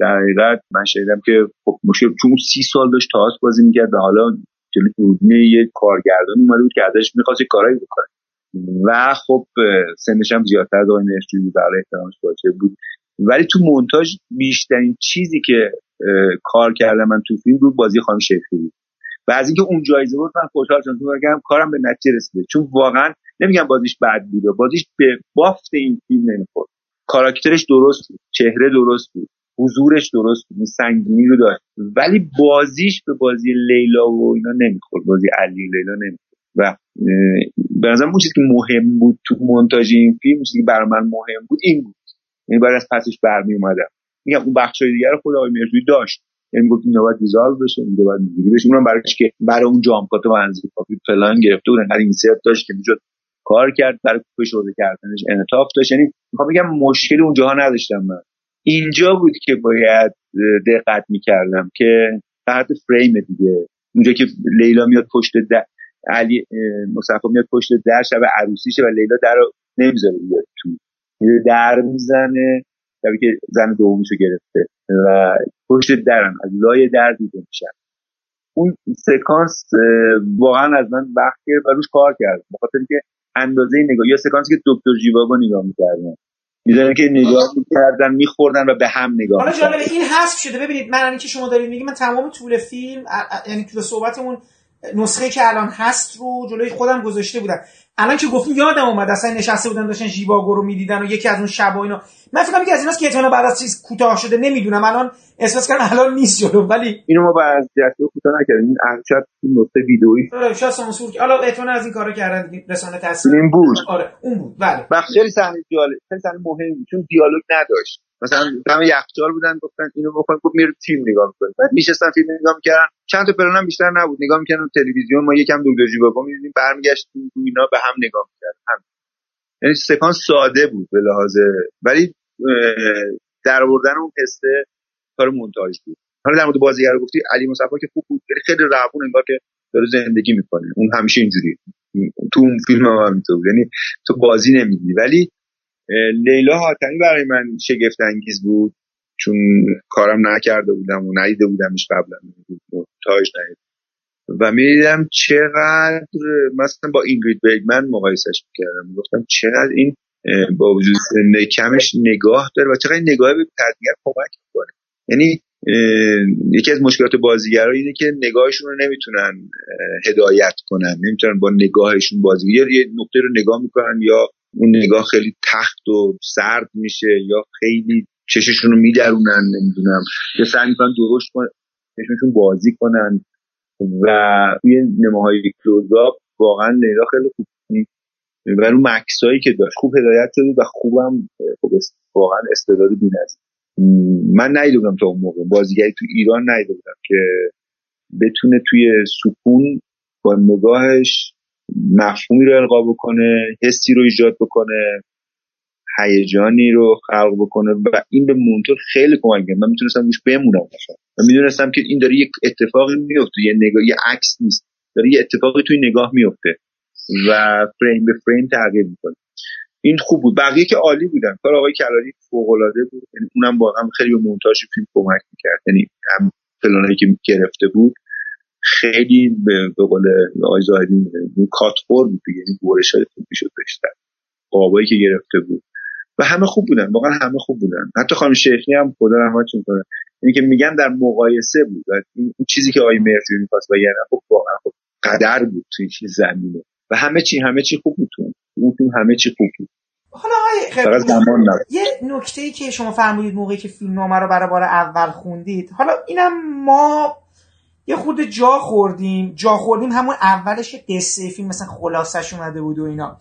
در حقیقت من شنیدم که خب مشکل چون سی سال داشت تئاتر بازی می‌کرد و حالا جلوی دوربین یه کارگردان اومده بود که ازش می‌خواست کارایی بکنه. و خب سنش هم زیادتر آقای بود. برای احترامش باشه بود. ولی تو مونتاژ بیشترین چیزی که کار کردم من تو فیلم بود بازی خانم شیخی بود. و از اینکه اون جایزه بود من خوشحال شدم. چون کارم به نتیجه رسیده. چون واقعا نمیگم بازیش بد بود بازیش به بافت این فیلم نمی‌خورد. کاراکترش درست بود. چهره درست بود. حضورش درست بود. سنگینی رو داشت. ولی بازیش به بازی لیلا و اینا نمی‌خورد. بازی علی لیلا نمی‌خورد. و به نظرم اون چیزی که مهم بود تو مونتاژ این فیلم چیزی که برای من مهم بود این بود. یعنی برای از پسش برمی اومدم. میگم اون بخشای دیگر خود آقای مهرجویی داشت. یعنی گفت اینا باید dissolve بشه اینجا باید اینجوری بشه. اونم برای که برای اون jump cut منزل کافی پلان گرفته بود انقدر insert داشت که می‌شد کار کرد برای شده کردنش انعطاف داشت. یعنی می‌خوام بگم مشکلی اونجاها نداشتم من. اینجا بود که باید دقت می‌کردم که تحت فریم دیگه. اونجا که لیلا میاد پشت در علی مصطفی میاد پشت در شب عروسیشه و لیلا در نمی‌ذاره بیاد تو در می‌زنه. شبی که زن دومیشو گرفته. و پشت درم از لای در دیده میشن اون سکانس واقعا از من وقت گرفت و روش کار کرد. بخاطر اینکه اندازه نگاه یا سکانسی که دکتر جیواگو نگاه می‌کردن. می‌دونن که نگاه می‌کردن میخوردن و به هم نگاه حالا جالبه این حذف شده. ببینید من اینکه شما دارید میگی من تمام طول فیلم یعنی طول صحبتمون نسخه که الان هست رو جلوی خودم گذاشته بودم. الان که گفتیم یادم اومد اصلا نشسته بودن داشتن ژیواگو رو می‌دیدن و یکی از اون شب و اینا. من فکر که از ایناست که احتمالاً بعد از چیز کوتاه شده نمی‌دونم. الان احساس کردم الان نیست جلو ولی اینو ما بعد از جلسه کوتاه نکردیم. این شاید نقطه ویدئویی. آره شاید سانسور حالا احتمالاً از این کارا کردن رسانه تصویر این بود. آره اون بود. بله. بخش خیلی صحنه دیالوگ خیلی صحنه مهم چون دیالوگ نداشت. مثلا همه یخچال بودن گفتن اینو بکنیم گفت میره تیم نگاه می‌کنه بعد میشستن فیلم نگاه می‌کردن چند تا پلان بیشتر نبود. نگاه می‌کردن تلویزیون. ما یکم دکتر جیواگو می‌دیدیم برمیگشتیم تو اینا به هم نگاه می‌کردن. یعنی سکانس ساده بود به لحاظ. ولی در آوردن اون پسته کار مونتاژ بود. حالا در مورد بازیگر گفتی علی مصطفی که خوب بود خیلی روون انگار که داره زندگی می‌کنه. اون همیشه اینجوری. تو اون فیلم هم همینطور یعنی تو بازی نمیدی ولی لیلا حاتمی برای من شگفت انگیز بود چون کارم نکرده بودم و ندیده بودمش قبلا. تاج ندیده و می‌دیدم چقدر مثلا با اینگرید بیگمن مقایسش می‌کردم. گفتم چقدر این با وجود کمش نگاه داره و چقدر نگاه به تدبیر کمک می‌کنه. یعنی یکی از مشکلات بازیگرا اینه که نگاهشون رو نمی‌تونن هدایت کنن. نمی‌تونن با نگاهشون بازی یا یه نقطه رو نگاه می‌کنن یا اون نگاه خیلی تخت و سرد میشه یا خیلی چششون رو میدرونن نمی‌دونم. یا سعی می‌کنن درشت کنن چشمشون بازی کنن. و توی نماهای کلوزاپ واقعا لیلا خیلی خوب و اون مکسایی که داشت. خوب هدایت شده و خوبم خوب واقعا استعداد بی‌نظیر من ندیده بودم تا اون موقع. بازیگری تو ایران ندیده بودم که بتونه توی سکون با نگاهش مفهومی رو القا بکنه حسی رو ایجاد بکنه هیجانی رو خلق بکنه و این به مونتور خیلی کمک کرد من می‌تونستم روش بمونم و می‌دونستم که این داره یک اتفاقی میفته یه نگاه یه عکس نیست. داره یه اتفاقی توی نگاه میفته و فریم به فریم تغییر می‌کنه. این خوب بود. بقیه که عالی بودن. کار آقای کلالی فوق العاده بود. یعنی اونم واقعا خیلی به مونتاژ فیلم کمک می‌کرد. یعنی هم پلانایی که گرفته بود. خیلی به قول آقای زاهدی کاتخور بود یعنی بورش های خوب می‌شد داشتن قابایی که گرفته بود. و همه خوب بودن واقعا همه خوب بودن. حتی خانم شیخی هم خدا رحمتشون کنه یعنی که میگن در مقایسه بود این چیزی که آقای مرجوی می‌خواست و یعنی خب واقعا خب قدر بود توی چیز زمینه. و همه چی همه چی خوب بود اون. همه چی خوب بود. حالا آقای زمان یه نکته ای که شما فرمودید موقعی که فیلم نامه رو برای بار اول خوندید. حالا اینم ما یه خود جا خوردیم. جا خوردیم همون اولش قصه فیلم مثلا خلاصش اومده بود و اینا.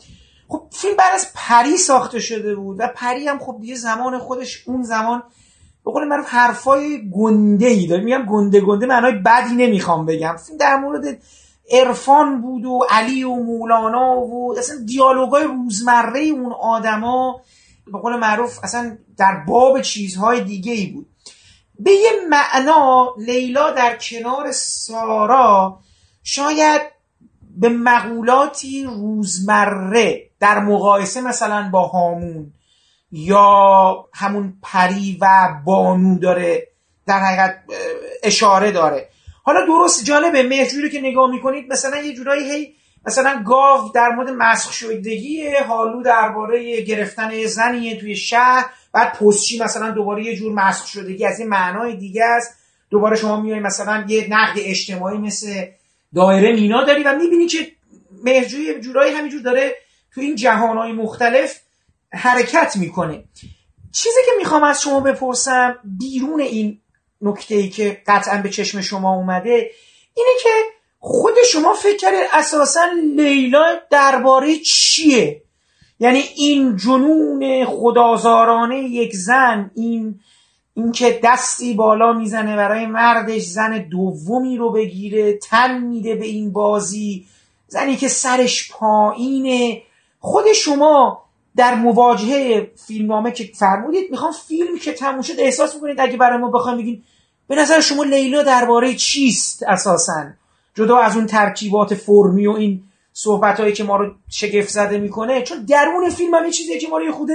خب فیلم بعد از پری ساخته شده بود و پری هم خب دیگه زمان خودش اون زمان به قول معروف حرفای گنده ای داره. میگم گنده گنده معنای بدی نمی‌خوام بگم. فیلم در مورد عرفان بود و علی و مولانا و اصلا دیالوگای روزمره اون آدما به قول معروف اصلا در باب چیزهای دیگه ای بود. به یه معنا لیلا در کنار سارا شاید به مقولاتی روزمره در مقایسه مثلا با هامون یا همون پری و بانو داره در حقیقت اشاره داره. حالا درست جالبه مهجوری که نگاه می‌کنید مثلا یه جورایی هی مثلا گاو در مورد مسخ شدگی حالو درباره گرفتن زنیه توی شهر بعد پستچی مثلا دوباره یه جور مسخ شدگی از این معنای دیگه است. دوباره شما میای مثلا یه نقد اجتماعی مثل دایره مینا داری و می‌بینی که مهرجوی جورایی همینجور داره تو این جهانهای مختلف حرکت می‌کنه. چیزی که می‌خوام از شما بپرسم بیرون این نکته ای که قطعا به چشم شما اومده اینه که خود شما فکر اساسا لیلا درباره چیه؟ یعنی این جنون خدازارانه یک زن این اینکه دستی بالا می‌زنه برای مردش زن دومی رو بگیره تن میده به این بازی زنی که سرش پایینه. خود شما در مواجهه فیلمنامه که فرمودید می‌خوام فیلمی که تموم شد احساس می‌کنید اگه برای ما بخوایم بگین به نظر شما لیلا درباره چیست اساسا؟ جدا از اون ترکیبات فرمی و این صحبت هایی که ما رو شگفت زده می‌کنه چون درون فیلم هم چیزی که ما رو یه خوده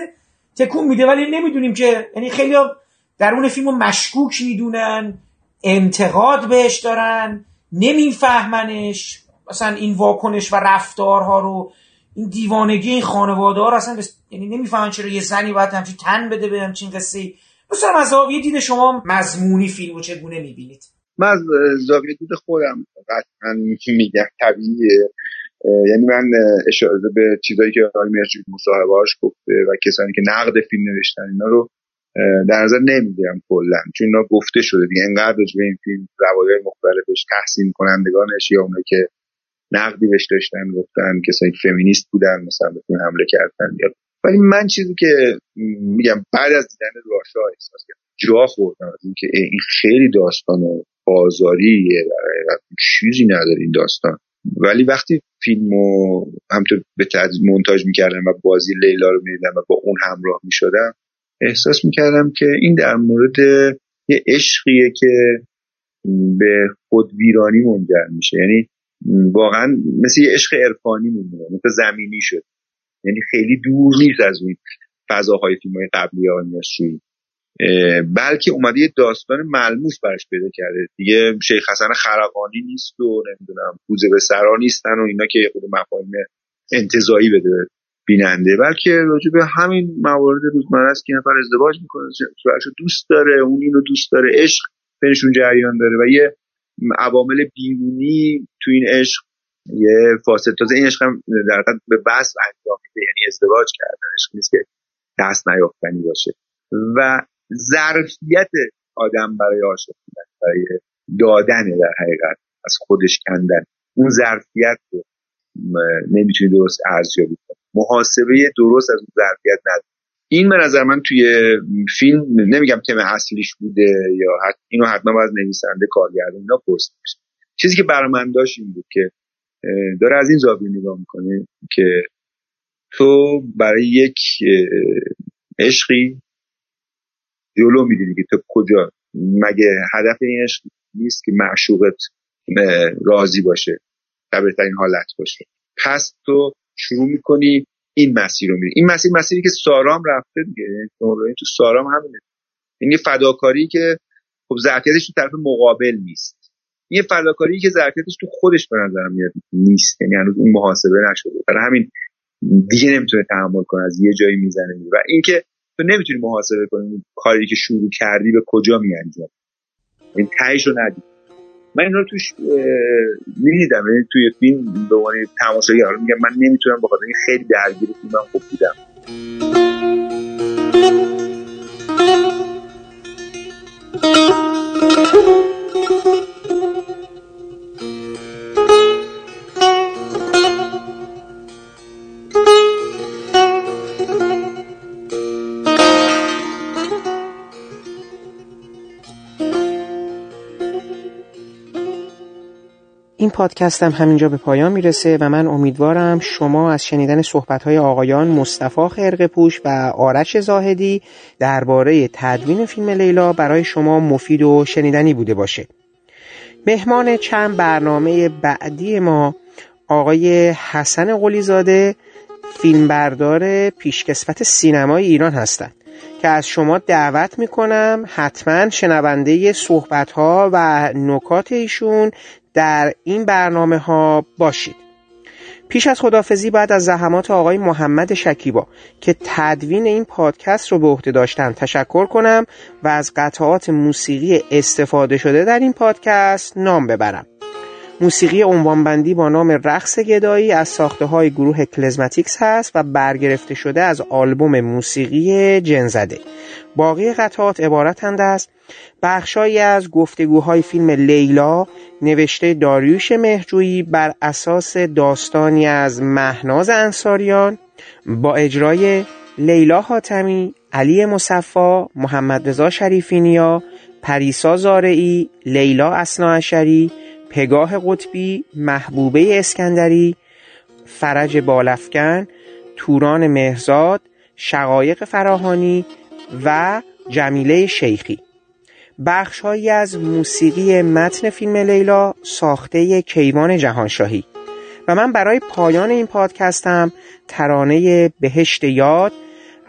تکون میده ولی نمی‌دونیم که یعنی خیلی درون فیلم رو مشکوک می‌دونن انتقاد بهش دارن نمیفهمنش مثلا این واکنش و رفتارها رو این دیوانگی این خانواده ها رو اصلا بس... یعنی نمی‌فهمن چرا یه زنی باید همچین تن بده به همچین قصه دوستان از زاویه دید شما مضمونی فیلم رو چگونه می‌بینید؟ من از زاویه دید خودم قطعا میگم طبیعیه. یعنی من اشاره به چیزایی که آقای مرجوی مصاحبهاش گفته و کسانی که نقد فیلم نوشتن اینا رو در نظر نمی‌گیرم کلا چون اینا گفته شده دیگه انقدر به این فیلم روایای مختلفش تحسین کنندگانش یا اونایی که نقدی بهش داشتن گفتن کسایی که فمینیست بودن مثلا به حمله کردن یا ولی من چیزی که میگم بعد از دیدن راشا احساس کردم جا خوردم از اینکه این خیلی داستان بازاریه چیزی نداره این داستان. ولی وقتی فیلمو همطور به تدریج مونتاژ می‌کردم و بازی لیلا رو می‌دیدم و با اون همراه می‌شدم احساس می‌کردم که این در مورد یه عشقیه که به خود ویرانی منجر میشه. یعنی واقعا مثل یه عشق عرفانی میمونه مثل زمینی شد. یعنی خیلی دور نیست از اون فضاهای فیلم های قبلی ها بلکه اومده یه داستان ملموس برش پیدا کرده. دیگه شیخ حسن خرقانی نیست و نمی‌دونم پوزه به سرا نیستن و اینا که خود مفاهیم انتظایی بده بیننده. بلکه راجع به همین موارد روزمره است که نفر ازدواج می‌کنه شوهرشو دوست داره اون اینو دوست داره عشق بینشون جریان داره و یه عوامل بیرونی تو این عشق یه فاصله تازه این عشق هم در به بس انجام یعنی ازدواج کردن. عشق نیست که دست نیافتنی باشه. و ظرفیت آدم برای عاشق برای دادن در حقیقت از خودش کندن. اون ظرفیت رو نمی‌تونی درست ارزیابی کنی. محاسبه درست از اون ظرفیت نداره. این به نظر من توی فیلم نمیگم تم اصلیش بوده یا حت اینو حتما از نویسنده کارگردان اینا پرسید چیزی که برای من داشت این بود که داره از این زاویه نگاه می‌کنه که تو برای یک عشقی جلو می‌دونی که تو کجا. مگه هدف این عشق نیست که معشوقت راضی باشه در بهترین حالت باشه. پس تو شروع می‌کنی این مسیر رو میری این مسیر مسیری که سارام رفته دیگه یعنی تو سارام همینه. این فداکاری که خب ظرفیتش تو طرف مقابل نیست. این فداکاری که ظرفیتش تو خودش به نظرم میاد نیست. یعنی هنوز اون محاسبه نشده. برای همین دیگه نمی‌تونه تحمل کنه از یه جایی می‌زنه. و اینکه تو نمی‌تونی محاسبه کنی کاری که شروع کردی به کجا میانجام این تهش رو ندید. من این رو توش می‌دیدم. یعنی توی فیلم به عنوان تماشاگر میگم من نمی‌تونم بخاطر این خیلی درگیر فیلمم خوب بودم. این پادکست هم همینجا به پایان می‌رسه و من امیدوارم شما از شنیدن صحبت آقایان مصطفی خرقپوش و آرش زاهدی درباره تدوین فیلم لیلا برای شما مفید و شنیدنی بوده باشه. مهمان چند برنامه بعدی ما آقای حسن قلیزاده فیلمبردار پیشکسوت سینمای ایران هستند که از شما دعوت می‌کنم حتما شنونده صحبت ها و نکات ایشون در این برنامه ها باشید. پیش از خدافزی باید از زحمات آقای محمد شکیبا که تدوین این پادکست رو به عهده داشتن تشکر کنم و از قطعات موسیقی استفاده شده در این پادکست نام ببرم. موسیقی عنوانبندی با نام رقص گدایی از ساخته های گروه کلزماتیکس هست و برگرفته شده از آلبوم موسیقی جنزده. باقی قطعات عبارتند از بخشایی از گفتگوهای فیلم لیلا نوشته داریوش مهجویی بر اساس داستانی از مهناز انصاریان با اجرای لیلا حاتمی، علی مصفا، محمد رضا شریفینیا، پریسا زارعی، لیلا اسناعشری، پگاه قطبی، محبوبه اسکندری، فرج بالفکن، توران مهرزاد، شقایق فراهانی و جمیله شیخی. بخشهایی از موسیقی متن فیلم لیلا ساخته کیوان جهانشاهی. و من برای پایان این پادکستم ترانه بهشت یاد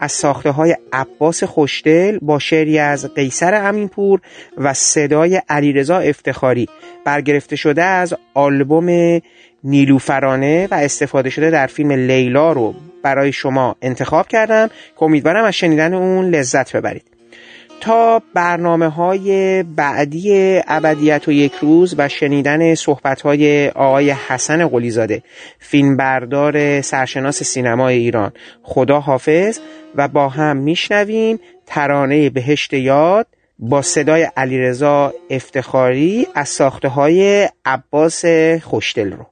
از ساخته های عباس خوشدل با شعری از قیصر امینپور و صدای علیرضا افتخاری. برگرفته شده از آلبوم نیلوفرانه و استفاده شده در فیلم لیلا رو برای شما انتخاب کردم که امیدوارم از شنیدن اون لذت ببرید. تا برنامه های بعدی ابدیت و یک روز و شنیدن صحبت های آقای حسن قلیزاده فیلمبردار سرشناس سینمای ایران. خدا حافظ و با هم میشنویم ترانه بهشت یاد با صدای علیرضا افتخاری از ساخته های عباس خوشدل رو.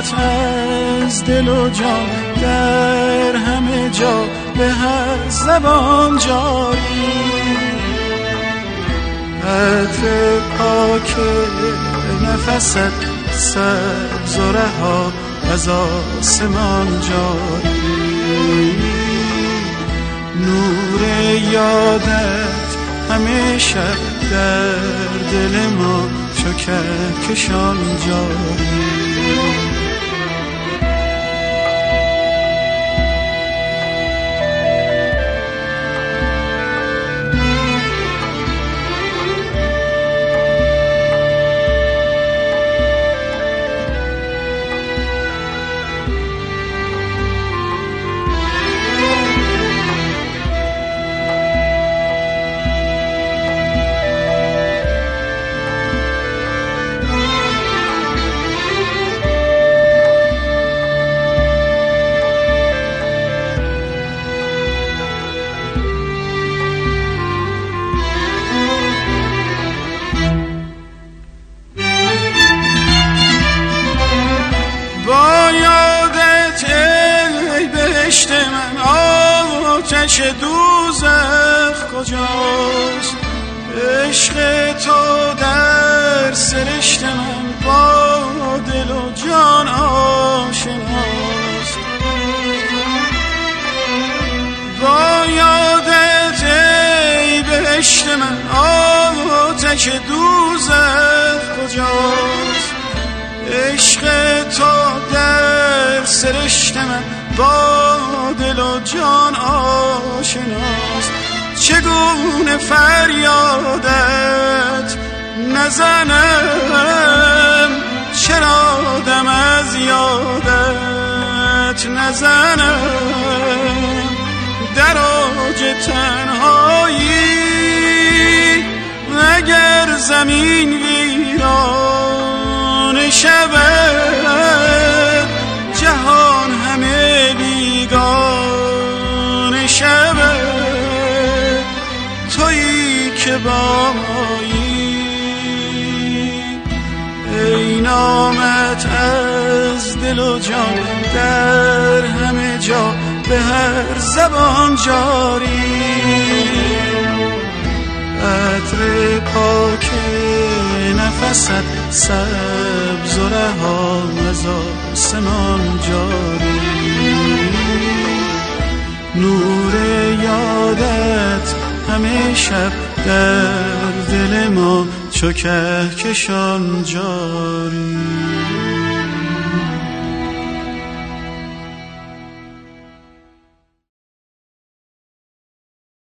نامت از دل و جان در همه جا به هر زبان جاری عطر پاک نفست سبز و رها از آسمان جاری. نور یادت همیشه در دل ما چو کشان جاری. دل و جان در همه جا به هر زبان جاری. عطر پاک نفست سبز و رها از آسمان جاری. نور یادت همه شب در دل ما چو کهکشان جاری.